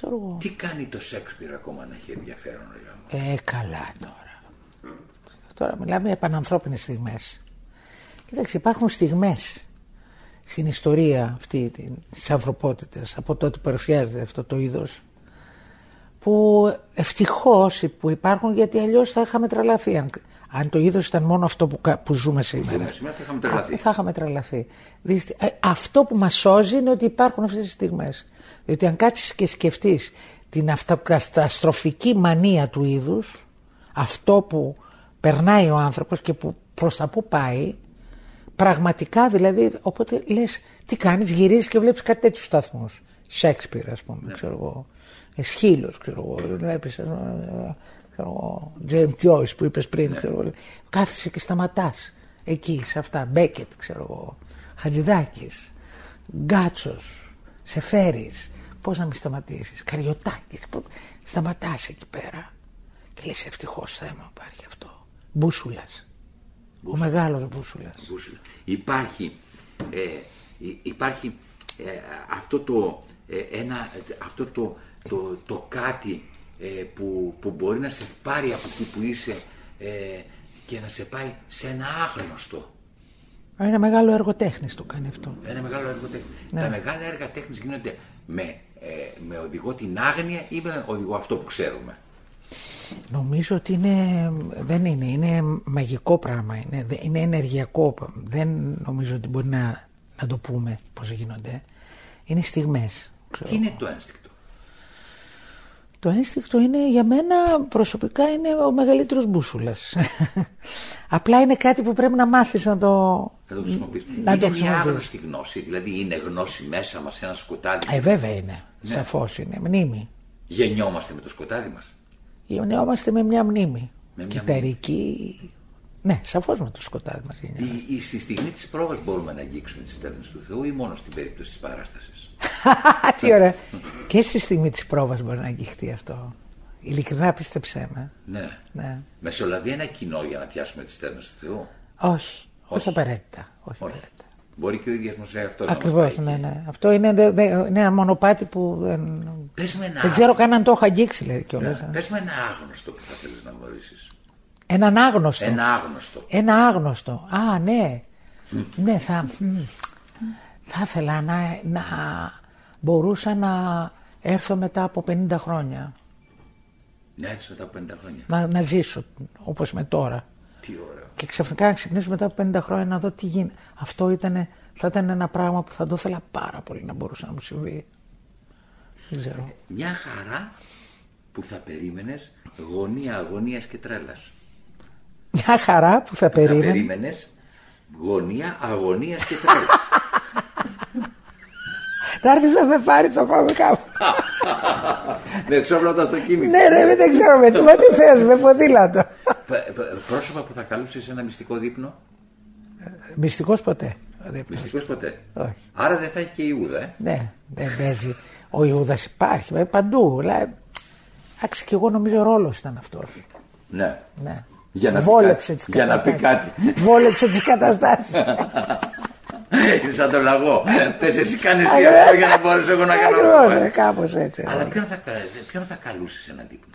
Ξέρω εγώ. Τι κάνει το Σέξπιρ ακόμα να έχει ενδιαφέρον, ρε γάμο; Ε, καλά τώρα. Τώρα μιλάμε για πανανθρώπινες στιγμές. Κοίταξε, υπάρχουν στιγμές στην ιστορία αυτή την- της ανθρωπότητας από τότε που παρουσιάζεται αυτό το είδος που ευτυχώς που υπάρχουν γιατί αλλιώς θα είχαμε τρελαθεί αν, αν το είδος ήταν μόνο αυτό που, κα- που ζούμε σήμερα. Ζούμε σήμερα θα είχαμε τρελαθεί. Α, θα είχαμε τρελαθεί. Δυσ- ε, αυτό που μας σώζει είναι ότι υπάρχουν αυτές τις στιγμές. Διότι αν κάτσεις και σκεφτείς την αυτοκαταστροφική μανία του είδους, αυτό που περνάει ο άνθρωπος και που προς τα που πάει, πραγματικά δηλαδή, οπότε λες τι κάνεις, γυρίζεις και βλέπεις κάτι τέτοιους σταθμούς. Σέξπιρ ας πούμε, ξέρω εγώ. Ε, Σχήλος, ξέρω εγώ. Βλέπεις, ε, ε, ξέρω εγώ, James Joyce που είπες πριν, ξέρω εγώ. Κάθεσαι και σταματάς εκεί, σε αυτά. Μπέκετ, ξέρω εγώ. Χατζηδάκης, Γκάτσος, Σεφέρης. Πώς να μην σταματήσεις. Καριωτάκης. πώς- Σταματάς εκεί πέρα. Και λες ευτυχώς θέμα υπάρχει αυτό. Μπούσουλας. Ο μεγάλος Μπούσουλας. Μπούσουλα. Υπάρχει, ε, υ- υπάρχει ε, αυτό το, ε, ένα, αυτό το, το, το κάτι ε, που, που μπορεί να σε πάρει από εκεί που είσαι ε, και να σε πάει σε ένα άγνωστο. Ένα μεγάλο έργο τέχνης το κάνει αυτό. Ένα μεγάλο έργο τέχνης. Ναι. Τα μεγάλα έργα τέχνης γίνονται με, ε, με οδηγό την άγνοια ή με οδηγό αυτό που ξέρουμε; Νομίζω ότι είναι, δεν είναι, είναι μαγικό πράγμα, είναι, δε- είναι ενεργειακό. Δεν νομίζω ότι μπορεί να, να το πούμε πώς γίνονται. Είναι στιγμές. ξέρω. Τι είναι το ένστικτο; Το ένστικτο είναι για μένα προσωπικά είναι ο μεγαλύτερος μπούσουλας. [LAUGHS] Απλά είναι κάτι που πρέπει να μάθεις να το, Θα το χρησιμοποιείς. να το είναι μια χρησιμοποιείς. άγνωστη γνώση, δηλαδή είναι γνώση μέσα μας, ένα σκοτάδι. Ε, βέβαια είναι. Ναι. Σαφώς είναι. Μνήμη. Γεννιόμαστε με το σκοτάδι μας. Γεννιόμαστε με μια μνήμη. Με μια Κυταρική. Ναι, σαφώς με το σκοτάδι μας γεννιόμαστε. Ή, ή στη στιγμή της πρόβας μπορούμε να αγγίξουμε τις φτέρνες του Θεού ή μόνο στην περίπτωση της παράστασης; [LAUGHS] Τι ωραία. και στη στιγμή της πρόβας μπορεί να αγγιχτεί αυτό. Ειλικρινά πίστεψέ με. Ναι. Ναι. Μεσολαβεί ένα κοινό για να πιάσουμε τις φτέρνες του Θεού; Όχι. Όχι, Όχι. απαραίτητα. Όχι, Όχι. απαραίτητα. Μπορεί και ο ίδιος μας αυτός να μας Ακριβώς, πάει ναι, εκεί. ναι. Αυτό είναι, δε- δε- είναι ένα μονοπάτι που δεν, Πες με ένα δεν ξέρω καν αν το έχω αγγίξει λέει κιόλας. Ναι. Πες με ένα άγνωστο που θα θέλεις να γνωρίσεις. Έναν άγνωστο. Ένα άγνωστο. Ένα άγνωστο. Α, ναι. Ναι, θα, μ, θα ήθελα να, να μπορούσα να έρθω μετά από 50 χρόνια. Ναι, έτσι μετά από 50 χρόνια. Να, να ζήσω όπως με τώρα. Τι ωραίο. Και ξαφνικά να ξυπνήσω μετά από 50 χρόνια να δω τι γίνεται. Αυτό ήταν, θα ήταν ένα πράγμα που θα το ήθελα πάρα πολύ να μπορούσε να μου συμβεί. Δεν ξέρω. Μια χαρά που θα περίμενες γωνία αγωνίας και τρέλας. Μια χαρά που θα Θα περίμενες. περίμενες γωνία αγωνίας και τρέλας. [LAUGHS] Να έρθεις να με πάρεις θα πάμε κάπου. με εξώπλωτα στο κίνητο. ναι, ρε, δεν ξέρω με τι, μα τι θες, με ποδήλατο. Π- π- Πρόσωπα που θα καλούσε σε ένα μυστικό δείπνο. Μυστικός ποτέ. Δεν- Μυστικός ποτέ. Όχι. Άρα δεν θα έχει και η Ιούδα, ε. Ναι, δεν παίζει. Ο Ιούδας υπάρχει ε, παντού. Δηλαδή, εντάξει, και εγώ νομίζω ρόλος ήταν αυτός. Ναι. Ναι. Για να πει Βόλεψε κάτι. τις Για να πει καταστάσεις. κάτι. Βόλεψε τις καταστάσεις. [LAUGHS] Είναι σαν το λαγό. Πες εσύ κάνε εσύ αυτό για να μπορέσω εγώ να κάνω Ακριβώς, αυτό. ε, κάπως έτσι. Αλλά ποιον θα, κα- ποιον θα καλούσες σε ένα δείπνο.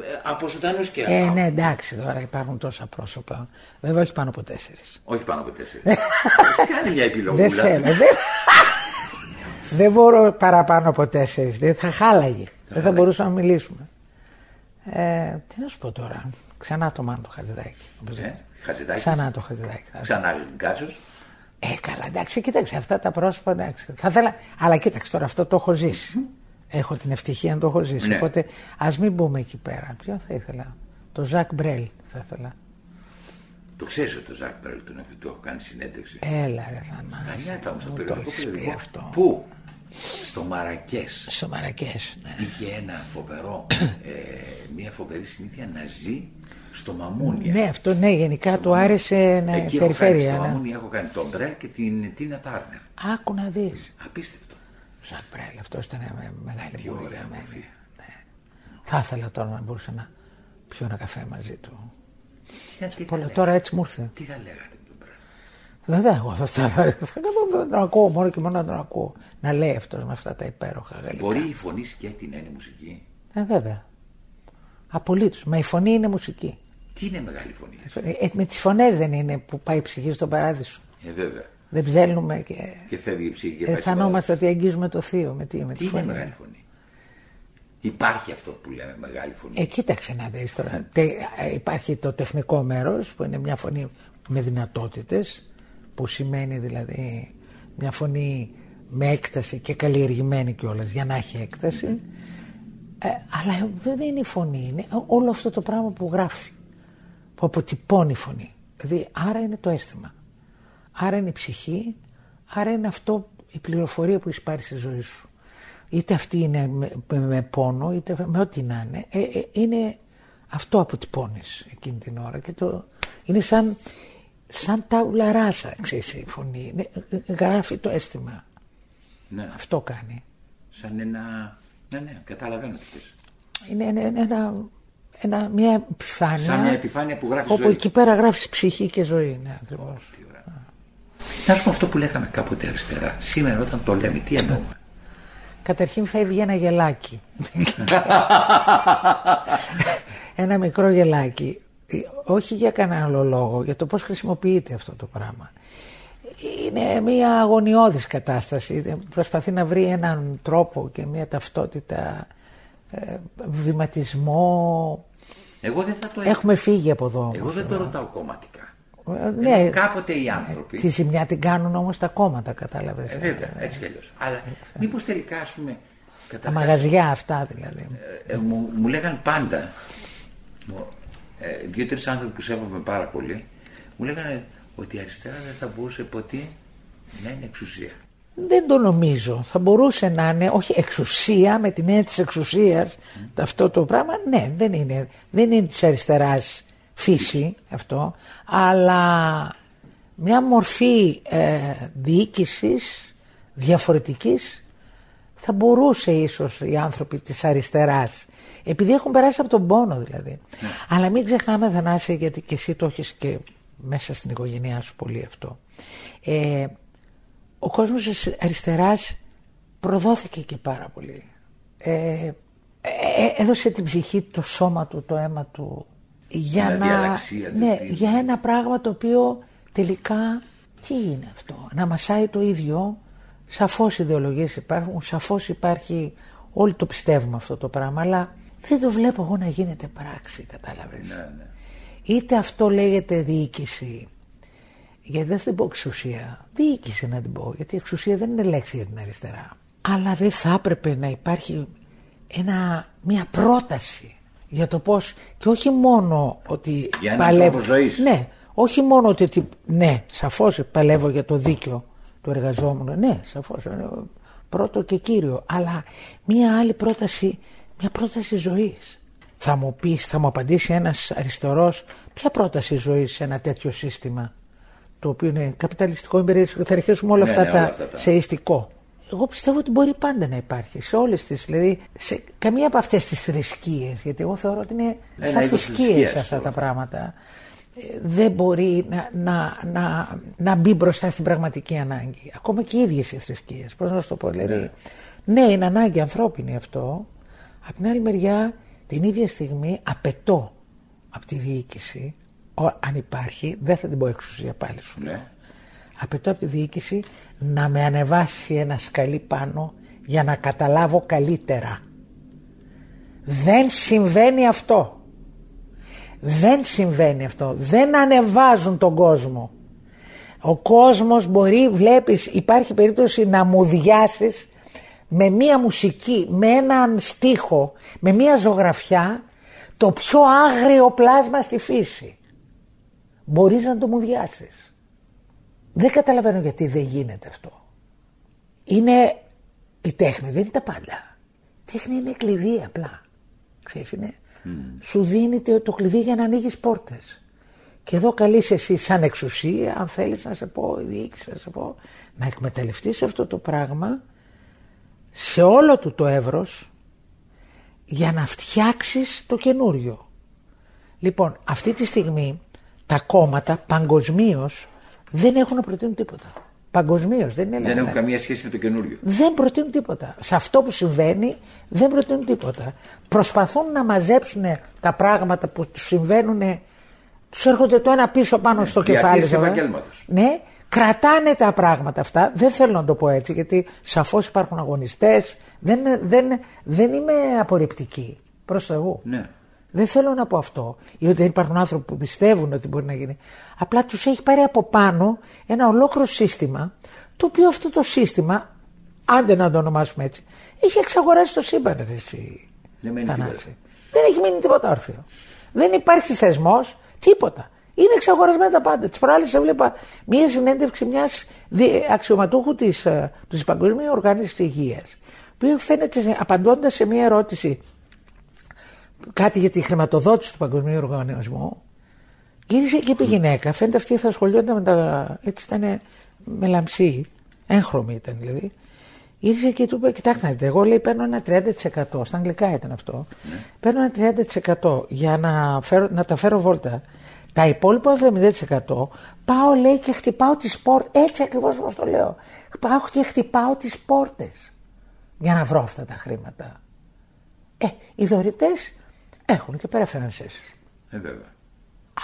Ε, Από ζωντανού και Ε, ναι, εντάξει, τώρα υπάρχουν τόσα πρόσωπα. Βέβαια, όχι πάνω από τέσσερις. Όχι πάνω από τέσσερις. Κάνε μια Δεν επιλογούλα. θέλω. Δεν... δεν μπορώ παραπάνω από τέσσερις. Δεν θα χάλαγε. Δεν θα μπορούσαμε να μιλήσουμε. Ε, τι να σου πω τώρα. Ξανά το μάνο το χαζιδάκι. όπως Ε, λέτε. Χατζηδάκης. Ξανά το χαζιδάκι. Ξανά γκάτσος. Ε, καλά, εντάξει, κοίταξε αυτά τα πρόσωπα. Εντάξει. Θα ήθελα... Αλλά κοίταξε τώρα, αυτό το έχω ζήσει. Έχω την ευτυχία να το έχω ζήσει. Ναι. Οπότε ας μην μπούμε εκεί πέρα. Ποιο θα ήθελα; Το Ζακ Μπρέλ θα ήθελα. Το ξέρεις ότι το Ζακ Μπρέλ τον έχω- του έχω κάνει συνέντευξη. Έλα, ρε Θανάση. Τα νιάτα όμως στο μου το περιοδικό έχεις πει περιοδικό. αυτό. Πού; Στο Μαρακές. Στο Μαρακές, ναι. Είχε ένα φοβερό, [CLEARS THROAT] ε, μια φοβερή συνήθεια να ζει στο Μαμούνια. Ναι, αυτό ναι, γενικά του άρεσε να Εκεί έχω κάνει περιφέρεια. στο ναι. Μαμούνια έχω κάνει τον Μπρέλ και την Τίνα Τάρνερ. Άκου να δεις. Απίστευτο. Ζακ Μπρέλ, αυτός ήταν με- μεγάλη Τι μούρη ωραία για μένα. μορφή. Ναι. Θα ήθελα τώρα να μπορούσα να πιω ένα καφέ μαζί του. Τι, τι, θα Πολλά, λέγατε, τώρα έτσι μου ήρθε. τι θα λέγατε με τον Μπρέλ. Βέβαια, εγώ θα θα- θα θα τον ακούω μόνο και μόνο να τον ακούω. Να λέει αυτός με αυτά τα υπέροχα γαλλικά. Μπορεί η φωνή σκέτη να είναι μουσική; Ε, βέβαια. Απολύτως. Μα η φωνή είναι μουσική. Τι είναι μεγάλη φωνή; Ε, με τις φωνές δεν είναι που πάει η ψυχή στον παράδεισο. Ε, βέβαια. Δεν ψέλνουμε και Και φεύγει η ψυχή και πάει στο αισθανόμαστε ότι αγγίζουμε το θείο. Με τι, με παράδεισο. τη Τι είναι φωνή. μεγάλη φωνή; Υπάρχει αυτό που λέμε μεγάλη φωνή. Ε, κοίταξε να δεις τώρα. Τε- ε, υπάρχει το τεχνικό μέρος που είναι μια φωνή με δυνατότητες που σημαίνει δηλαδή μια φωνή με έκταση και καλλιεργημένη κιόλας για να έχει έκταση. Ε, αλλά δεν είναι η φωνή, είναι όλο αυτό το πράγμα που γράφει, που αποτυπώνει η φωνή. Δηλαδή, άρα είναι το αίσθημα. Άρα είναι η ψυχή, άρα είναι αυτό η πληροφορία που εισπάρει στη ζωή σου. Είτε αυτή είναι με, με- με πόνο, είτε με ό,τι να είναι. Ε, ε, είναι αυτό αποτυπώνεις εκείνη την ώρα. Και το, είναι σαν, σαν τα ουλαράσα, ξέρεις, η φωνή. Είναι, ε, γράφει το αίσθημα. Ναι. Αυτό κάνει. Σαν ένα. Ναι, ναι, καταλαβαίνω τι θες. Είναι, είναι- είναι ένα, ένα, μια επιφάνεια. Σαν μια επιφάνεια που γράφει Όπου ζωή. εκεί πέρα γράφεις ψυχή και ζωή. Ναι, ακριβώς. Τι ωραία. Να σου πω αυτό που λέγαμε κάποτε αριστερά. Σήμερα όταν το λέμε, τι εννοούμε; Καταρχήν φεύγει ένα γελάκι. [LAUGHS] ένα μικρό γελάκι. Όχι για κανένα άλλο λόγο, για το πώς χρησιμοποιείται αυτό το πράγμα. Είναι μια αγωνιώδης κατάσταση. Προσπαθεί να βρει έναν τρόπο και μια ταυτότητα, ε, βηματισμό. Εγώ δεν θα το έκανα. Έχουμε φύγει από εδώ. Εγώ όμως. δεν το ρωτάω κομματικά. Ε, Ναι. ναι, Κάποτε οι άνθρωποι. τη ζημιά την κάνουν όμως τα κόμματα, κατάλαβες. Ε, βέβαια, έτσι κι αλλιώς. Αλλά μήπως τελικά, ας πούμε. Τα καταρχάς, μαγαζιά αυτά δηλαδή. ε, μου, μου λέγαν πάντα. μου- Ε, Δύο-τρεις άνθρωποι που σέβομαι πάρα πολύ, μου λέγανε ότι η αριστερά δεν θα μπορούσε ποτέ να είναι εξουσία. Δεν το νομίζω. Θα μπορούσε να είναι, όχι εξουσία, με την έννοια της εξουσίας, αυτό το πράγμα, ναι, δεν είναι, δεν είναι της αριστεράς φύση αυτό, αλλά μια μορφή ε, διοίκησης διαφορετικής θα μπορούσε ίσως οι άνθρωποι της αριστεράς, επειδή έχουν περάσει από τον πόνο δηλαδή. Αλλά μην ξεχνάμε Θανάση, γιατί και εσύ το έχεις και μέσα στην οικογένειά σου πολύ αυτό. Ε, ο κόσμος της αριστεράς προδόθηκε και πάρα πολύ. Ε, ε, ε, έδωσε την ψυχή, το σώμα του, το αίμα του για, Την να, αδιαλαξία του, ναι, την- για ένα πράγμα το οποίο τελικά τι είναι αυτό; Να μασάει το ίδιο, σαφώς ιδεολογίες υπάρχουν, σαφώς υπάρχει, όλοι το πιστεύουμε αυτό το πράγμα, αλλά δεν το βλέπω εγώ να γίνεται πράξη, κατάλαβες. Ναι, ναι. είτε αυτό λέγεται διοίκηση, γιατί δεν θα την πω εξουσία, διοίκηση να την πω, γιατί η εξουσία δεν είναι λέξη για την αριστερά. Αλλά δεν θα έπρεπε να υπάρχει ένα, μια πρόταση για το πώς και όχι μόνο ότι Για έναν τρόπο ζωής. Ναι, όχι μόνο ότι, ότι ναι, σαφώς παλεύω για το δίκαιο του εργαζόμενου, ναι, σαφώς είναι πρώτο και κύριο, αλλά μια άλλη πρόταση, μια πρόταση ζωής. Θα μου πεις, θα μου απαντήσει ένας αριστερός, ποια πρόταση ζωής σε ένα τέτοιο σύστημα, το οποίο είναι καπιταλιστικό, εμπειριστικό, θα αρχίσουμε όλα Ναι, αυτά ναι, τα όλα αυτά τα- σεϊστικό. Εγώ πιστεύω ότι μπορεί πάντα να υπάρχει σε όλες τις, δηλαδή σε καμία από αυτές τις θρησκείες, γιατί εγώ θεωρώ ότι είναι Ένα σαν είδος θρησκείες θρησκείας, αυτά όλα. τα πράγματα. Ε, Δεν μπορεί να, να, να, να μπει μπροστά στην πραγματική ανάγκη. Ακόμα και οι ίδιες οι θρησκείες. Πώς να σου το πω, δηλαδή. Ναι, είναι ανάγκη ανθρώπινη αυτό. Απ' την άλλη μεριά, την ίδια στιγμή απαιτώ από τη διοίκηση, ο- αν υπάρχει, δεν θα την πω εξουσία πάλι σου Ναι. απαιτώ από τη διοίκηση να με ανεβάσει ένα σκαλί πάνω για να καταλάβω καλύτερα. Δεν συμβαίνει αυτό. Δεν συμβαίνει αυτό. Δεν ανεβάζουν τον κόσμο. Ο κόσμος μπορεί, βλέπεις, υπάρχει περίπτωση να μου διάσεις με μία μουσική, με έναν στίχο, με μία ζωγραφιά, το πιο άγριο πλάσμα στη φύση. Μπορείς να το μουδιάσεις. Δεν καταλαβαίνω γιατί δεν γίνεται αυτό. Είναι η τέχνη, δεν είναι τα πάντα. Η τέχνη είναι κλειδί απλά. Ξέρεις, είναι. Σου δίνει το, το κλειδί για να ανοίγεις πόρτες. Και εδώ καλείς εσύ σαν εξουσία, αν θέλεις να σε πω, η διοίκηση να σε πω, να εκμεταλλευτείς αυτό το πράγμα σε όλο του το εύρος για να φτιάξεις το καινούριο. Λοιπόν, αυτή τη στιγμή τα κόμματα παγκοσμίως δεν έχουν να προτείνουν τίποτα. Παγκοσμίως δεν είναι. Δεν έχουν καμία σχέση με το καινούριο. Δεν προτείνουν τίποτα. Σε αυτό που συμβαίνει δεν προτείνουν τίποτα. Προσπαθούν να μαζέψουν τα πράγματα που τους συμβαίνουν, τους έρχονται το ένα πίσω πάνω στο κεφάλι. διαχείριση βέβαια. επαγγέλματος. Ναι, κρατάνε τα πράγματα αυτά. Δεν θέλω να το πω έτσι, γιατί σαφώς υπάρχουν αγωνιστές. Δεν, δεν, δεν είμαι απορριπτική προς Θεού. Ναι. Δεν θέλω να πω αυτό. Ή ότι δεν υπάρχουν άνθρωποι που πιστεύουν ότι μπορεί να γίνει. Απλά τους έχει πάρει από πάνω ένα ολόκληρο σύστημα, το οποίο αυτό το σύστημα, άντε να το ονομάσουμε έτσι, έχει εξαγοράσει το σύμπαν. ρε εσύ, Δεν μένει Θανάση. τίποτα. Δεν έχει μείνει τίποτα όρθιο. Δεν υπάρχει θεσμός, τίποτα. Είναι εξαγορασμένα τα πάντα. Τις προάλλες έβλεπα μία συνέντευξη μιας αξιωματούχου της της Παγκοσμίου Οργάνωσης Υγείας, που φαίνεται απαντώντας σε μία ερώτηση κάτι για τη χρηματοδότηση του Παγκοσμίου Οργανισμού. Γύρισε και είπε η γυναίκα. Φαίνεται αυτή θα ασχολιόταν με τα. Έτσι ήταν με λαμψή. Έγχρωμη ήταν δηλαδή. Γύρισε και του είπε: Κοιτάξτε, να δείτε, εγώ λέει παίρνω ένα 30%. Στα αγγλικά ήταν αυτό. Παίρνω ένα 30% για να, φέρω, να τα φέρω βόλτα. Τα υπόλοιπα 70% πάω λέει και χτυπάω τις πόρτες. Έτσι ακριβώς όπως το λέω. Πάω και χτυπάω τις πόρτες για να βρω αυτά τα χρήματα. Ε, οι δωρητές έχουν και preferences. Ε, βέβαια.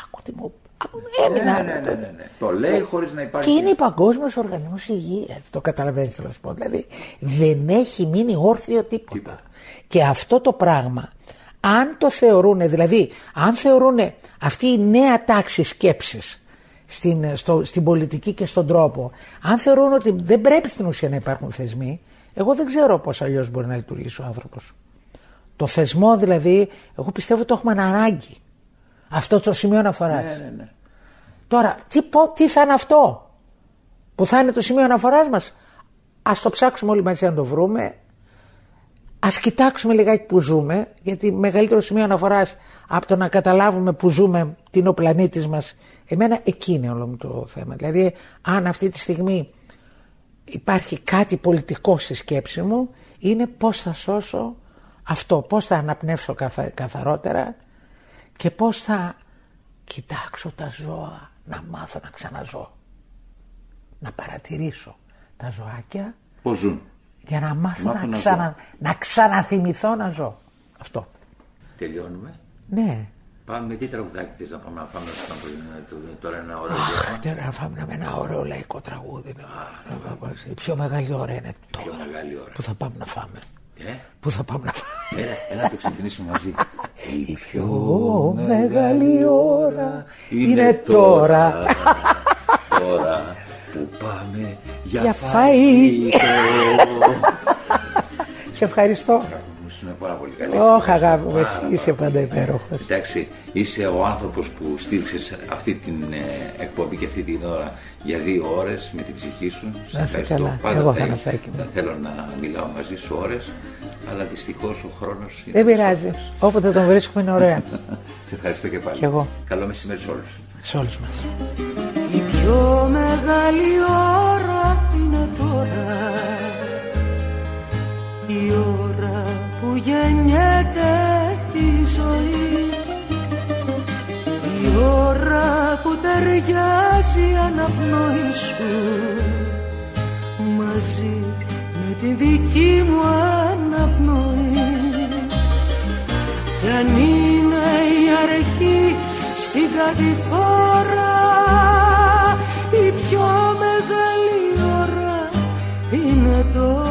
Άκου τι μου. άκου, Έμεινα. Ναι, ναι, ναι, ναι, ναι. Το λέει χωρίς να υπάρχει. Και είναι η Παγκόσμιος Οργανισμός Υγείας. Το καταλαβαίνεις, θέλω να σου πω. Δηλαδή δεν έχει μείνει όρθιο τίποτα. Τίποτα. Και αυτό το πράγμα, αν το θεωρούν, δηλαδή, αν θεωρούν αυτή η νέα τάξη σκέψης στην, στο, στην πολιτική και στον τρόπο, αν θεωρούν ότι δεν πρέπει στην ουσία να υπάρχουν θεσμοί, εγώ δεν ξέρω πώς αλλιώς μπορεί να λειτουργήσει ο άνθρωπος. Το θεσμό δηλαδή, εγώ πιστεύω ότι το έχουμε ανάγκη. Αυτό το σημείο αναφοράς. Ναι, ναι, ναι. Τώρα, τι, πω- τι θα είναι αυτό που θα είναι το σημείο αναφοράς μας; Ας το ψάξουμε όλοι μαζί να το βρούμε. Ας κοιτάξουμε λιγάκι που ζούμε, γιατί μεγαλύτερο σημείο αναφοράς από το να καταλάβουμε που ζούμε, τι είναι ο πλανήτης μας, εμένα εκεί είναι όλο μου το θέμα. Δηλαδή, αν αυτή τη στιγμή υπάρχει κάτι πολιτικό στη σκέψη μου, είναι πώς θα σώσω αυτό, πώς θα αναπνεύσω καθα- καθαρότερα και πώς θα κοιτάξω τα ζώα, να μάθω να ξαναζώ. Να παρατηρήσω τα ζωάκια Πώς ζουν; Για να μάθω, Μάθω να, να ξανα, να ξαναθυμηθώ να ζω. Αυτό. Τελειώνουμε. Ναι. Πάμε με τι τραγουδάκι θες να πάμε να φάμε στο το- τώρα ένα ωραίο Αχ, γεύμα. τώρα να φάμε με ένα ωραίο λαϊκό τραγούδι. Να- να πάμε. Η πιο μεγάλη ώρα είναι Πιο τώρα. μεγάλη ώρα. Που θα πάμε να φάμε; Ε, Πού θα πάμε να φάμε; έλα, έλα να το ξεκινήσουμε μαζί. Η πιο μεγάλη ώρα είναι τώρα. Τώρα που πάμε για, Για φαγητό. Σε ευχαριστώ. Μου είναι πάρα πολύ καλή. Όχι αγάπη μου, εσύ είσαι πάντα υπέροχος. Εντάξει, είσαι ο άνθρωπος που στήριξες αυτή την ε, εκπομπή και αυτή την ώρα για δύο ώρες με την ψυχή σου. Σε Να είσαι ευχαριστώ. καλά. Πάντα Εγώ, θα- Θανασάκη μου. θα θέλω να μιλάω μαζί σου ώρες, αλλά δυστυχώς ο χρόνος είναι Δεν πειράζει. μισός. Όποτε τον βρίσκουμε είναι ωραία. [LAUGHS] Σε ευχαριστώ και πάλι. Κι εγώ. Καλό μεσημέρι σε όλους. Σε όλους μας. Η πιο μεγάλη ώρα είναι τώρα. Η ώρα που γεννιέται η ζωή. Η ώρα που ταιριάζει η αναπνοή σου. Μαζί με τη δική μου αναπνοή. Κι αν είναι η αρχή στην κατηφόρα είναι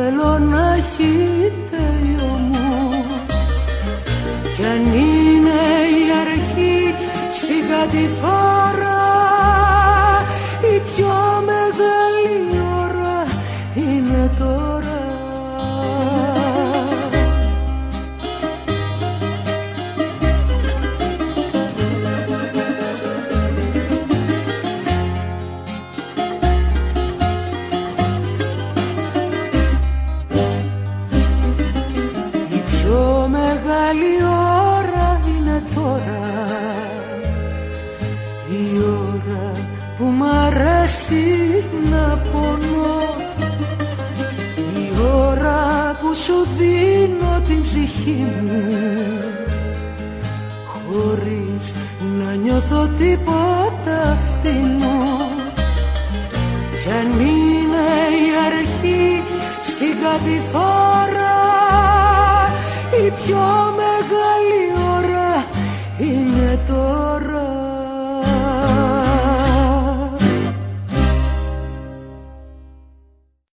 θέλω να έχει τελειωμό κι αν είναι η αρχή στην κατηφόρα την ψυχή μου Χωρίς να νιώθω τίποτα φτηνό. Κι αν είναι η αρχή στην κατηφόρα η πιο